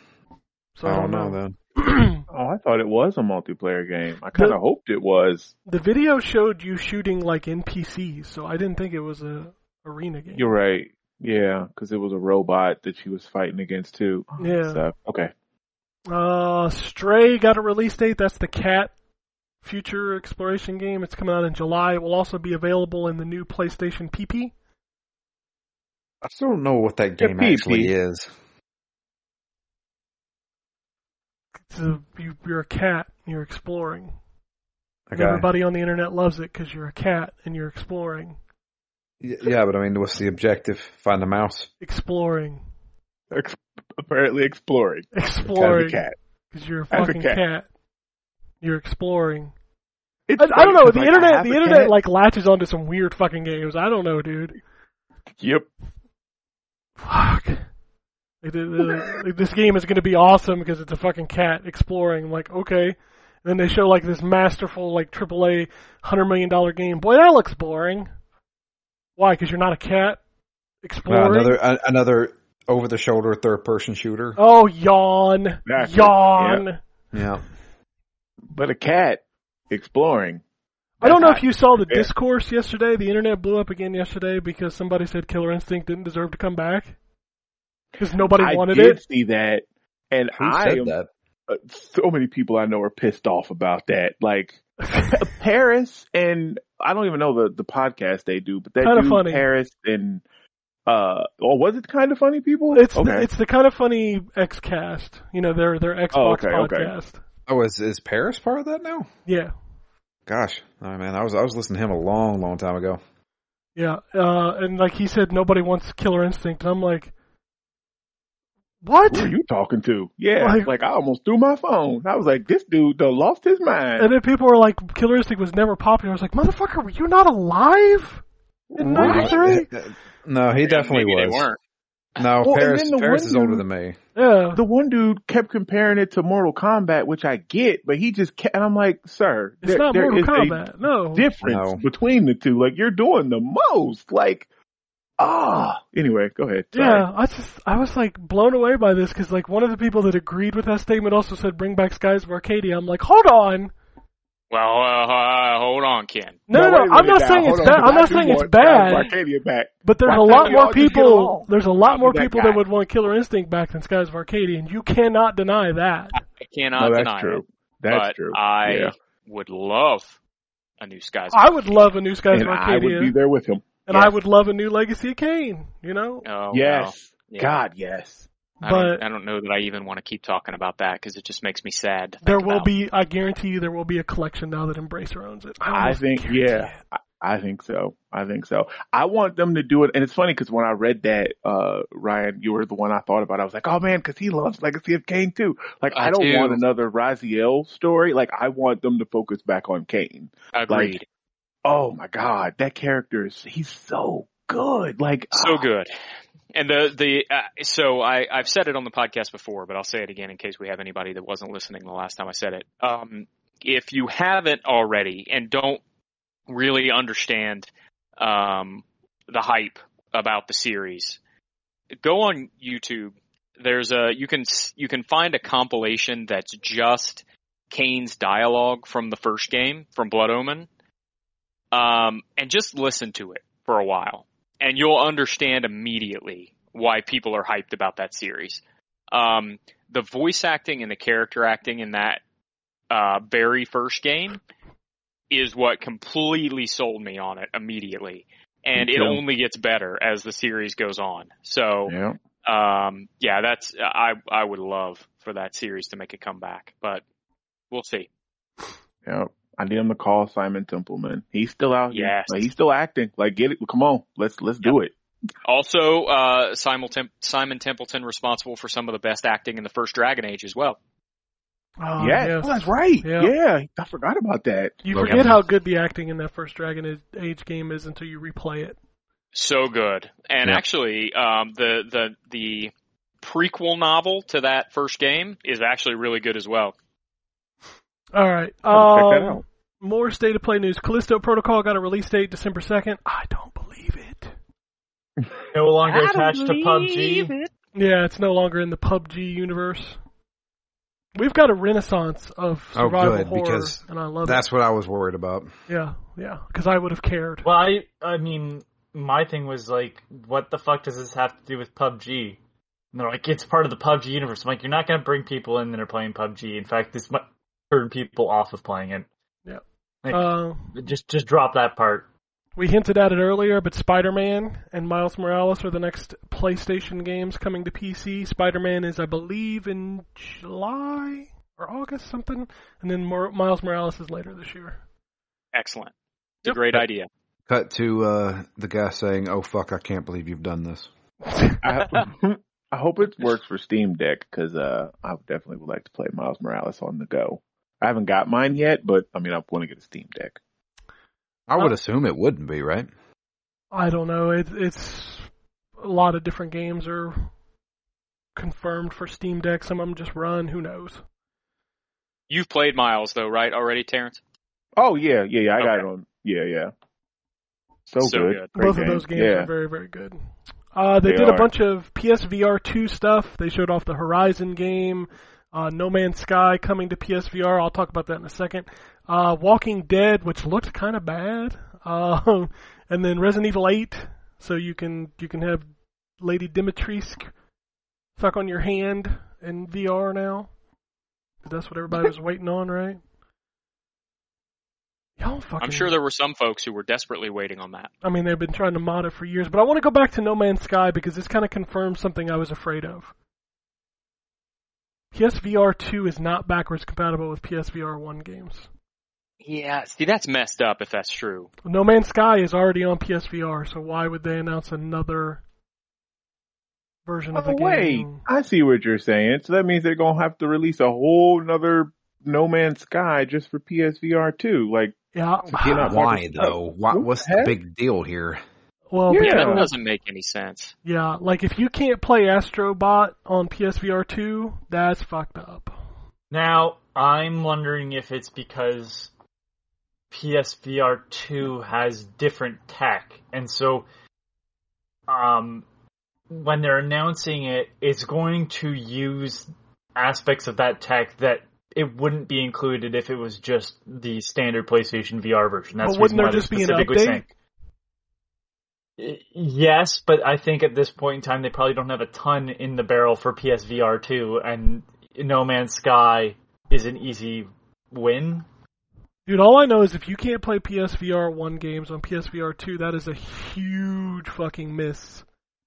So I don't know then. Oh, I thought it was a multiplayer game. I kind of hoped it was. The video showed you shooting like NPCs, so I didn't think it was a arena game. You're right. Yeah, because it was a robot that she was fighting against too. Yeah. So, okay. Uh, Stray got a release date. That's the Cat future exploration game. It's coming out in July. It will also be available in the new PlayStation PP. I still don't know what that game PP. actually is. It's a, you, you're a cat. And you're exploring. And Okay. Everybody on the internet loves it because you're a cat and you're exploring. Yeah, but I mean, what's the objective? Find a mouse. Exploring. Ex- apparently exploring. Exploring. Cat. Because you're a As a fucking cat. cat. You're exploring. It's I, I don't know. The like, internet, the internet cat. like latches onto some weird fucking games. I don't know, dude. Yep. Fuck. It, it, it- this game is going to be awesome because it's a fucking cat exploring. I'm like, okay. And then they show like this masterful, like AAA, hundred million dollar game. Boy, that looks boring. Why? Because you're not a cat exploring. another a- another over the shoulder third person shooter. Oh, yawn, Exactly. yawn. Yeah. But a cat exploring. I don't know if you saw the Yeah. discourse yesterday. The internet blew up again yesterday because somebody said Killer Instinct didn't deserve to come back because nobody I wanted did it. see that, and Who I said am that? uh, so many people I know are pissed off about that. Like Parris and I don't even know the the podcast they do, but that Kinda dude funny. Parris and uh, or was it kind of funny people? It's okay. the, it's the kind of funny X cast. You know, their their Xbox Oh, okay, okay. podcast. Oh, is is Parris part of that now? Yeah, Gosh, oh man, I was I was listening to him a long, long time ago. yeah. Uh, and like he said, nobody wants Killer Instinct, and I'm like, what? Who are you talking to? Yeah, Like- like, I almost threw my phone. I was like, this dude done lost his mind. And then people were like, Killer Instinct was never popular. I was like, motherfucker, were you not alive in '93? No, he definitely Maybe was. They weren't. No, Well, Parris the Parris one is older dude- than me. Yeah. the one dude kept comparing it to Mortal Kombat, which I get, but he just kept, and I'm like, sir, It's there- not there Mortal is a Kombat. No. difference No. between the two. Like you're doing the most. Like, ah. Anyway, go ahead. Sorry. Yeah, I just I was like blown away by this because like one of the people that agreed with that statement also said bring back Skies of Arcadia. I'm like, hold on, Well, uh, uh, hold on, Ken. no, no, wait no, a I'm not now. saying Hold it's bad. I'm I not saying it's want Skies of bad, Arcadia back. but there's Why a lot more all just get people. There's a lot I'll more that people guy. that would want Killer Instinct back than Skies of Arcadia, and you cannot deny that. I cannot No, that's deny true. it. That's true. I Yeah. would love a new Skies. I would love a new Skies and of I would be there with him. and I would love a new Legacy of Kain. You know, Oh, yes. well, yeah. God, yes. I don't, but- I don't know that I even want to keep talking about that because it just makes me sad. to there think will about. be. I guarantee you, there will be a collection now that Embracer owns it. I almost think, yeah. it. I, I think so. I think so. I want them to do it. And it's funny because when I read that, uh, Ryan, you were the one I thought about. I was like, oh man, because he loves Legacy of Kain too. Like, I, I don't do. want another Raziel story. Like, I want them to focus back on Kain. Agreed. Oh my God, that character is, he's so good. Like, so ah, good. And the the uh, so I I've said it on the podcast before, but I'll say it again in case we have anybody that wasn't listening the last time I said it. Um, if you haven't already and don't really understand um, the hype about the series, go on YouTube. There's a you can you can find a compilation that's just Kain's dialogue from the first game from Blood Omen, um, and just listen to it for a while and you'll understand immediately why people are hyped about that series. Um, the voice acting and the character acting in that uh, very first game is what completely sold me on it immediately, and it only gets better as the series goes on. So, Yeah. um, yeah, that's I I would love for that series to make a comeback, but we'll see. Yeah. I need him to call Simon Templeman. He's still out here. Yes. Like, he's still acting. Like, get it. Come on. Let's, let's do it. Also, uh, Simon, Tem- Simon Templeman responsible for some of the best acting in the first Dragon Age as well. Oh, yes. yes. Oh, that's right. Yeah. Yeah. I forgot about that. You Loghain. forget how good the acting in that first Dragon Age game is until you replay it. So good. And Yeah. actually, um, the, the, the prequel novel to that first game is actually really good as well. All right. I'll check that Um, out. more state of play news. Callisto Protocol got a release date December 2nd. I don't believe it. No longer attached to PUBG. Yeah, it's no longer in the PUBG universe. We've got a renaissance of Oh, survival good, horror, because and I love That's what I was worried about. Yeah, yeah, because I would have cared. Well, I I mean, my thing was like, what the fuck does this have to do with PUBG? And they're like, it's part of the PUBG universe. I'm like, you're not gonna bring people in that are playing PUBG. In fact, this might turn people off of playing it. Yeah. Like, Uh, just just drop that part. we hinted at it earlier, but Spider-Man and Miles Morales are the next PlayStation games coming to PC. Spider-Man is, I believe, in July or August, something, and then Mor- Miles Morales is later this year. Excellent. It's Yep. a great idea. Cut to uh, the guy saying, "Oh fuck, I can't believe you've done this." I, I hope it works for Steam Deck because uh, I definitely would like to play Miles Morales on the go. I haven't got mine yet, but I mean, I want to get a Steam Deck. I would Uh, assume it wouldn't be right. I don't know. It, it's a lot of different games are confirmed for Steam Deck. Some of them just run. Who knows? You've played Miles though, right? Already, Terrence? Oh yeah, yeah, yeah. I got Okay. it on. Yeah, yeah. So, So good. good. Both game. of those games yeah. are very, very good. Uh, they, They did a bunch of PSVR 2 stuff. They showed off the Horizon game, uh, No Man's Sky coming to PSVR. I'll talk about that in a second. Uh, Walking Dead, which looked kind of bad. Um, and then Resident Evil 8, so you can you can have Lady Dimitrescu suck on your hand. in VR now. That's what everybody was waiting on, right? Y'all fucking. I'm sure there were some folks who were desperately waiting on that. I mean, they've been trying to mod it for years, but I want to go back to No Man's Sky because this kind of confirms something I was afraid of. PSVR 2 is not backwards compatible with PSVR 1 games. Yeah, see, that's messed up if that's true. No Man's Sky is already on PSVR, so why would they announce another version of the Oh wait, game? I see what you're saying. So that means they're gonna have to release a whole nother No Man's Sky just for PSVR two. Like, Yeah, Why though? What what's the the big deal here? Well, Yeah. Yeah, that doesn't make any sense. yeah, like if you can't play Astrobot on PSVR 2, that's fucked up. Now, I'm wondering if it's because PSVR 2 has different tech, and so, um, when they're announcing it, it's going to use aspects of that tech that it wouldn't be included if it was just the standard PlayStation VR version. That's But the wouldn't there they're just be an specifically update? saying- Y- Yes, but I think at this point in time they probably don't have a ton in the barrel for PSVR 2, and No Man's Sky is an easy win. Dude, all I know is if you can't play PSVR 1 games on PSVR 2, that is a huge fucking miss.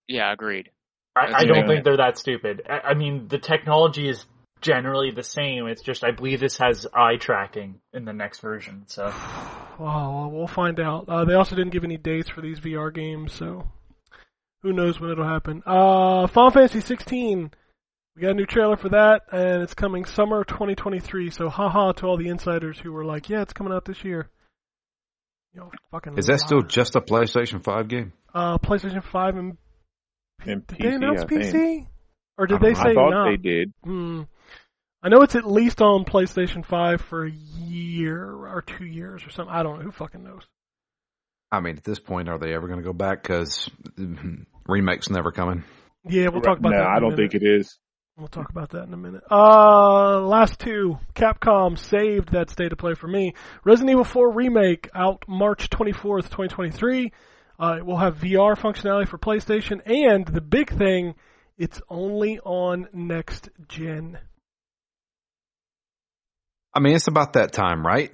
Yeah, agreed. I, I don't think they're that stupid. I, I mean, the technology is generally the same. It's just I believe this has eye tracking in the next version. So Well, we'll find out. Uh, they also didn't give any dates for these VR games, so who knows when it'll happen. Uh, Final Fantasy 16. We got a new trailer for that, and it's coming summer 2023. So, haha to all the insiders who were like, "Yeah, it's coming out this year." Yo, fucking. Is that still just a PlayStation Five game? uh, PlayStation 5 and and did PC, they announce I think. PC? Or did I they say I thought not? they did. Hmm. I know it's at least on PlayStation 5 for a year or two years or something. I don't know. Who fucking knows? I mean, at this point, are they ever going to go back? Because remakes never coming. Yeah, we'll talk about no, that. in a I don't minute. think it is. We'll talk about that in a minute. Uh, last two. Capcom saved that state of play for me. Resident Evil 4 Remake out March 24th, 2023. Uh, it will have VR functionality for PlayStation, and the big thing, it's only on next gen. I mean, it's about that time, right?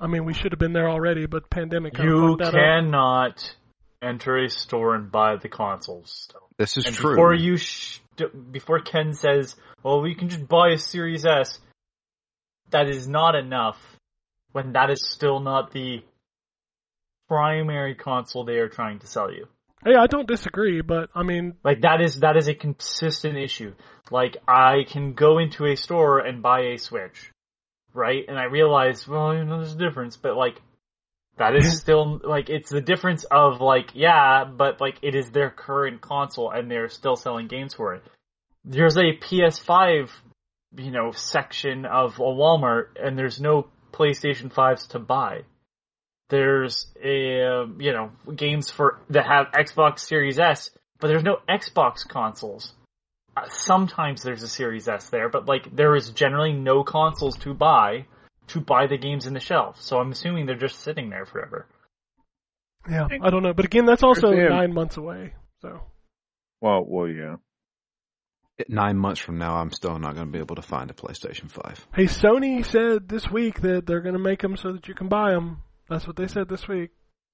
I mean, we should have been there already, but pandemic you fucked that up. cannot enter a store and buy the consoles. This is and true. before you sh- before Ken says, "Well, we can just buy a Series S," that is not enough. When that is still not the primary console they are trying to sell you. Hey, I don't disagree, but I mean, Like that is that is a consistent issue. Like I can go into a store and buy a Switch, right? And I realize, well, you know, there's a difference, but like that is still like it's the difference of like yeah, but like it is their current console and they're still selling games for it. There's a PS5, you know, section of a Walmart, and there's no PlayStation 5s to buy. There's a um, you know games for that have Xbox Series S, but there's no Xbox consoles. Uh, sometimes there's a Series S there, but like there is generally no consoles to buy to buy the games in the shelf. So I'm assuming they're just sitting there forever. yeah, I don't know. But again, that's also Understand. nine months away. So Well, well, yeah. Nine months from now, I'm still not going to be able to find a PlayStation Five. Hey, Sony said this week that they're going to make them so that you can buy them. That's what they said this week.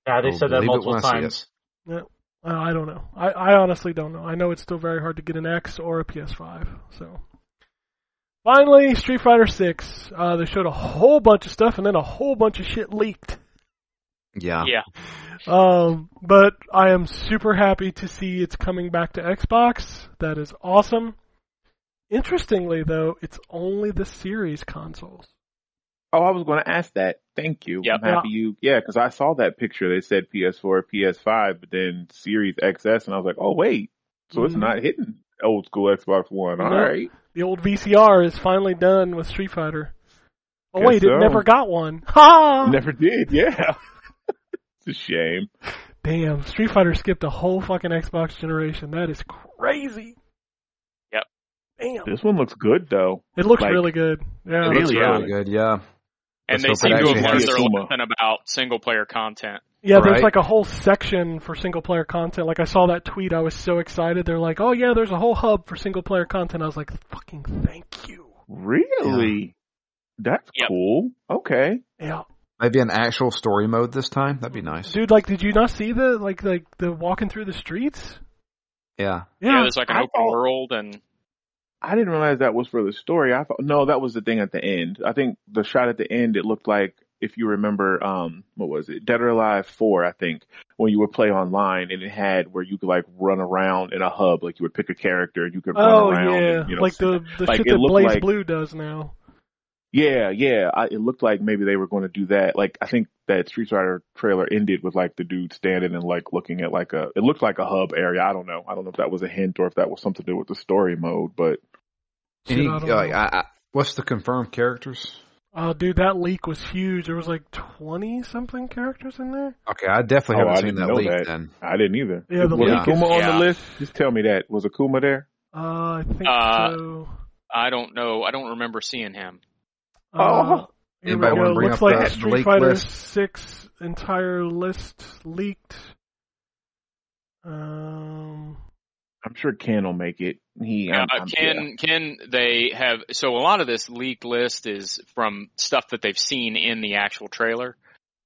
Yeah, they I'll said that multiple when I see it. times. Yeah, uh, I don't know. I, I honestly don't know. I know it's still very hard to get an X or a PS5. So, finally, Street Fighter Six. Uh, they showed a whole bunch of stuff and then a whole bunch of shit leaked. Yeah. Yeah. Um, but I am super happy to see it's coming back to Xbox. That is awesome. Interestingly, though, it's only the series consoles. Oh, I was going to ask that. Thank you. Yep. I'm happy you. Yeah, because I saw that picture. They said PS4, PS5, but then Series XS, and I was like, oh wait, so it's Mhm. not hitting old school Xbox One. All No. right. The old VCR is finally done with Street Fighter. Oh Guess wait, it never got one. Ha! Never did. Yeah. it's a shame. Damn, Street Fighter skipped a whole fucking Xbox generation. That is crazy. Yep. Damn. This one looks good though. It looks like- really good. Yeah. It It looks Really really good. good. Yeah. And Let's they seem to have learned has- their lesson about single player content. Yeah, there's Right. like a whole section for single player content. Like I saw that tweet, I was so excited. They're like, "Oh yeah, there's a whole hub for single player content." I was like, "Fucking thank you." Really? That's Yep. cool. Okay. Yeah, Maybe an actual story mode this time. That'd be nice. dude. Like, did you not see the like like the walking through the streets? Yeah. Yeah, there's like an I open thought- world and I didn't realize that was for the story. I thought no, that was the thing at the end. I think the shot at the end, it looked like if you remember, um, what was it? Dead or Alive Four, I think, when you would play online and it had where you could like run around in a hub, like you would pick a character and you could Oh run around. yeah, and, you know, like the the like, shit that Blaze like- Blue does now. Yeah, yeah. I, it looked like maybe they were going to do that. Like I think that Street Fighter trailer ended with like the dude standing and like looking at like a. It looked like a hub area. I don't know. I don't know if that was a hint or if that was something to do with the story mode. But Any, I like. I, I, what's the confirmed characters? Oh, dude, that leak was huge. There was like twenty something characters in there. Okay, I definitely Oh, haven't I seen didn't that know leak that. then. I didn't either. Yeah, the was leak Akuma is- on yeah. the list? Just tell me that was Akuma there. Uh, I think Uh, so. I don't know. I don't remember seeing him. Uh, Oh. here we Anybody wanna bring Looks up like the- the Street leak Fighter list? Six entire list leaked. Um, I'm sure Ken will make it. He Uh, I'm, I'm, Ken, Ken, they have so a lot of this leaked list is from stuff that they've seen in the actual trailer,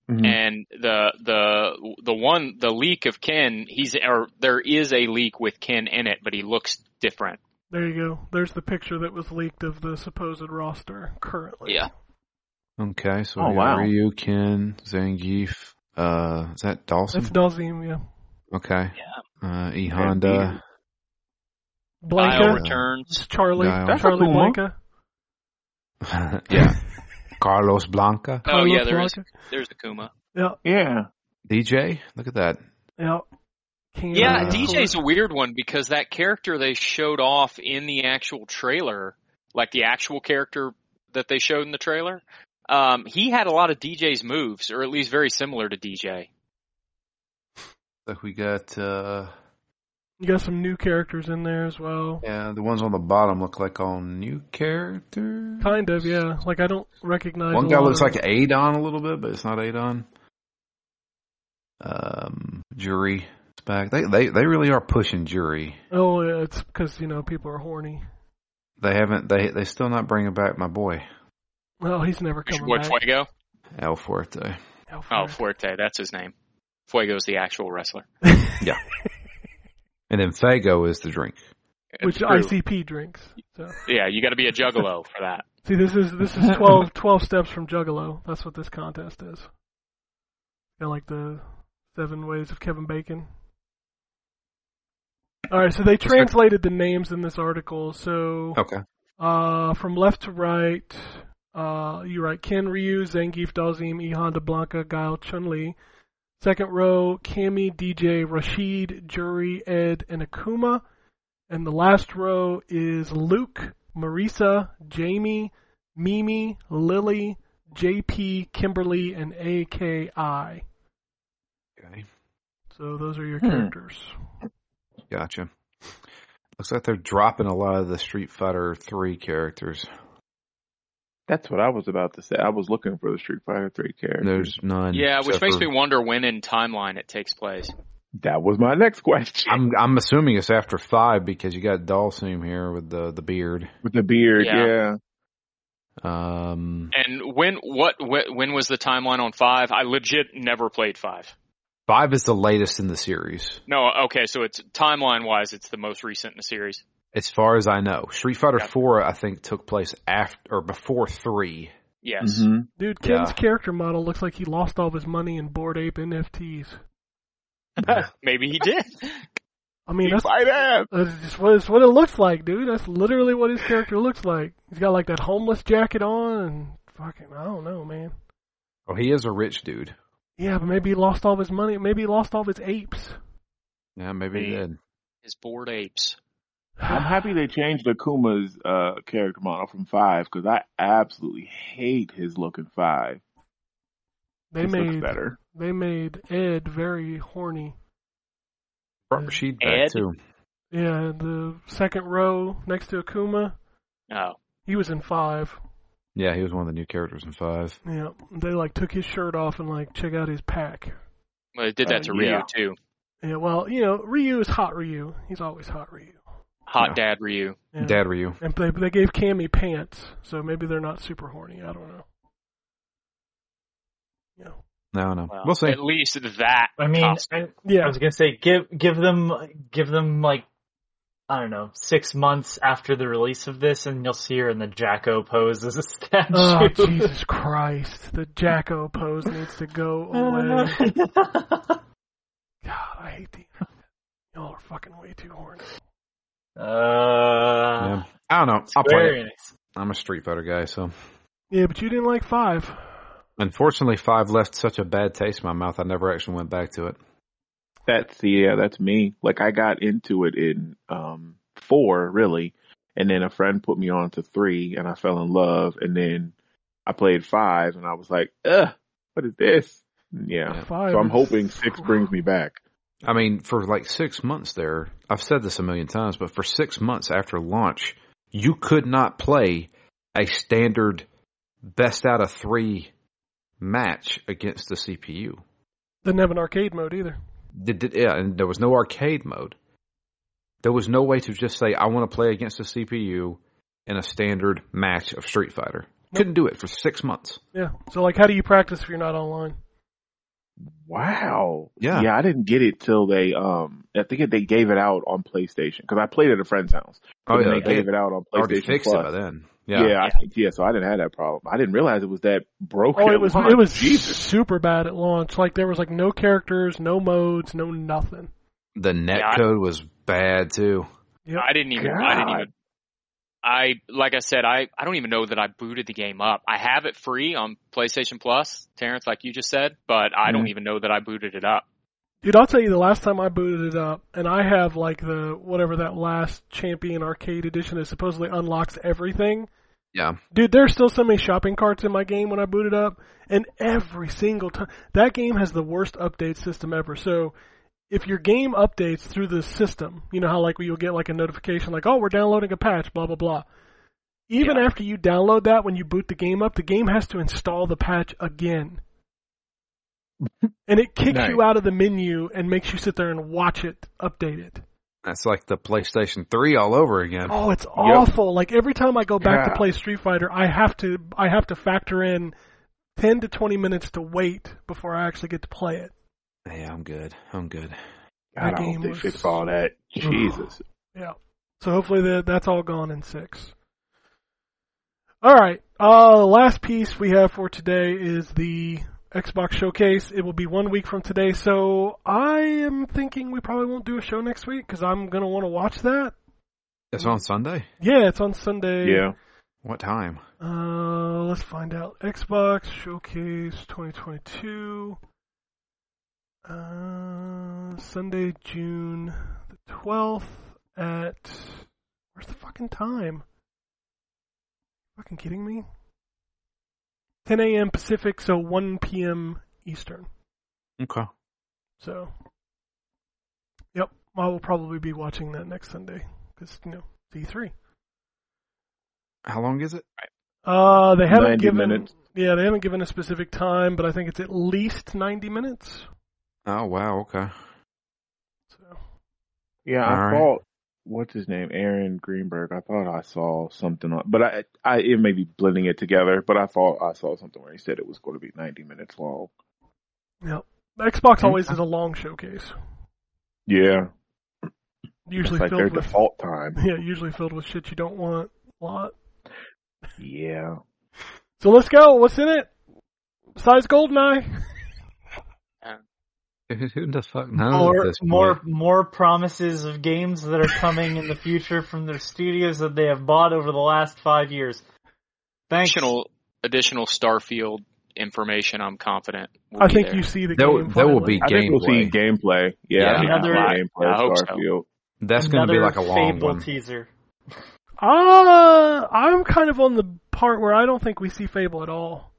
yeah. Mhm. and the the the one the leak of Ken, he's or there is a leak with Ken in it, but he looks different. there you go. There's the picture that was leaked of the supposed roster currently. Yeah. Okay, so Oh, we got wow. Ryu, Ken, Zangief. Uh, is that Dawson? That's Dhalsim, yeah. okay. Yeah. Uh, E Honda. Blanka, Guile returns. it's Charlie, Guile. That's Charlie Akuma. Blanka. yeah. Carlos Blanca. Oh Carlos yeah, there is. Blanka. There's Akuma. Yeah, yeah. DJ. Look at that. yeah. King Yeah, Uh, DJ's a weird one because that character they showed off in the actual trailer, like the actual character that they showed in the trailer, um, he had a lot of DJ's moves, or at least very similar to DJ. Like we got. uh You got some new characters in there as well. Yeah, the ones on the bottom look like all new characters. Kind of, yeah. Like I don't recognize. One guy looks of- like Adon a little bit, but it's not Adon. Um, Juri is back. They they they really are pushing Juri. Oh, yeah, it's because you know people are horny. They haven't. They they still not bringing back my boy Well, he's never Your coming boy back. Fuego? El Fuerte. Oh, Oh. Fuerte, that's his name. Fuego's the actual wrestler. And then Faygo is the drink. Which True. ICP drinks. So Yeah, you got to be a juggalo for that. see, this is this is 12, 12 steps from Juggalo. That's what this contest is. Kind of like the seven ways of Kevin Bacon. All right, so they translated the names in this article. So Okay. Uh, from left to right, uh, you write Ken Ryu, Zangief, Dhalsim, E Honda, Blanka, Guile, Chun Li. Second row, Cammy, DJ, Rashid, Juri, Ed, and Akuma. And the last row is Luke, Marisa, Jamie, Mimi, Lily, JP, Kimberly, and AKI. Okay. So those are your Hmm. characters. Gotcha. Looks like they're dropping a lot of the Street Fighter Three characters. That's what I was about to say. I was looking for the Street Fighter Three character. There's none. Yeah, which makes for- me wonder when in timeline it takes place. That was my next question. I'm I'm assuming it's after five because you got Dhalsim here with the the beard. With the beard, Yeah. yeah. Um, And when what when, when was the timeline on five? I legit never played five. five is the latest in the series, No, okay, so it's timeline wise, it's the most recent in the series. As far as I know. Street Fighter Yeah. Four, I think, took place after or before three. Yes. Mhm. Dude, Ken's Yeah. character model looks like he lost all of his money in Bored Ape NFTs. Maybe he did. I mean, He that's, that's just what, it's what it looks like, dude. That's literally what his character looks like. He's got like that homeless jacket on and fucking, I don't know, man. Oh, he is a rich dude. Yeah, but maybe he lost all of his money. Maybe he lost all of his apes. Yeah, maybe he Me. did. His bored apes. I'm happy they changed Akuma's uh, character model from five because I absolutely hate his look in five. They This looks made better. they made Ed very horny. Brought Rashid back Ed? too. Yeah, the second row next to Akuma, Oh. he was in five. Yeah, he was one of the new characters in five. Yeah, they like took his shirt off and like check out his pack. Well, they did that Uh, to Ryu yeah. too. Yeah, well, you know, Ryu is hot Ryu. He's always hot Ryu. Hot Yeah. Dad Ryu. Yeah. Dad Ryu. And they they gave Cammy pants, so maybe they're not super horny. I don't know. You know. No, no. Well, we'll see. At least that. I mean, costume. I, I was gonna say give give them give them like I don't know six months after the release of this, and you'll see her in the Jacko pose as a statue. Oh Jesus Christ! The Jacko pose needs to go away. God, I hate the internet. Y'all are fucking way too horny. Uh, Yeah. I don't know. I'll play very it. nice. I'm a Street Fighter guy, so Yeah, but you didn't like five. unfortunately, five left such a bad taste in my mouth. I never actually went back to it. That's yeah, that's me. Like I got into it in um four really, and then a friend put me on to three, and I fell in love, and then I played five, and I was like, ugh, what is this? Yeah. Five. So I'm hoping six brings me back. I mean, for like six months there, I've said this a million times, but for six months after launch, you could not play a standard best out of three match against the CPU. Didn't have an arcade mode either. Did, did, yeah, and there was no arcade mode. There was no way to just say, I want to play against the CPU in a standard match of Street Fighter. Couldn't do it for six months. Yeah. So like, how do you practice if you're not online? Wow. Yeah. Yeah, I didn't get it till they um I think they gave it out on PlayStation because I played at a friend's house. Oh, yeah, they they gave it out on already PlayStation fixed Plus. it by then. Yeah, Yeah. I think yeah. So I didn't have that problem. I didn't realize it was that broken. Oh, it was at it was. Jesus. super bad at launch. Like there was like no characters, no modes, no nothing. The net Yeah, I- code was bad too. Yep. I didn't even. I didn't even. I like I said. I I don't even know that I booted the game up. I have it free on PlayStation Plus, Terrence, like you just said, but I don't Mhm. even know that I booted it up. Dude, I'll tell you the last time I booted it up, and I have like the whatever that last Champion Arcade Edition that supposedly unlocks everything. Yeah. Dude, there's still so many shopping carts in my game when I boot it up, and every single time that game has the worst update system ever. So if your game updates through the system, you know how like you'll get like a notification like, oh, we're downloading a patch, blah blah blah. Even Yeah. after you download that, when you boot the game up, the game has to install the patch again. and it kicks Nice. you out of the menu and makes you sit there and watch it update it. That's like the PlayStation 3 all over again. Oh, it's awful. Like every time I go back to play Street Fighter, I have to I have to factor in 10 to 20 minutes to wait before I actually get to play it. Yeah, I'm good. I'm good. God, I That game hope they was- fix all that. Jesus. Yeah. So hopefully that that's all gone in 6. All right. Uh last piece we have for today is the Xbox showcase. It will be 1 week from today. So I am thinking we probably won't do a show next week cuz I'm going to want to watch that. It's on Sunday? Yeah, it's on Sunday. Yeah. What time? Uh, let's find out. Xbox Showcase 2022. Uh, Sunday, June the 12th at. Where's the fucking time? Fucking kidding me? 10 a.m. Pacific, so 1 p.m. Eastern. Okay. So, yep, I will probably be watching that next Sunday because you know D3. How long is it? Uh, they haven't 90 given. minutes. Yeah, they haven't given a specific time, but I think it's at least 90 minutes. Oh, wow. Okay. So, Yeah, I All right. thought what's his name, Aaron Greenberg. I thought I saw something on, but I, I it may be blending it together. But I thought I saw something where he said it was going to be ninety minutes long. yep. Xbox always is a long showcase. Yeah, Usually it's like their filled with default time. yeah, usually filled with shit you don't want a lot. Yeah, So let's go. What's in it? Besides Goldeneye. Who the fuck knows More, this more, more promises of games that are coming in the future from their studios that they have bought over the last five years. Thanks. Additional additional Starfield information. I'm confident. will I be think there. you see the There will- game. there will finally. be I think we'll see Gameplay. gameplay. Yeah, Yeah. Another- we'll gameplay I of hope so. Starfield. That's going to be like a long Fable one. teaser. Uh, I'm kind of on the part where I don't think we see Fable at all.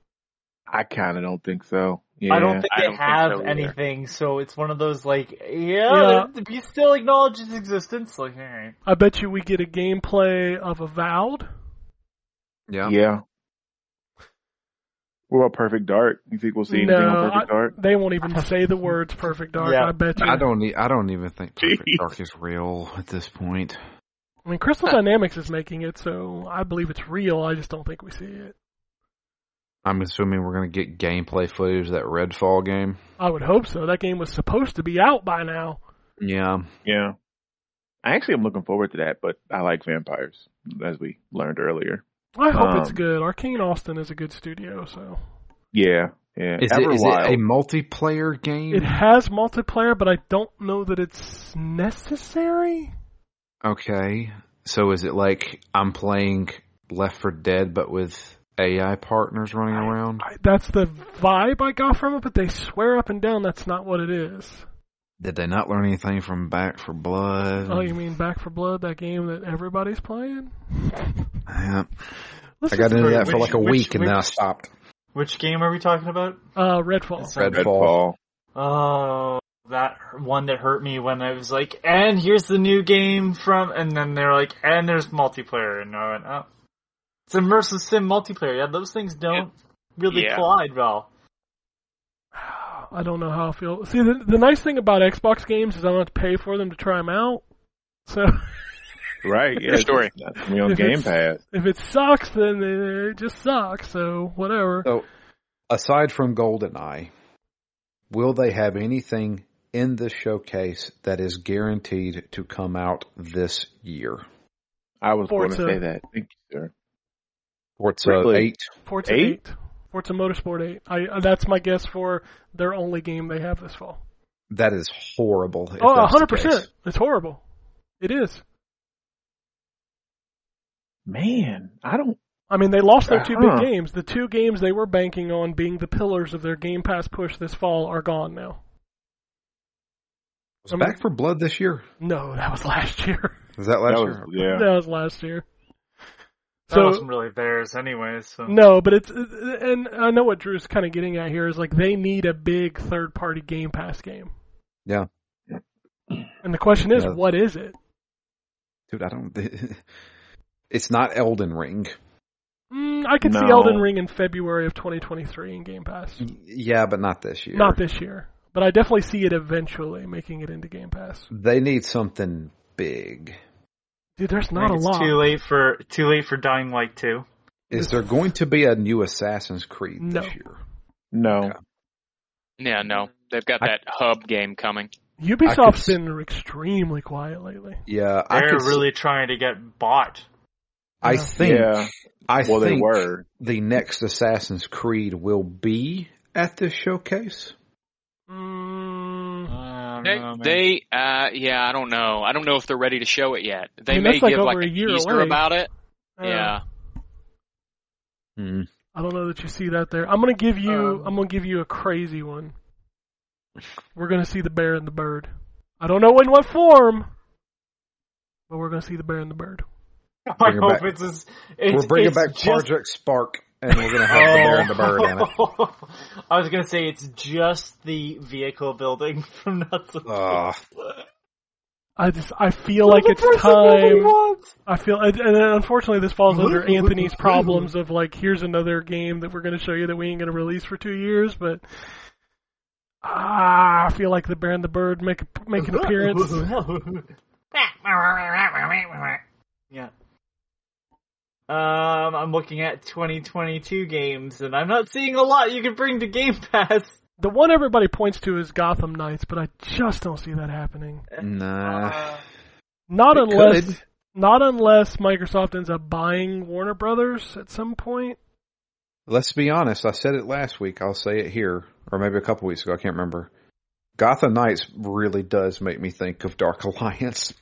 I kind of don't think so. Yeah, I don't think I they don't think have so either. anything, so it's one of those like, Yeah. yeah, you still acknowledge its existence. Like, alright. I bet you we get a gameplay of Avowed. Yeah. Yeah, What about Perfect Dark? You think we'll see anything No, on Perfect I- Dark? they won't even say the words "perfect dark." Yeah. I bet you. I don't. I don't even think Perfect Jeez. Dark is real at this point. I mean, Crystal Dynamics is making it, so I believe it's real. I just don't think we see it. I'm assuming we're going to get gameplay footage of that Redfall game. I would hope so. That game was supposed to be out by now. Yeah. Yeah. I actually am looking forward to that, but I like vampires, as we learned earlier. I hope it's Um, good. Arkane Austin is a good studio, so Yeah, yeah. Is it, is it a multiplayer game? it has multiplayer, but I don't know that it's necessary. Okay. So is it like I'm playing Left 4 Dead but with AI partners running around? I, that's the vibe I got from it, but they swear up and down that's not what it is. Did they not learn anything from Back 4 Blood? Oh, you mean Back 4 Blood, that game that everybody's playing? Yeah. Let's I got into that which- for like a which- week and then I stopped. Which game are we talking about? Uh, Redfall. It's Redfall. Oh, that one that hurt me when I was like, and here's the new game from, and then they're like, and there's multiplayer, and I went, oh. It's immersive sim multiplayer. Yeah, those things don't really Yeah. collide well. I don't know how I feel. See, the, the nice thing about Xbox games is I don't have to pay for them to try them out. So Right, yeah. Story. it's not on If Game Pass. if it sucks, then it just sucks. So whatever. So, aside from GoldenEye, will they have anything in the showcase that is guaranteed to come out this year? I was going to say that. Thank you, sir. Forza Really? 8? Forza Eight? 8. Forza Motorsport 8. I, uh, that's my guess for their only game they have this fall. That is horrible. if Oh, that's 100%. It's horrible. It is. Man, I don't. I mean, they lost their 2 Uh-huh. big games. The two games they were banking on being the pillars of their Game Pass push this fall are gone now. Was I mean- Back 4 Blood this year? No, that was last year. Was that last That year? was, yeah. That was last year. That So wasn't really theirs anyways. So. no, but it's and I know what Drew's kind of getting at here is like they need a big third party Game Pass game. Yeah. And the question is, Yeah. what is it? Dude, I don't. It's not Elden Ring. Mm, I could see Elden Ring in February of 2023 in Game Pass. Yeah, but not this year. Not this year, but I definitely see it eventually making it into Game Pass. They need something big. Dude, there's not a lot. too late for too late for Dying Light 2. Is there going to be a new Assassin's Creed No. this year? No. Okay. Yeah, no. They've got I- that hub game coming. Ubisoft's I could- been extremely quiet lately. Yeah, I They're could. really trying to get bought. I Yeah. think. Yeah. I Well, they were. the next Assassin's Creed will be at this showcase. Mm, I don't They, know, man. they, uh, yeah, I don't know. I don't know if they're ready to show it yet. They I mean, may like give like a a year teaser away. about it. uh, yeah. Hmm. I don't know that you see that there. I'm gonna give you. Um, I'm gonna give you a crazy one. We're gonna see the bear and the bird. I don't know in what form, but we're gonna see the bear and the bird. I hope back. it's, as- it's We're bringing it's back just- Project Spark, and we're going to have the bear and the bird in it. I was gonna say it's just the vehicle building from Nuts. Ugh. I just I feel like it's time. I feel, and and unfortunately, this falls under Anthony's problems of like, here's another game that we're going to show you that we ain't going to release for two years. But ah, I feel like the Bear and the Bird make make an appearance. yeah. Um, I'm looking at 2022 games, and I'm not seeing a lot you can bring to Game Pass. The one everybody points to is Gotham Knights, but I just don't see that happening. Nah. Uh, Not It unless, could. not unless Microsoft ends up buying Warner Brothers at some point. Let's be honest. I said it last week. I'll say it here, or maybe a couple weeks ago. I can't remember. Gotham Knights really does make me think of Dark Alliance.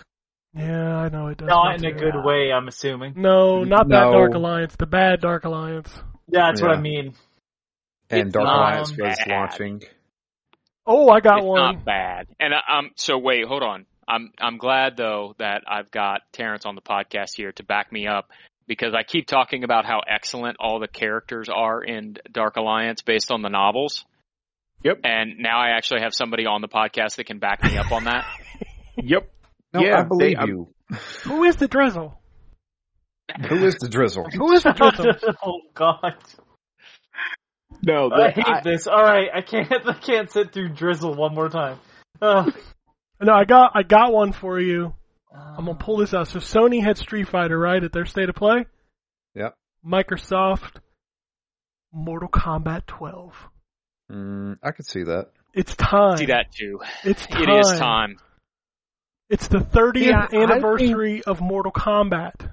Yeah, I know it does. not in a too. good way, I'm assuming. No, not that Dark Alliance. The bad Dark Alliance. Yeah, that's what I mean. And It's Dark not Alliance was bad. launching. Oh, I got it's one. not bad. And I, um, so wait, hold on. I'm I'm glad though that I've got Terrence on the podcast here to back me up because I keep talking about how excellent all the characters are in Dark Alliance based on the novels. Yep. And now I actually have somebody on the podcast that can back me up on that. Yep. No, Yeah, I believe they- you. Who is the Drizzle? Who is the drizzle? Who is the Drizzle? oh God. No, I hate I, this. All right, I can't. I can't sit through drizzle one more time. Ugh. No, I got I got one for you. I'm gonna pull this out. So Sony had Street Fighter right at their state of play. Yep. Microsoft, Mortal Kombat 12. Mm, I could see that. It's time. See that too. It's time. It is time. It's the 30th Yeah, I anniversary of Mortal Kombat.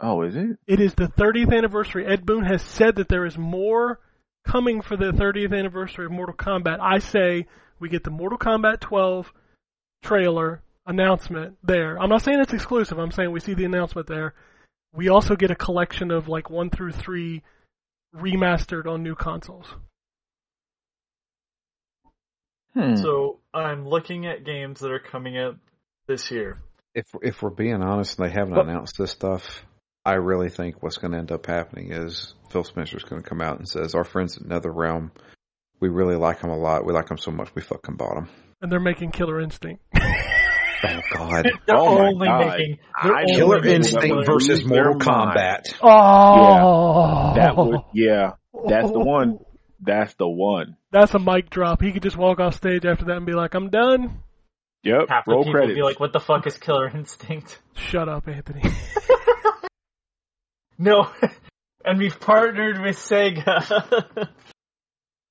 oh, is it? It is the 30th anniversary. Ed Boon has said that there is more coming for the 30th anniversary of Mortal Kombat. I say we get the Mortal Kombat 12 trailer announcement there. I'm not saying it's exclusive. I'm saying we see the announcement there. We also get a collection of like 1 through 3 remastered on new consoles. Hmm. So I'm looking at games that are coming out this year. If if we're being honest, and they haven't But- announced this stuff, I really think what's going to end up happening is Phil Spencer's going to come out and says, "Our friends at NetherRealm, we really like them a lot. We like them so much we fucking bought them." And they're making Killer Instinct. Oh God! They're Oh my only God. making they're I only Killer making Instinct versus Mortal their. Kombat. Oh, yeah. that would, yeah, that's the one. That's the one. That's a mic drop. He could just walk off stage after that and be like, "I'm done." Yep. Half the Roll people credits. be like, "What the fuck is Killer Instinct?" Shut up, Anthony. No, and we've partnered with Sega.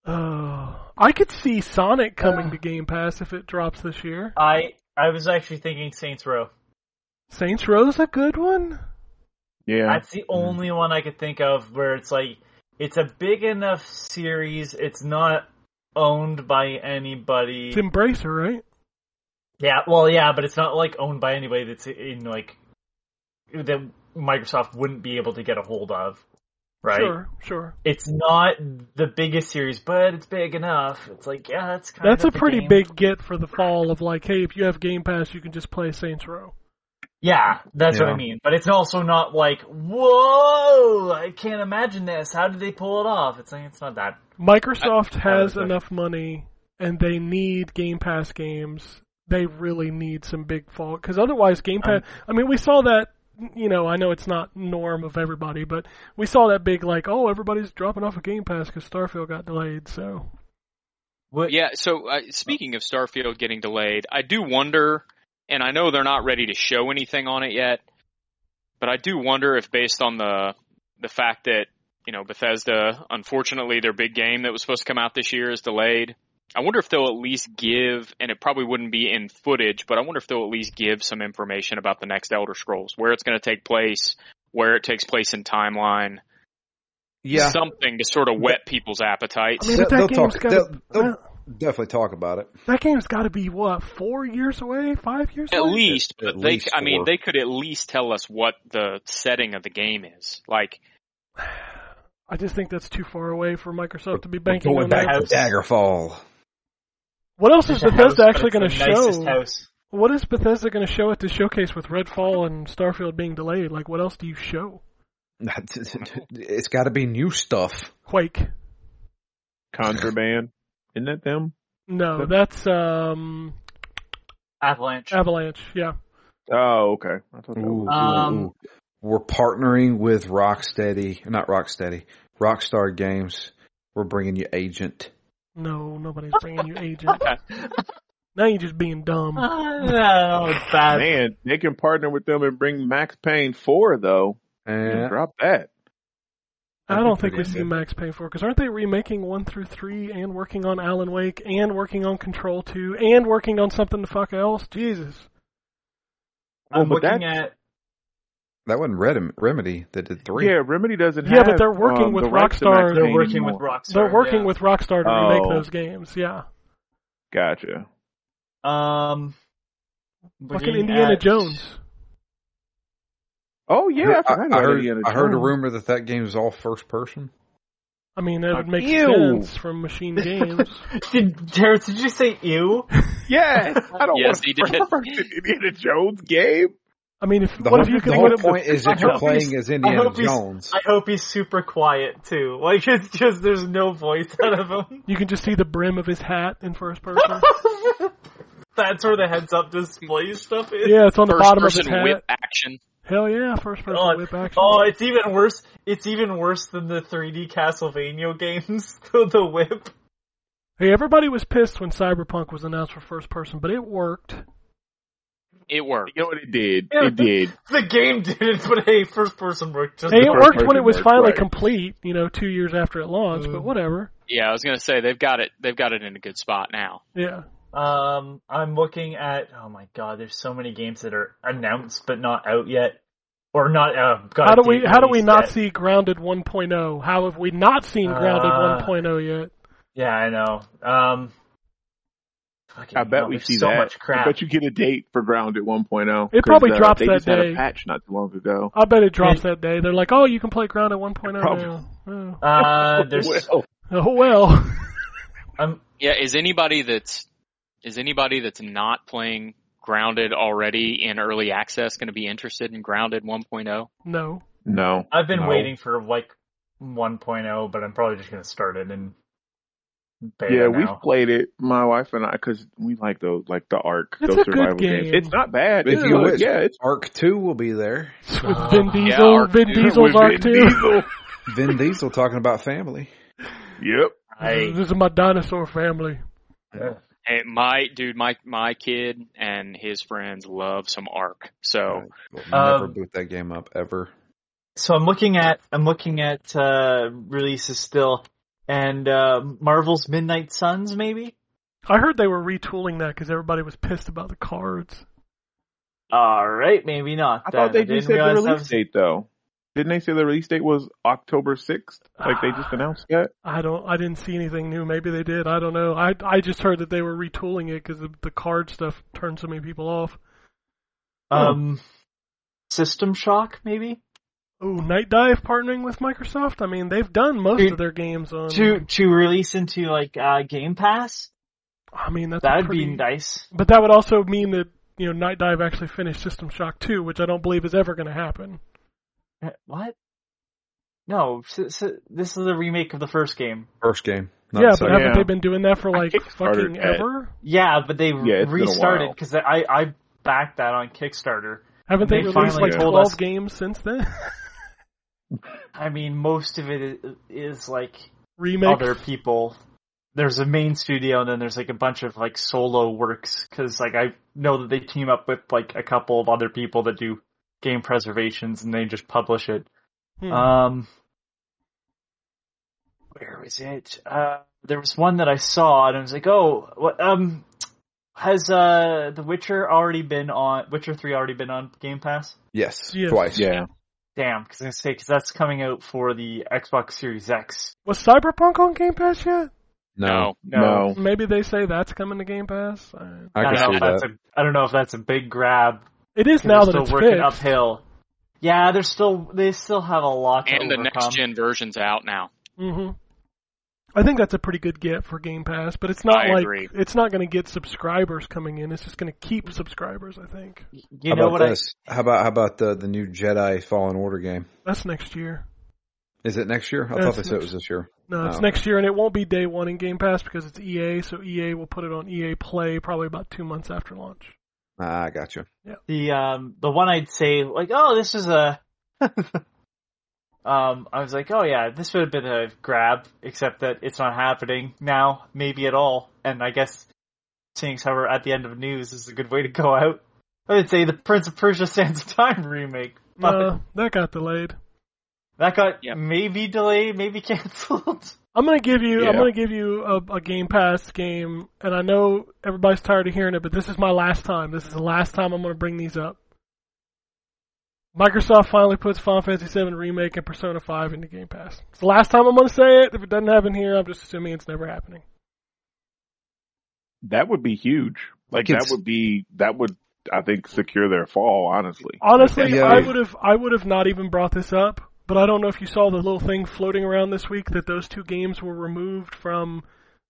Oh, I could see Sonic coming to Game Pass if it drops this year. I I was actually thinking Saints Row. Saints Row's a good one. yeah. That's the only one I could think of where it's like it's a big enough series. It's not owned by anybody. It's Embracer, right? Yeah, well, yeah, but it's not like owned by anybody that's in like that Microsoft wouldn't be able to get a hold of, right? Sure, sure. It's not the biggest series, but it's big enough. It's like, yeah, that's kind That's a pretty game. big get for the fall of like, hey, if you have Game Pass, you can just play Saints Row. Yeah, that's what I mean. But it's also not like, whoa, I can't imagine this. How did they pull it off? It's like it's not that. Microsoft I- I has would enough money, and they need Game Pass games. They really need some big fall because otherwise, Game Pass. I mean, we saw that. You know, I know it's not norm of everybody, but we saw that big like, oh, everybody's dropping off of Game Pass because Starfield got delayed. So What? Yeah, so uh, speaking of Starfield getting delayed, I do wonder, and I know they're not ready to show anything on it yet, but I do wonder if based on the the fact that, you know, Bethesda, unfortunately their big game that was supposed to come out this year is delayed. I wonder if they'll at least give, and it probably wouldn't be in footage, but I wonder if they'll at least give some information about the next Elder Scrolls, where it's going to take place, where it takes place in timeline, Yeah, something to sort of whet people's appetites. I mean, but that they'll game's talk. got They'll, they'll well, definitely talk about it. that game's got to be what four years away, five years At away. least, At they, least I mean, they could at least tell us what the setting of the game is. Like, I just think that's too far away for Microsoft to be We're banking going on back that. to Daggerfall. What else is Bethesda house, actually going to show? House. What is Bethesda going to show at the showcase with Redfall and Starfield being delayed? Like, what else do you show? It's got to be new stuff. Quake. Contraband. Isn't that them? No, that's um Avalanche. Avalanche. Yeah. Oh, okay. I thought that Ooh, was. ooh, Um, ooh. We're partnering with Rocksteady, not Rocksteady, Rockstar Games. We're bringing you Agent. No, nobody's bringing you Agent. now you're just being dumb. no, bad. Man, they can partner with them and bring Max Payne 4, though. And Drop that. I That'd don't think we see good. Max Payne 4 because aren't they remaking 1 through 3 and working on Alan Wake and working on Control 2 and working on something the fuck else? Jesus. I'm looking at. that wasn't Rem- Remedy that did three. Yeah, Remedy doesn't Yeah, have. but they're working um, with the Rockstar. They're Payne working with. Rockstar. They're working yeah. with Rockstar to remake Oh. those games. Yeah. Gotcha. Um. Fucking looking Indiana at- Jones. Oh, yeah, I, I, forgot I heard. I heard a rumor that that game is all first person. I mean, that would make Ew. sense from Machine Games. Did, Terrence, did you say ew? Yeah, I don't Yes, want he to did. first Indiana Jones game. I mean, if The what whole, if you the whole what if- point is I that you're playing as Indiana hope he's- Jones. I hope he's super quiet too. Like it's just there's no voice out of him. you can just see the brim of his hat in first person? That's where the heads up display stuff is. yeah, it's on the first bottom of his person hat. whip action. Hell yeah, first person Oh, whip action. Oh, it's even worse. It's even worse than the 3D Castlevania games. The, the whip. Hey, everybody was pissed when Cyberpunk was announced for first person, but it worked. It worked. You know what it did? Yeah. It did. The game did, it, but hey, first person worked. just. Hey, it worked when it was worked, finally right. complete, you know, two years after it launched, but Mm. whatever. Yeah, I was gonna say they've got it. They've got it in a good spot now. Yeah. Um, I'm looking at. Oh my god, there's so many games that are announced but not out yet, or not. Uh, got How do we how do we not yet. see Grounded 1.0? How have we not seen Grounded Uh, 1.0 yet? Yeah, I know. Um, fucking I bet hell, we see so that. much I crap. bet you get a date for Grounded 1.0. It probably 'cause, uh, drops they that just had day. a patch not too long ago. I bet it drops that day. They're like, oh, you can play Grounded 1.0 Probably. now. Oh. Uh, there's. Well, oh well. I'm Yeah, is anybody that's is anybody that's not playing Grounded already in early access going to be interested in Grounded oh? 1.0? no. no. I've been No. waiting for like 1.0, but I'm probably just gonna start it and. beta Yeah, now. we've played it, my wife and I, because we like those, like the Ark, It's those a good survival game. games. It's not bad. If It's you good. wish. yeah, it's Ark Two will be there. With Uh, Vin yeah, Diesel, Ark Vin. Diesel's with arc Vin. Diesel. Vin Diesel talking about family. Yep. I, This is my dinosaur family. Hey, my dude, my my kid and his friends love some Ark. So We'll never Um, boot that game up ever. so I'm looking at I'm looking at uh releases still, and uh Marvel's Midnight Suns maybe. I heard they were retooling that because everybody was pissed about the cards. All right, maybe not. I thought they didn't just said the realize release was- date though. Didn't they say the release date was October sixth? Like they just announced that? I don't. I didn't see anything new. Maybe they did. I don't know. I I just heard that they were retooling it because the, the card stuff turned so many people off. Um, System Shock maybe Oh, Nightdive partnering with Microsoft. I mean, they've done most Dude, of their games on. to to release into like uh Game Pass. I mean, that's That'd pretty, be nice. But that would also mean that you know Nightdive actually finished System Shock 2, which I don't believe is ever going to happen. What? No, s- s- this is a remake of the first game. First game. Not yeah, but haven't Yeah. they been doing that for like fucking that. ever? Yeah, but they Yeah, it's been a restarted because I I backed that on Kickstarter. Haven't they, They released finally like told 12 us- games since then? I mean, most of it is like Remake. other people. There's a main studio and then there's like a bunch of like solo works because like I know that they team up with like a couple of other people that do game preservations and they just publish it. Hmm. Um, where was it? Uh, there was one that I saw and I was like, oh, what, um, has, uh, The Witcher already been on, Witcher 3 already been on Game Pass? Yes, Yes. twice. Yeah. Damn, cause I was gonna say, cause that's coming out for the Xbox Series X. Was Cyberpunk on Game Pass yet? No, No. Maybe they say that's coming to Game Pass. I- I don't can know see if that's that. a, I don't know if that's a big grab. It is 'cause now they're that still it's working fixed. uphill. Yeah, they're still, they still have a lot to and the next gen version's out now. hmm I think that's a pretty good get for Game Pass, but it's not I like agree. it's not going to get subscribers coming in. It's just going to keep subscribers. I think You how know about what this? How about how about the the new Jedi Fallen Order game? that's next year. Is it next year? I That's thought they said it was this year. No, it's Oh. next year, and it won't be day one in Game Pass because it's EA. So EA will put it on EA Play probably about two months after launch. Ah, I got you. I, the, um, the one I'd say, like, oh, this is a, um, I was like, oh yeah, this would have been a grab, except that it's not happening now, maybe at all. And I guess, seeing as how we're at the end of news is a good way to go out. I would say the Prince of Persia Sands of Time remake. But No, that got delayed. that got Yep. maybe delayed, maybe canceled. I'm gonna give you. I'm gonna give you a, a Game Pass game, and I know everybody's tired of hearing it, but this is my last time. This is the last time I'm gonna bring these up. Microsoft finally puts Final Fantasy VII Remake and Persona 5 into Game Pass. It's the last time I'm gonna say it. If it doesn't happen here, I'm just assuming it's never happening. That would be huge. Like that would be that would I think secure their fall, honestly. Honestly, Yeah. I would have. I would have not even brought this up. But I don't know if you saw the little thing floating around this week that those two games were removed from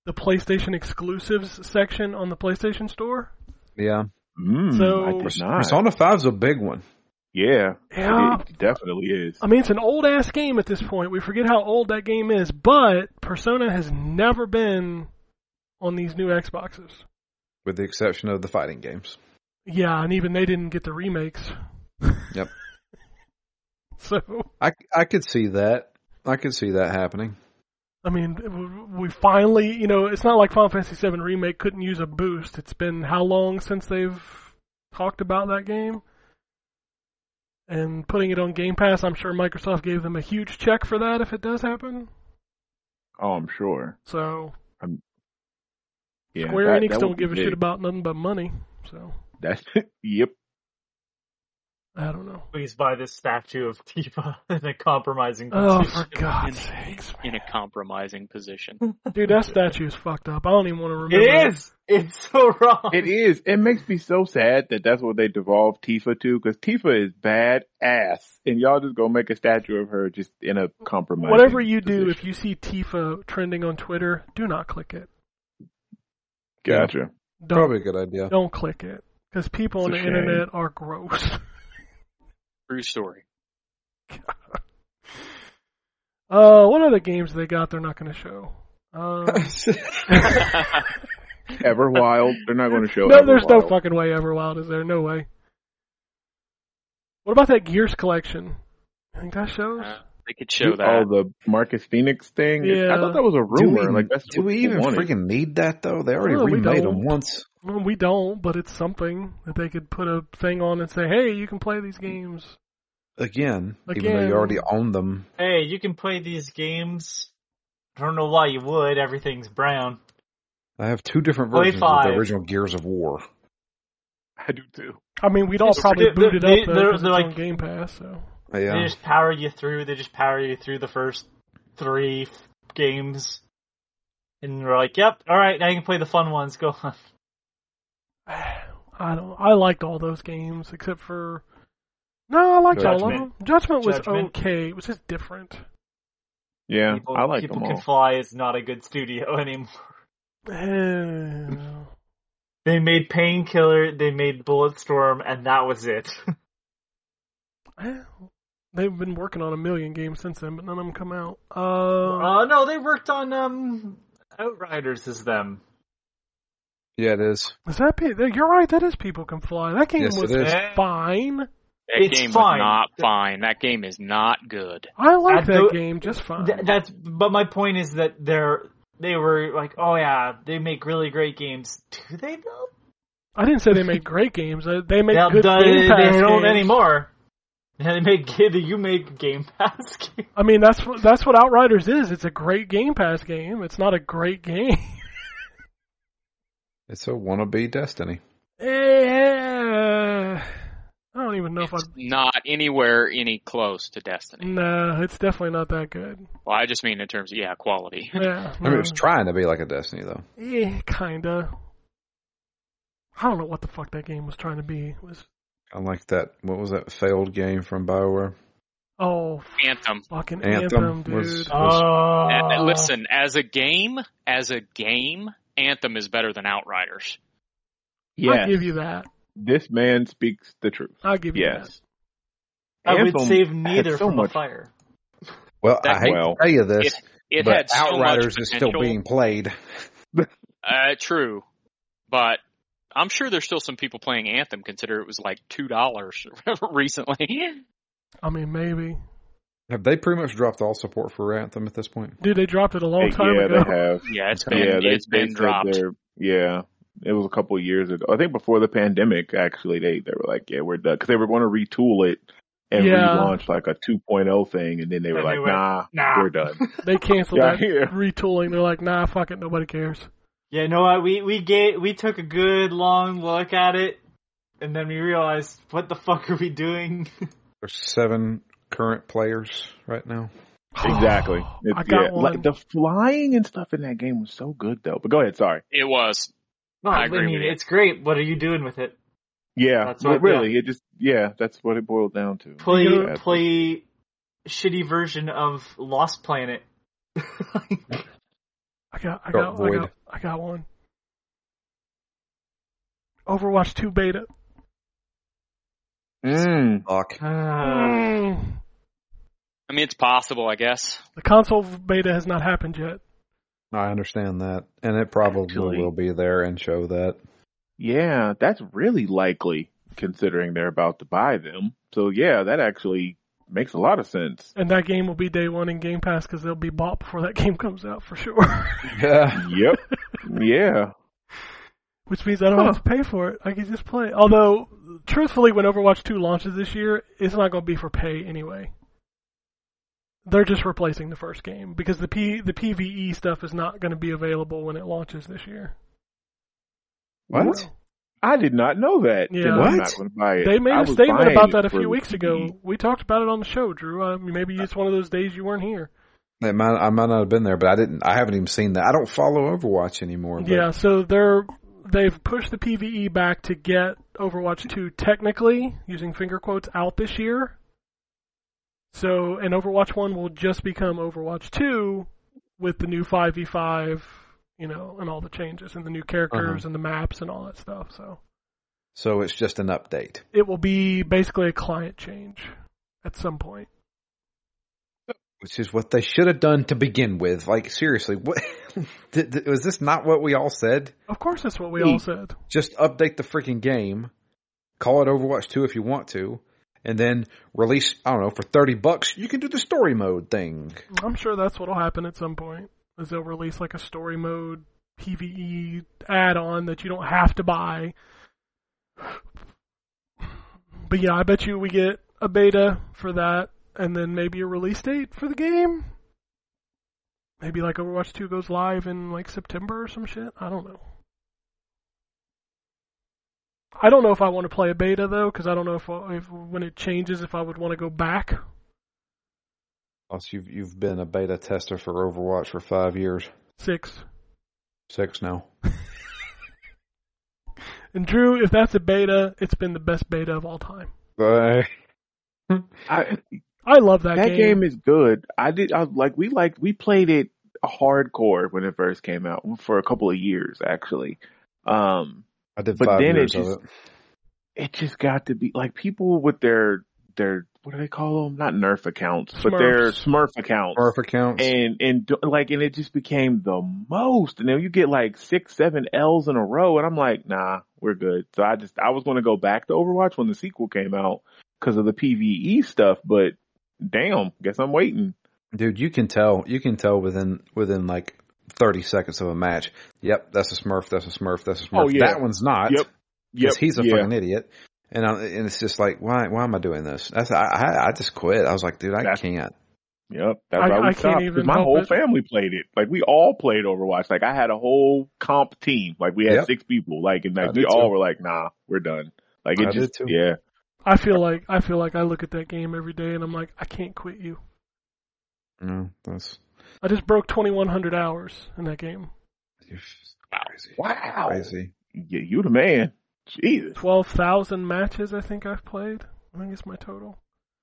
the PlayStation exclusives section on the PlayStation Store. Yeah, Mm, So- I did not. Persona Five's a big one. Yeah. Yeah. It definitely is. I mean, it's an old ass game at this point. We forget how old that game is, but Persona has never been on these new Xboxes. with the exception of the fighting games. Yeah, and even they didn't get the remakes. Yep. So I I could see that. I could see that happening. I mean, we finally, you know, it's not like Final Fantasy VII Remake couldn't use a boost. It's been how long since they've talked about that game? And putting it on Game Pass, I'm sure Microsoft gave them a huge check for that if it does happen. Oh, I'm sure. So Yeah, Square that- Enix that don't give a shit about nothing but money. So That's yep. I don't know. Please buy this statue of Tifa in a compromising Oh, position. for God's sakes, in a compromising position. dude, that statue's fucked up. I don't even want to remember. It is. It's so wrong. It is. It makes me so sad that that's what they devolved Tifa to, because Tifa is bad ass, and y'all just gonna make a statue of her just in a compromise. Whatever you do, if you see Tifa trending on Twitter, do not click it. gotcha. Don't, Probably a good idea. don't click it because people on the shame. internet are gross. True story. Uh, what other games they got? They're not going to show. Um, Everwild, they're not going to show. no, there's no fucking way Everwild is there. No way. What about that Gears collection? I think that shows. Uh, they could show that. All the Marcus Fenix thing. Yeah. I thought that was a Do rumor. we, like that's do we even wanted. freaking need that though? They already Well, we remade them once. Well, we don't, but it's something that they could put a thing on and say, "Hey, you can play these games." Again, even though you already own them. Hey, you can play these games. I don't know why you would. Everything's brown. I have two different versions of the original Gears of War. I do too. I mean, we'd all Just probably forget- boot it they- up though, they're- 'cause they're like- on Game Pass. So They just power you through. They just power you through the first three f- games, and we're like, "Yep, all right, now you can play the fun ones. Go on." I don't. I liked all those games except for. No, I liked all of them. Judgment was Judgment. okay. It was just different. Yeah, People, I like People Can all. Fly is not a good studio anymore. They made Painkiller, they made Bulletstorm, and that was it. They've been working on a million games since then, but none of them come out. Uh, uh, no, they worked on um Outriders as them. Yeah, it is. is that? pe- You're right. That is People Can Fly. That game Yes, was it is. fine. That It's game fine. was not fine. That game is not good. I like At that game just fine. Th- that's but my point is that they're they were like, oh yeah, they make really great games. Do they though? I didn't say they make great games. They make They'll- good they, Game Pass they don't games. anymore. They make you make Game Pass games. I mean, that's what that's what Outriders is. It's a great Game Pass game. It's not a great game. It's a wannabe Destiny. Eh, I don't even know if I. It's not anywhere any close to Destiny. No, it's definitely not that good. Well, I just mean in terms of yeah, quality. Yeah, I mean, it was trying to be like a Destiny though. Eh, kinda. I don't know what the fuck that game was trying to be. It was I like that. What was that failed game from Bioware? oh Anthem. fucking Anthem Anthem, dude. was- Oh, Uh, listen, as a game, as a game, Anthem is better than Outriders. I'll give you that. this man speaks the truth. I'll give you Yes, I would Anthem save had neither so from much- a fire. Well, That- I hate well, to tell you this, It, it but had so Outriders is still being played. Uh, true, but I'm sure there's still some people playing Anthem. Consider it was like two dollars recently. I mean, maybe. Have they pretty much dropped all support for Anthem at this point? Dude, they dropped it a long time yeah, ago. they have. yeah, it's Okay. been yeah, they, it's they been said dropped. they're- Yeah, it was a couple of years ago. I think before the pandemic, actually, they they were like, yeah, we're done because they were going to retool it and Yeah. relaunch like a 2.0 thing, and then they were And like, they went, nah, "Nah." we're done. They canceled Yeah, that yeah. retooling. They're like, nah, fuck it, nobody cares. Yeah, you know what? We we gave we took a good long look at it, and then we realized what the fuck are we doing? There's seven current players right now. Exactly. It's, I got yeah. one. Like the flying and stuff in that game was so good though. But go ahead, sorry. It was. No, I agree mean, with you. it's great. What are you doing with it? Yeah, That's but what- really, it just yeah, that's what it boiled down to. Play Yeah. play shitty version of Lost Planet. I got, I Dark got, I got, I got one. Overwatch 2 beta. Mm. Fuck. Uh, Mm. I mean, it's possible, I guess. The console beta has not happened yet. I understand that, and it probably Actually- will be there and show that. Yeah, that's really likely considering they're about to buy them. So yeah, that actually makes a lot of sense. And that game will be day one in Game Pass because they'll be bought before that game comes out for sure. Yeah. Yep. yeah. Which means I don't have to pay for it. I can just play. it. Although, truthfully, when Overwatch 2 launches this year, it's not going to be for pay anyway. They're just replacing the first game because the P the PVE stuff is not going to be available when it launches this year. What? I did not know that. Yeah. What? not going to buy it. They made I a was statement about that a few weeks ago. We talked about it on the show, Drew. I mean, maybe it's one of those days you weren't here. It might, I might not have been there, but I didn't. I haven't even seen that. I don't follow Overwatch anymore. But Yeah, so they're they've pushed the PVE back to get Overwatch 2 technically using finger quotes out this year. So, and Overwatch 1 will just become Overwatch 2 with the new 5v5, you know, and all the changes and the new characters uh-huh. and the maps and all that stuff. So, So it's just an update. it will be basically a client change at some point. Which is what they should have done to begin with. Like seriously, what was this not what we all said? Of course that's what we all said. Just update the freaking game, call it Overwatch 2 if you want to, and then release, I don't know, for 30 bucks, you can do the story mode thing. I'm sure that's what'll happen at some point. Is they'll release like a story mode PVE add-on that you don't have to buy. But yeah, I bet you we get a beta for that, and then maybe a release date for the game. Maybe like Overwatch 2 goes live in like September or some shit. I don't know. I don't know if I want to play a beta though, because I don't know if, if when it changes if I would want to go back. Plus, you've you've been a beta tester for Overwatch for five years, Six. six now. And Drew, if that's a beta, it's been the best beta of all time. Uh, I, I love that, game. that game. game is good. I did. I like. We like. We played it hardcore when it first came out for a couple of years actually. Um, I did But five then it just- of it. it just got to be like people with their their what do they call them? Not Nerf accounts, but their Smurf accounts. Smurf accounts. and and like and it just became the most and then you get like six seven l's in a row and i'm like nah we're good so i just i was going to go back to overwatch when the sequel came out because of the pve stuff but damn guess i'm waiting Dude, you can tell. You can tell within within like thirty seconds of a match. Yep, that's a Smurf. That's a Smurf. That's a Smurf. Oh, yeah. That one's not. Yep. Because he's a yeah. fucking idiot. And I, and it's just like, why why am I doing this? That's I I, I just quit. I was like, dude, I That's- can't. Yep, that's I- why we I can't even my whole it. family played it. Like we all played Overwatch. Like I had a whole comp team. Like we had Yep. six people. Like and like we all too. were like, nah, we're done. Like it I just yeah. I feel like I feel like I look at that game every day and I'm like, I can't quit you. No, that's I just broke 2100 hours in that game. Wow. crazy. Wow. Crazy. Yeah, you the man. Jesus. 12,000 matches I think I've played. I think it's my total.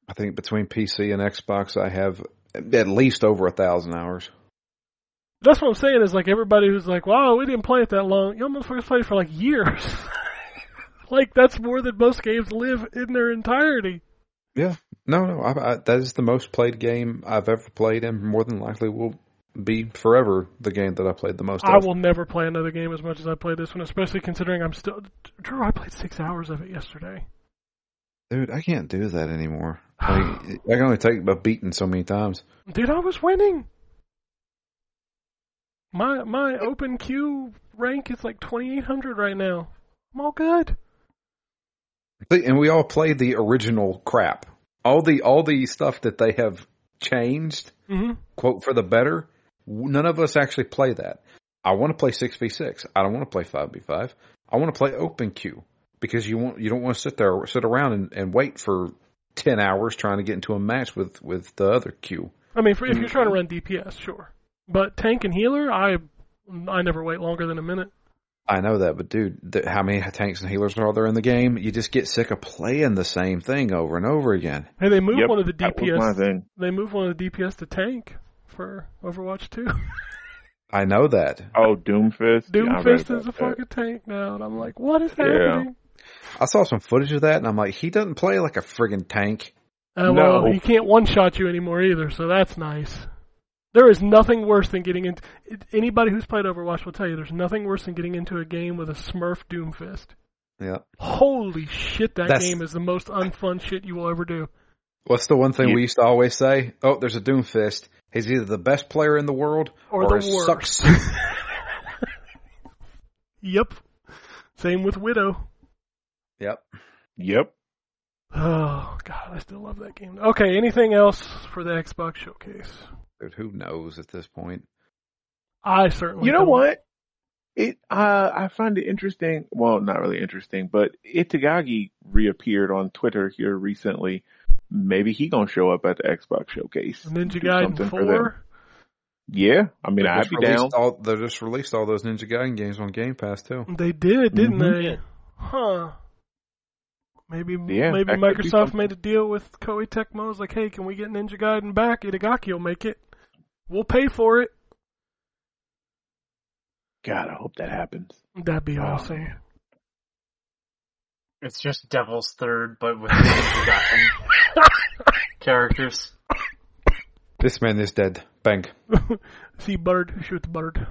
I think between PC and Xbox, I have at least over a thousand hours. That's what I'm saying is like everybody who's like, wow, we didn't play it that long. You motherfuckers played it for like years. like that's more than most games live in their entirety. Yeah. No, no. I, I, that is the most played game I've ever played, and more than likely will be forever the game that I played the most. I of. will never play another game as much as I played this one, especially considering I'm still. Drew, I played six hours of it yesterday. Dude, I can't do that anymore. Like, I can only take a beating so many times. Dude, I was winning. My my open queue rank is like 2800 right now. I'm all good. See, And we all played the original crap. All the all the stuff that they have changed, hmm quote for the better. None of us actually play that. I want to play six v six. I don't want to play five v five. I want to play open queue because you want you don't want to sit there sit around and, and wait for ten hours trying to get into a match with with the other queue. I mean, for, if you're trying to run DPS, sure. But tank and healer, I I never wait longer than a minute. I know that, but dude, the, how many tanks and healers are there in the game? You just get sick of playing the same thing over and over again. Hey, they moved Yep, one of the that was my DPS. thing. They moved one of the DPS to tank for Overwatch 2. I know that. Oh, Doomfist. Yeah, Doomfist is about a that. fucking tank now, and I'm like, what is Yeah. happening? I saw some footage of that, and I'm like, he doesn't play like a friggin' tank. Uh, well, No. he can't one shot you anymore either, so that's nice. There is nothing worse than getting into. Anybody who's played Overwatch will tell you there's nothing worse than getting into a game with a Smurf Doomfist. Yeah. Holy shit, that That's- game is the most unfun shit you will ever do. What's the one thing Yeah. we used to always say? Oh, there's a Doomfist. He's either the best player in the world Or or, the worst. sucks. Yep. Same with Widow. yep. Yep. Oh god, I still love that game. Okay, anything else for the Xbox showcase? Dude, who knows at this point? I certainly You know don't. what? It uh, I find it interesting. Well, not really interesting, but Itagaki reappeared on Twitter here recently. Maybe he gonna show up at the Xbox showcase. Ninja Do Gaiden something for. Four. Yeah, I mean, I'd just be released down. All, they just released all those Ninja Gaiden games on Game Pass too. They did, didn't Mhm. they? Huh. Maybe Yeah, maybe that could be Microsoft made a deal with Koei Tecmo. It's like, hey, can we get Ninja Gaiden back? Itagaki will make it. We'll pay for it. God, I hope that happens. That'd be Oh, awesome. It's just Devil's Third, but with forgotten characters. This man is dead. Bang. See bird, shoot the bird.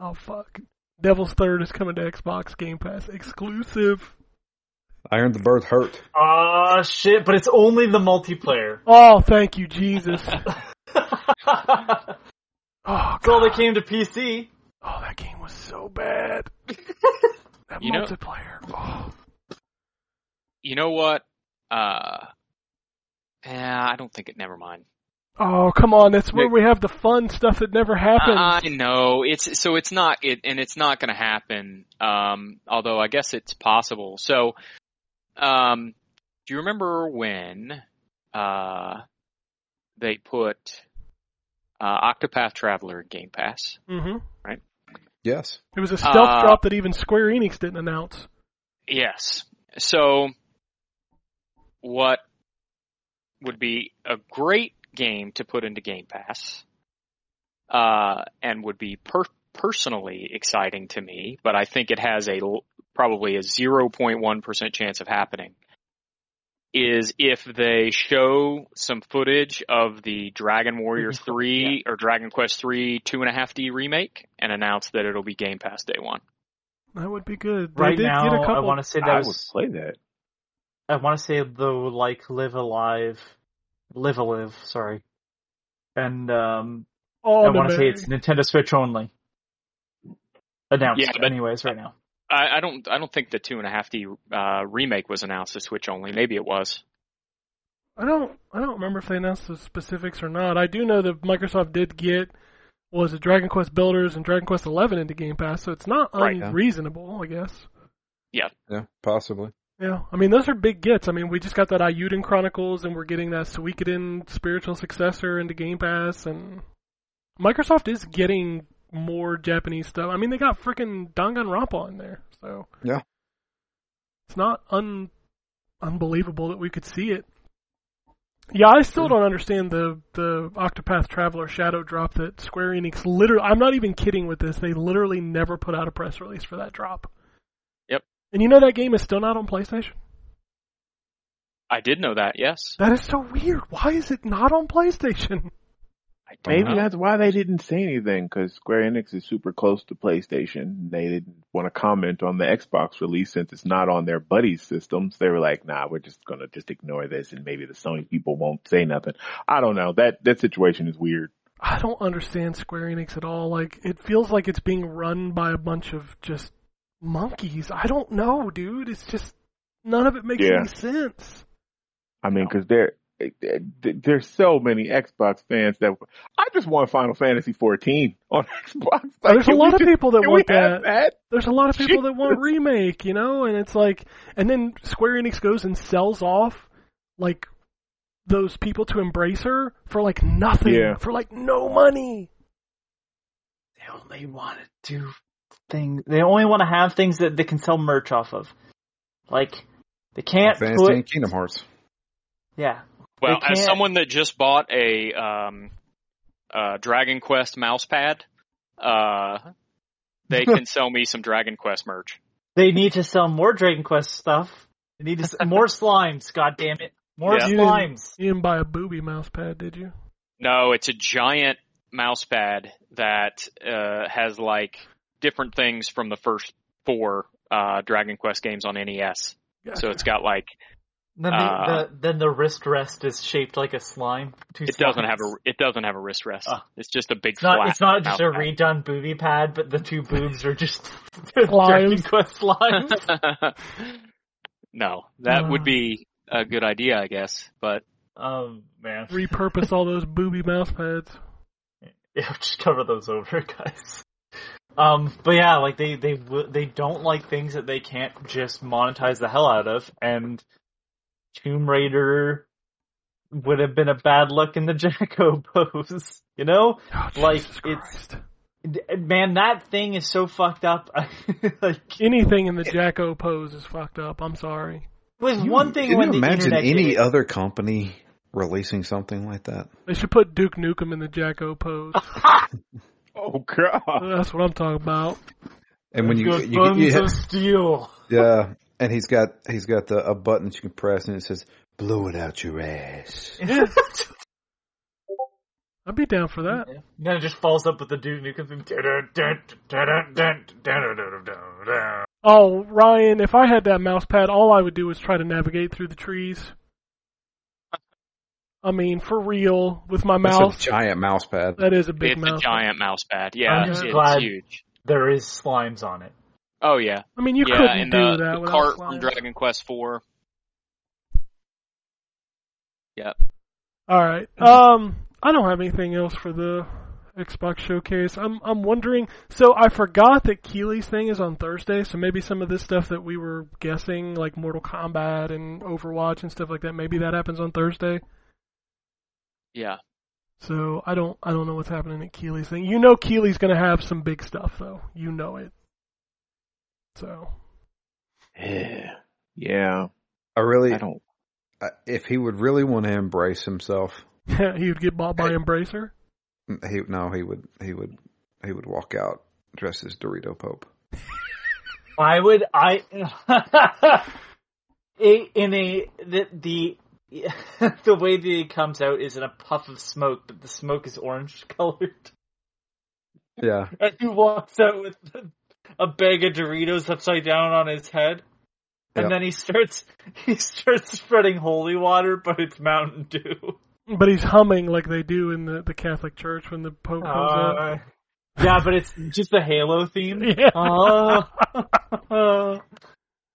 Oh fuck. Devil's Third is coming to Xbox Game Pass exclusive. Iron the Bird hurt. Ah, shit, but it's only the multiplayer. Oh, thank you, Jesus. Oh, That's all God. that came to PC. Oh, that game was so bad. that You know- multiplayer. Oh. You know what? Uh, yeah, I don't think it. Never mind. oh, come on. That's where Nick- we have the fun stuff that never happens. I know it's so it's not it, and it's not going to happen. Um, although I guess it's possible. So, um, do you remember when uh they put uh, Octopath Traveler in Game Pass? hmm Right. Yes. It was a stealth Uh, drop that even Square Enix didn't announce. Yes. So, what would be a great game to put into Game Pass, uh, and would be per- personally exciting to me, but I think it has a l- probably a 0.1% chance of happening, is if they show some footage of the Dragon Warrior 3 or Dragon Quest 3 2.5D remake and announce that it'll be Game Pass day one. That would be good. They Right did now, get a I couple. want to say that I would play that. I want to say though, like Live Alive, Live A Live, sorry, and um, oh, I want to say it's Nintendo Switch only. Announced, Yeah, but- anyways, right now. I, I don't. I don't think the two and a half D uh, remake was announced to Switch only. Maybe it was. I don't. I don't remember if they announced the specifics or not. I do know that Microsoft did get was it Dragon Quest Builders and Dragon Quest Eleven into Game Pass, so it's not Right, yeah. unreasonable, I guess. Yeah, Yeah. possibly. Yeah, I mean those are big gets. I mean we just got that Eiyuden Chronicles, and we're getting that Suikoden spiritual successor into Game Pass, and Microsoft is getting more Japanese stuff. I mean they got freaking Danganronpa in there, so Yeah. it's not un unbelievable that we could see it. Yeah, I still don't understand the the Octopath Traveler Shadow drop that Square Enix literally. I'm not even kidding with this. They literally never put out a press release for that drop. Yep. And you know that game is still not on PlayStation. I did know that. Yes. That is so weird. Why is it not on PlayStation? Maybe know. that's why they didn't say anything because Square Enix is super close to PlayStation. They didn't want to comment on the Xbox release since it's not on their buddies' systems. They were like, "Nah, we're just gonna just ignore this, and maybe the Sony people won't say nothing." I don't know. That that situation is weird. I don't understand Square Enix at all. Like it feels like it's being run by a bunch of just monkeys. I don't know, dude. It's just none of it makes Yeah. any sense. I mean, because there there's so many Xbox fans that I just want Final Fantasy 14 on Xbox. Like, There's a lot of just- people that want that. that? There's a lot of people that want Jesus. remake, you know, and it's like, and then Square Enix goes and sells off like those people to Embracer for like nothing, Yeah. for like no money. They only want to do things. They only want to have things that they can sell merch off of. Like they can't Fantasy put. Kingdom Hearts. Yeah. Well, as someone that just bought a um, uh, Dragon Quest mouse pad, uh, they can sell me some Dragon Quest merch. They need to sell more Dragon Quest stuff. They need to s- more slimes. God damn it! More Yeah. You didn't- slimes. You didn't buy a booby mouse pad, did you? No, it's a giant mouse pad that uh, has like different things from the first four uh, Dragon Quest games on NES. So it's got like Then the, Uh, the then the wrist rest is shaped like a slime. Two It doesn't have a it doesn't have a wrist rest. Ah. It's just a big It's not. flat. It's not just a redone booby pad, but the two boobs are just Slimes. Dragon Quest slimes. no, that Uh. would be a good idea, I guess. But um, man, Repurpose all those booby mouse pads. yeah, just cover those over, guys. Um, but yeah, like they they they don't like things that they can't just monetize the hell out of, and Tomb Raider would have been a bad look in the Jacko pose, you know? Oh, Like, Jesus it's- Christ. Man, that thing is so fucked up. like, anything in the Jacko pose is fucked up. I'm sorry. it was you- one thing Can when you the imagine internet any hit. other company releasing something like that? They should put Duke Nukem in the Jacko pose. Oh god. That's what I'm talking about. And when you, Got you, buns you, of steel. yeah, and he's got he's got the a button that you can press, and it says "blow it out your ass." I'd be down for that. Yeah. then it just falls up with the dude. Nukem theme. Oh, Ryan, if I had that mouse pad, all I would do is try to navigate through the trees. I mean, for real, with my That's mouse. giant mouse pad. That is a big it's mouse. a giant mouse pad. Yeah, it's, glad it's huge. There is slimes on it. Oh yeah, I mean, you yeah, couldn't and do the, that the cart slime. from Dragon Quest Four. Yep. All right. Um, I don't have anything else for the Xbox showcase. I'm I'm wondering. So I forgot that Keighley's thing is on Thursday. So maybe some of this stuff that we were guessing, like Mortal Kombat and Overwatch and stuff like that, maybe that happens on Thursday. Yeah. So I don't I don't know what's happening at Keighley's thing. You know Keighley's gonna have some big stuff though. You know it. So Yeah. Yeah. I really, I don't. I- if he would really want to embrace himself, he would get bought by Embracer. Mm, he no, he would he would he would walk out dressed as Dorito Pope. I would, I in a, the, the, the way that it comes out is in a puff of smoke, but the smoke is orange colored. Yeah, And he walks out with a bag of Doritos upside down on his head. And Yep. then he starts, he starts spreading holy water, but it's Mountain Dew. But he's humming like they do in the, the Catholic Church when the Pope comes in. Uh, yeah, but it's just a Halo theme. Yeah. Oh.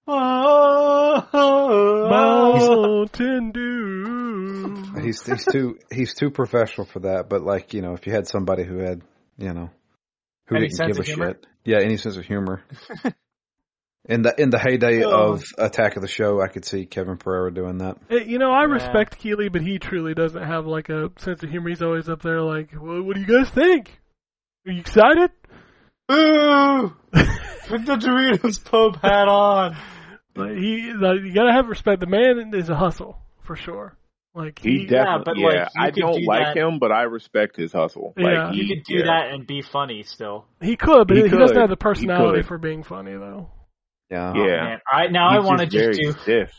Oh. Mountain Dew. he's he's too he's too professional for that. But like you know, if you had somebody who had you know who Any didn't sense give a humor? shit, yeah, any sense of humor. in the in the heyday Oh. of Attack of the Show, I could see Kevin Pereira doing that. You know, I Yeah. respect Keighley, but he truly doesn't have like a sense of humor. He's always up there like, well, what do you guys think? Are you excited? Ooh! Put the Doritos Pope hat on. Like, he, like, you gotta have respect. The man is a hustle for sure. Like He he, Yeah, definitely. but, Yeah, like, I don't do like that- him, but I respect his hustle. Yeah. Like, You he, could do yeah. that and be funny still. he could, but He he, doesn't have the personality for being funny though. Yeah, oh, Yeah. Man, I now I want to just just do stiff.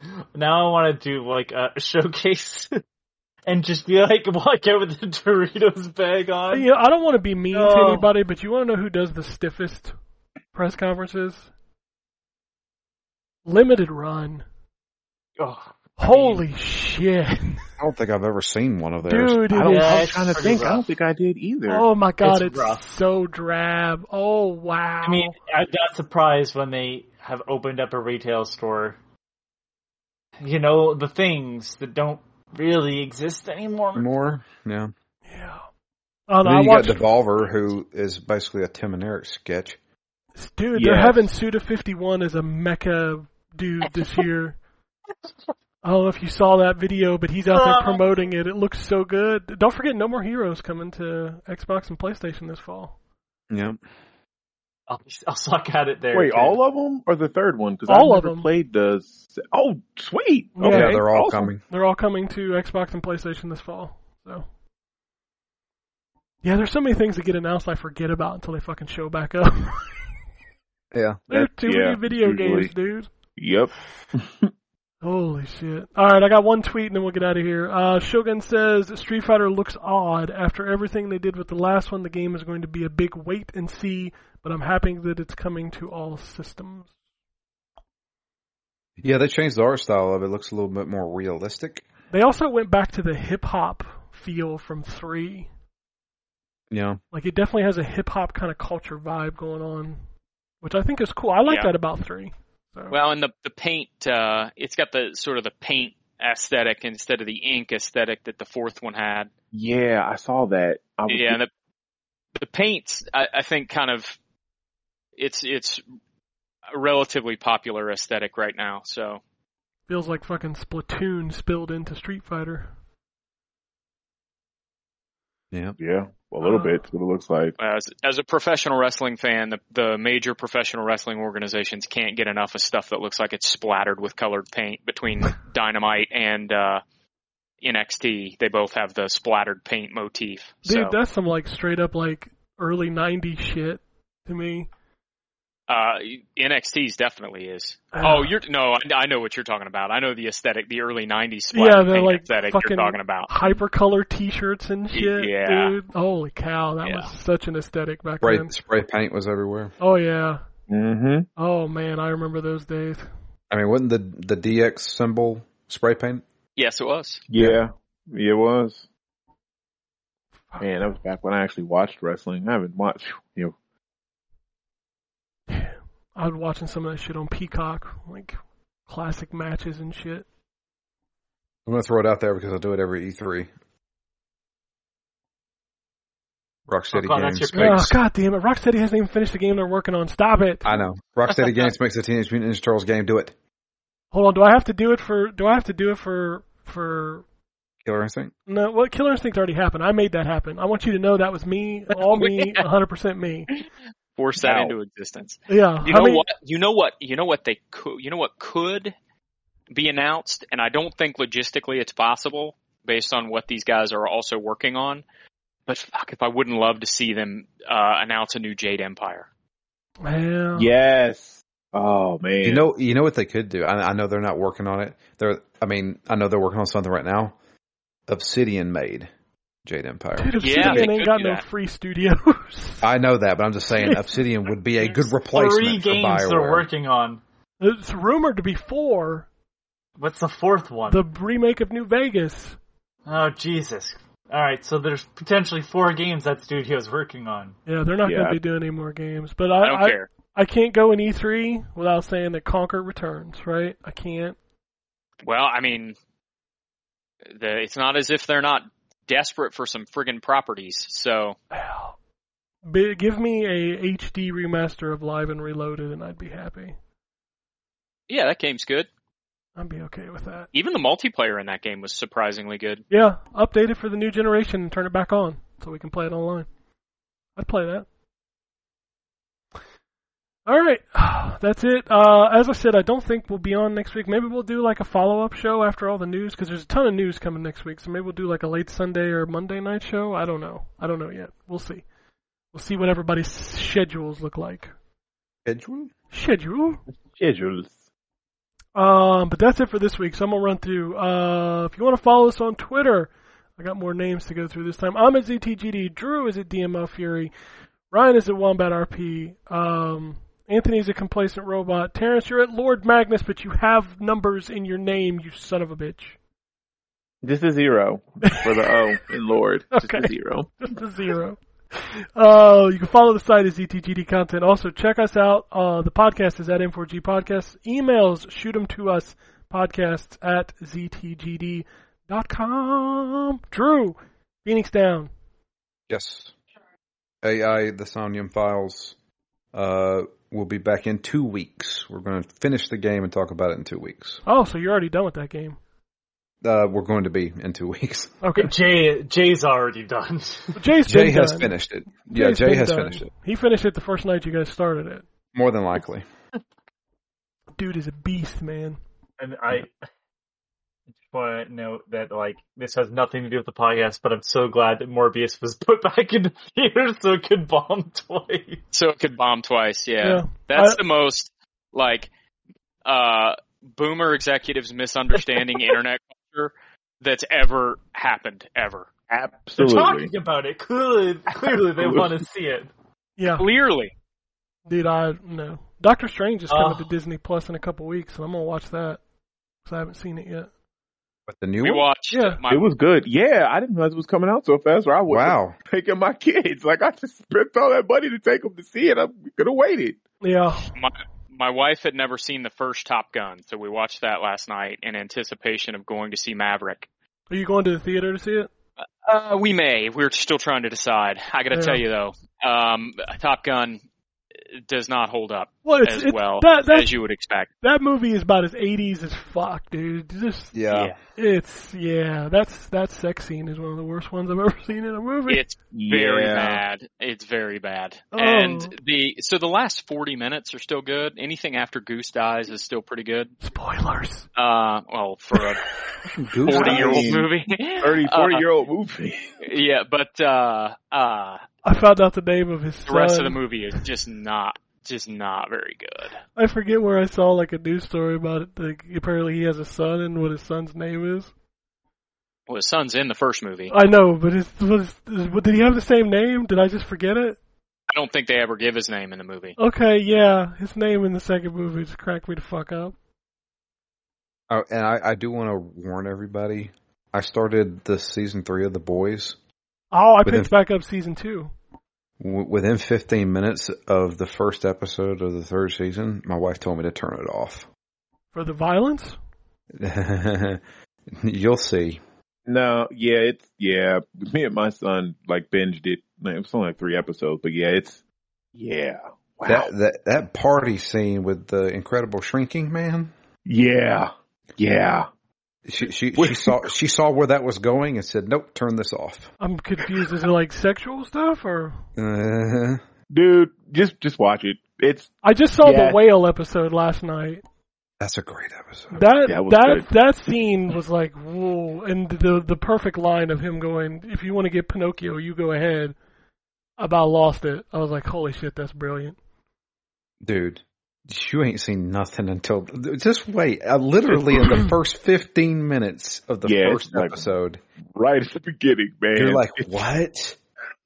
now I want to do like a showcase and just be like walk out with the Doritos bag on. You know, I don't want to be mean to anybody, but you want to know who does the stiffest press conferences? Limited Run. Oh, Holy shit! I don't think I've ever seen one of theirs. Dude, I don't. Yeah, I is was trying to pretty think. I don't think I did either. Oh my god, It's it's, so drab. Oh wow. I mean, I'm not surprised when they have opened up a retail store. You know, the things that don't really exist anymore. More, yeah. yeah. Oh, no, then I you watched, got Devolver, who is basically a Tim and Eric sketch. dude. They're having Suda Fifty One as a mecha dude this year. I don't know if you saw that video, but he's out there Uh. promoting it. It looks so good. Don't forget, No More Heroes coming to Xbox and PlayStation this fall. Yep. I'll, I'll suck at it there. Wait, too. all of them or the third one? Because All I've of never them. played the. Oh, sweet. Yeah. Okay, yeah, they're all awesome. coming. They're all coming to Xbox and PlayStation this fall. So, yeah, there's so many things that get announced I forget about until they fucking show back up. Yeah, There's That- too yeah, many video usually. games, dude. Yep. Holy shit. Alright, I got one tweet and then we'll get out of here. Uh, Shogun says Street Fighter looks odd. After everything they did with the last one, the game is going to be a big wait and see, but I'm happy that it's coming to all systems. Yeah, they changed the art style of it. It looks a little bit more realistic. They also went back to the hip hop feel from three. Yeah. Like it definitely has a hip hop kind of culture vibe going on, which I think is cool. I like Yeah. that about three. So. Well, and the the paint, uh, it's got the sort of the paint aesthetic instead of the ink aesthetic that the fourth one had. Yeah, I saw that. I was, Yeah, and the the paints, I, I think, kind of, it's it's a relatively popular aesthetic right now. So Feels like fucking Splatoon spilled into Street Fighter. Yeah. yeah, a little Uh, bit. That's what it looks like. as as a professional wrestling fan, the the major professional wrestling organizations can't get enough of stuff that looks like it's splattered with colored paint. Between Dynamite and uh, NXT, they both have the splattered paint motif. Dude, so, that's some like straight up like early '90s shit to me. Uh, NXT's definitely is. Ah. Oh, you're no, I, I know what you're talking about. I know the aesthetic, the early '90s Yeah, the paint like aesthetic you're talking about. hypercolor T-shirts and shit, Yeah. dude. Holy cow, that Yeah. was such an aesthetic back Spray, then. spray paint was everywhere. Oh yeah. Mm-hmm. Oh man, I remember those days. I mean, wasn't the the DX symbol spray paint? Yes, it was. Yeah, yeah, it was. Man, that was back when I actually watched wrestling. I haven't watched, you know, I was watching some of that shit on Peacock, like classic matches and shit. I'm gonna throw it out there because I do it every E3. Rocksteady Oh, God, that's Games your Oh makes. god damn it! Rocksteady hasn't even finished the game they're working on. Stop it! I know. Rocksteady Games makes a Teenage Mutant Ninja Turtles game. Do it. Hold on, do I have to do it for? Do I have to do it for for? Killer Instinct. No, what Killer Instinct already happened. I made that happen. I want you to know that was me, all me, 100% me. Force that Wow. into existence. Yeah. You I know mean, what? You know what? You know what they could. You know what could be announced, and I don't think logistically it's possible based on what these guys are also working on. But fuck, if I wouldn't love to see them uh, announce a new Jade Empire. Yeah. yes. Oh man, You know, you know what they could do. I, I know they're not working on it. They're, I mean, I know they're working on something right now. Obsidian made Jade Empire. Dude, Yeah, Obsidian they ain't got no that. free studios. I know that, but I'm just saying Obsidian would be a good There's replacement Three for games Bioware. they're working on. it's rumored to be four. What's the fourth one? The remake of New Vegas. Oh Jesus! All right, so there's potentially four games that studio's working on. Yeah, they're not Yeah. going to be doing any more games. But I I, don't I, care. I can't go in E3 without saying that Conker returns, right? I can't. Well, I mean, the, it's not as if they're not desperate for some friggin' properties. So Give me a HD remaster of Live and Reloaded, and I'd be happy. yeah, that game's good. I'd be okay with that. Even the multiplayer in that game was surprisingly good. Yeah, update it for the new generation and turn it back on so we can play it online. I'd play that. All right, that's it. Uh, as I said, I don't think we'll be on next week. Maybe we'll do like a follow-up show after all the news because there's a ton of news coming next week. So maybe we'll do like a late Sunday or Monday night show. I don't know. I don't know yet. We'll see. We'll see what everybody's schedules look like. Schedule? Schedule. schedules. Um, but that's it for this week. So I'm gonna run through. Uh, if you want to follow us on Twitter, I got more names to go through this time. I'm at ZTGD. Drew is at DML Fury. Ryan is at Wombat RP. Um, Anthony's a complacent robot. Terrence, you're at Lord Magnus, but you have numbers in your name, you son of a bitch. Just a zero for the O in Lord. Just Okay. a zero. Just a zero. Uh, you can follow the site as ZTGD content. Also, check us out. Uh, the podcast is at N4G Podcasts. Emails, shoot them to us. Podcasts at ZTGD.com. Drew, Phoenix down. Yes. AI, the Somnium Files, uh, will be back in two weeks. We're going to finish the game and talk about it in two weeks. Oh, so you're already done with that game. Uh, we're going to be in two weeks. Okay. Jay Jay's already done. Jay's Jay been has done. finished it. Yeah, Jay's Jay has done. finished it. He finished it the first night you guys started it. More than likely. Dude is a beast, man. and I just want to note that like this has nothing to do with the podcast, but I'm so glad that Morbius was put back in the theater so it could bomb twice. So it could bomb twice. Yeah, Yeah. that's I- the most like uh boomer executives misunderstanding internet culture that's ever happened ever. Absolutely. They're talking about it. Clearly, clearly they want to see it. Yeah, Clearly, dude, I no. Doctor Strange is coming Uh. to Disney Plus in a couple weeks, and I'm gonna watch that because I haven't seen it yet. But the new We one? watched. Yeah. My, It was good. Yeah, I didn't realize it was coming out so fast. Or I would Wow. taking my kids. Like I just spent all that money to take them to see it. I could have waited. Yeah, my my wife had never seen the first Top Gun, so we watched that last night in anticipation of going to see Maverick. are you going to the theater to see it? Uh, we may. We're still trying to decide. I got to Yeah. tell you though, um, Top Gun does not hold up Well, it's, as it's well that that as you would expect. that movie is about as 80s as fuck, dude. Just Yeah. it's yeah, that's that sex scene is one of the worst ones I've ever seen in a movie. It's very Yeah. bad. It's very bad. Oh. And the so the last forty minutes are still good. Anything after Goose dies is still pretty good. Spoilers. Uh, well, for a forty year old movie, 30, 40 Uh, year old movie. yeah, but uh, uh, I found out the name of his the rest of the movie is just not, just not very good. I forget where I saw like a news story about it. Like, apparently he has a son and what his son's name is. Well, his son's in the first movie. I know, but his, what is, is- did he have the same name? Did I just forget it? I don't think they ever give his name in the movie. Okay, yeah, his name in the second movie just cracked me the fuck up. Oh, and I, I do want to warn everybody. I started the season three of The Boys. Oh, I Within- picked back up season two. W- within 15 minutes of the first episode of the third season, my wife told me to turn it off. For the violence? You'll see. No, yeah, it's yeah. Me and my son like binged it. Like, It was only like three episodes, but yeah, it's yeah. Wow. That that that party scene with the incredible shrinking man. yeah, yeah. She she she saw she saw where that was going and said, "Nope, turn this off." I'm confused. Is it like sexual stuff or? Uh, Dude, just just watch it. It's I just saw Yeah. the whale episode last night. that's a great episode. That That that good. that scene was like whoa, and the the perfect line of him going, "If you want to get Pinocchio, you go ahead." About lost it. I was like, "Holy shit, that's brilliant." Dude, you ain't seen nothing until just wait. Uh, literally in the first 15 minutes of the Yeah, first like- episode, right at the beginning, man. you're like, "What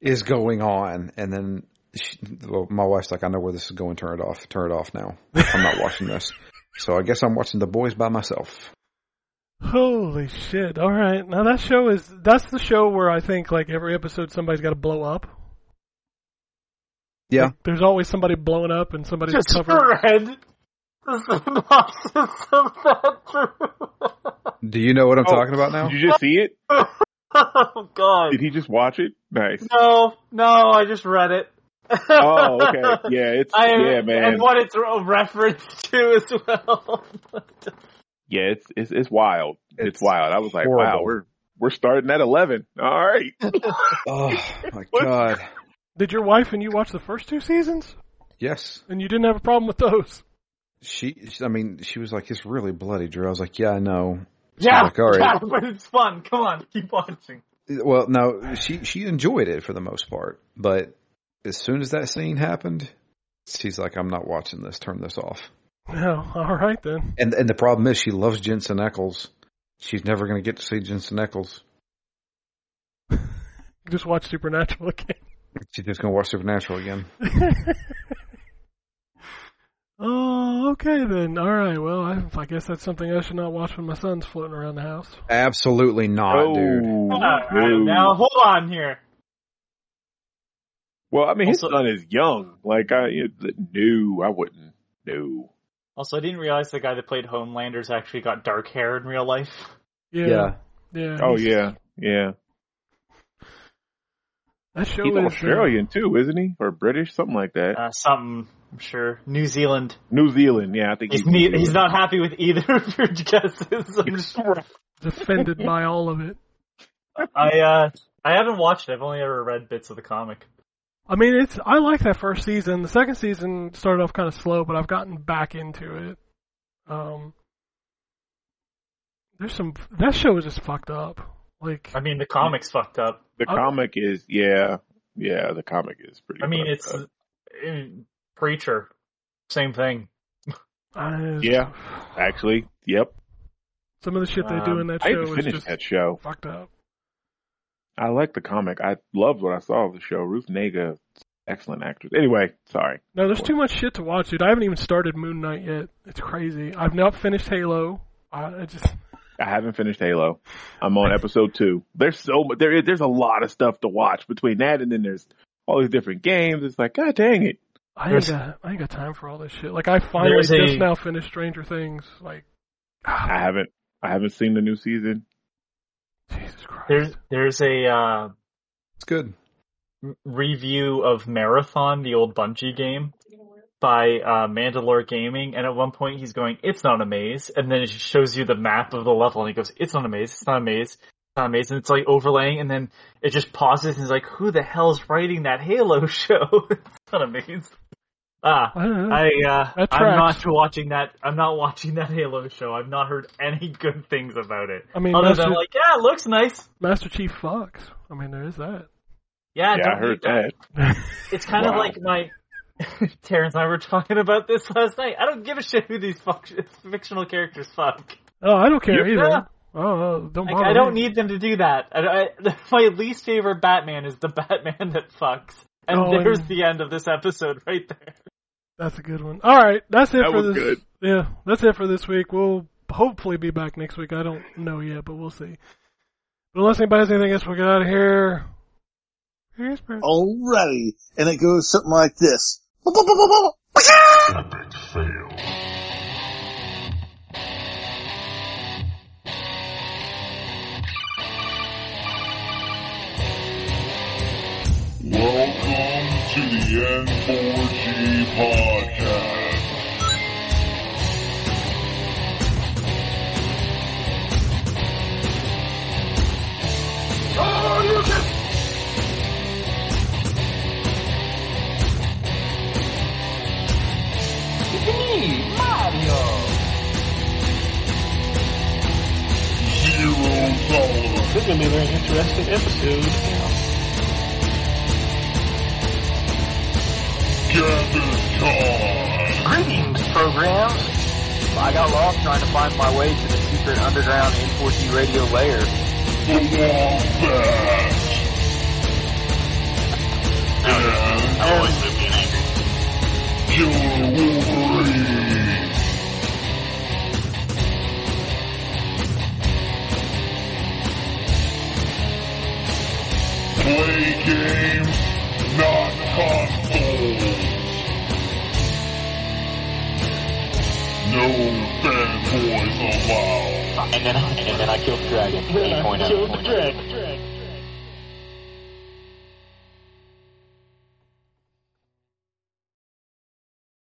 is going on?" And then she, well, my wife's like, "I know where this is going. Turn it off. Turn it off now. I'm not watching this." So I guess I'm watching The Boys by myself. Holy shit! All right, now that show is that's the show where I think like every episode somebody's got to blow up. Yeah. Like, there's always somebody blowing up and somebody's Just covered. read the synopsis of that. Drew. Do you know what I'm Oh, talking about now? Did you just see it? oh God. Did he just watch it? Nice. No, no, I just read it. Oh, okay. Yeah, it's I, yeah, man. And what it's a reference to as well. Yeah, it's it's it's wild. It's, It's wild. I was like, wow, we're we're starting at eleven. All right. Oh my god! Did your wife and you watch the first two seasons? Yes, And you didn't have a problem with those? she. I mean, she was like, "It's really bloody, Drew." I was like, "Yeah, I know." yeah, like, all right. yeah, but it's fun. Come on, keep watching. Well, no, she she enjoyed it for the most part, but as soon as that scene happened, she's like, "I'm not watching this. Turn this off." No. All right then. And and the problem is, she loves Jensen Ackles. She's never going to get to see Jensen Ackles. Just watch Supernatural again. She's just going to watch Supernatural again. oh, okay then. All right. Well, I, I guess that's something I should not watch when my son's floating around the house. Absolutely not, oh, dude. All no. now hold on here. Well, I mean, his Also- son is young. Like, I no, I wouldn't. No. Also, I didn't realize the guy that played Homelander's actually got dark hair in real life. Yeah. Yeah. Yeah. Oh yeah, yeah. That show He's is uh, Australian too, isn't he? Or British, something like that. Uh, something, I'm sure. New Zealand. New Zealand, yeah, I think He's, he's. Ne- he's not happy with either of your guesses. I'm just, offended by all of it. I uh, I haven't watched it. I've only ever read bits of the comic. I mean, it's I like that first season. The second season started off kind of slow, but I've gotten back into it. Um, there's some that show is just fucked up. Like, I mean, the comic's fucked up. The Oh. comic is, yeah, yeah. The comic is pretty. I mean, it's up. uh, Preacher, same thing. I, Yeah. actually, yep. some of the shit they do Um, in that I show even is finished just that show. fucked up. I like the comic. I loved what I saw of the show. Ruth Negga excellent actress. Anyway, sorry. No, there's too much shit to watch, dude. I haven't even started Moon Knight yet. It's crazy. I've not finished Halo. I, I just I haven't finished Halo. I'm on episode two. There's so mu- there. is- There's a lot of stuff to watch between that and then there's all these different games. It's like, god dang it. I ain't got I ain't got time for all this shit. Like I finally just a- now finished Stranger Things. Like I haven't. I haven't seen the new season. Jesus Christ. There's there's a uh, It's good. review of Marathon, the old Bungie game, by uh, Mandalore Gaming, and at one point he's going, "It's not a maze," and then it just shows you the map of the level, and he goes, "It's not a maze. It's not a maze." It's not a maze, and it's like overlaying, and then it just pauses, and he's like, "Who the hell's writing that Halo show?" it's not a maze. Ah, I don't. I uh, I'm not watching that. I'm not watching that Halo show. I've not heard any good things about it. I mean, Other Master, than like, yeah, it looks nice. Master Chief Fox. I mean, there is that. Yeah, Yeah, I heard need that. It's kind of like my Terrence and I were talking about this last night. I don't give a shit who these fuck- fictional characters fuck. Oh, I don't care Yeah. either. Oh, oh, don't Like, I don't me. need them to do that. I, I, my least favorite Batman is the Batman that fucks, and Oh, there's and- the end of this episode right there. That's a good one. All right, that's it That for was this. good. Yeah, that's it for this week. We'll hopefully be back next week. I don't know yet, but we'll see. But unless anybody has anything else, we'll get out of here. Here's Brent. Alrighty. And it goes something like this. Epic fail. Welcome to the N4G podcast. Zero tolerance. This is going to be a very interesting episode. Gather time. Greetings, programs. I got lost trying to find my way to the secret underground N4G radio lair. The Wombat. And I've always lived in Anchorage. Killer Wolverine. Play games, not consoles. No fanboys allowed. And then, and then I killed the dragon. 8.0. Killed the dragon.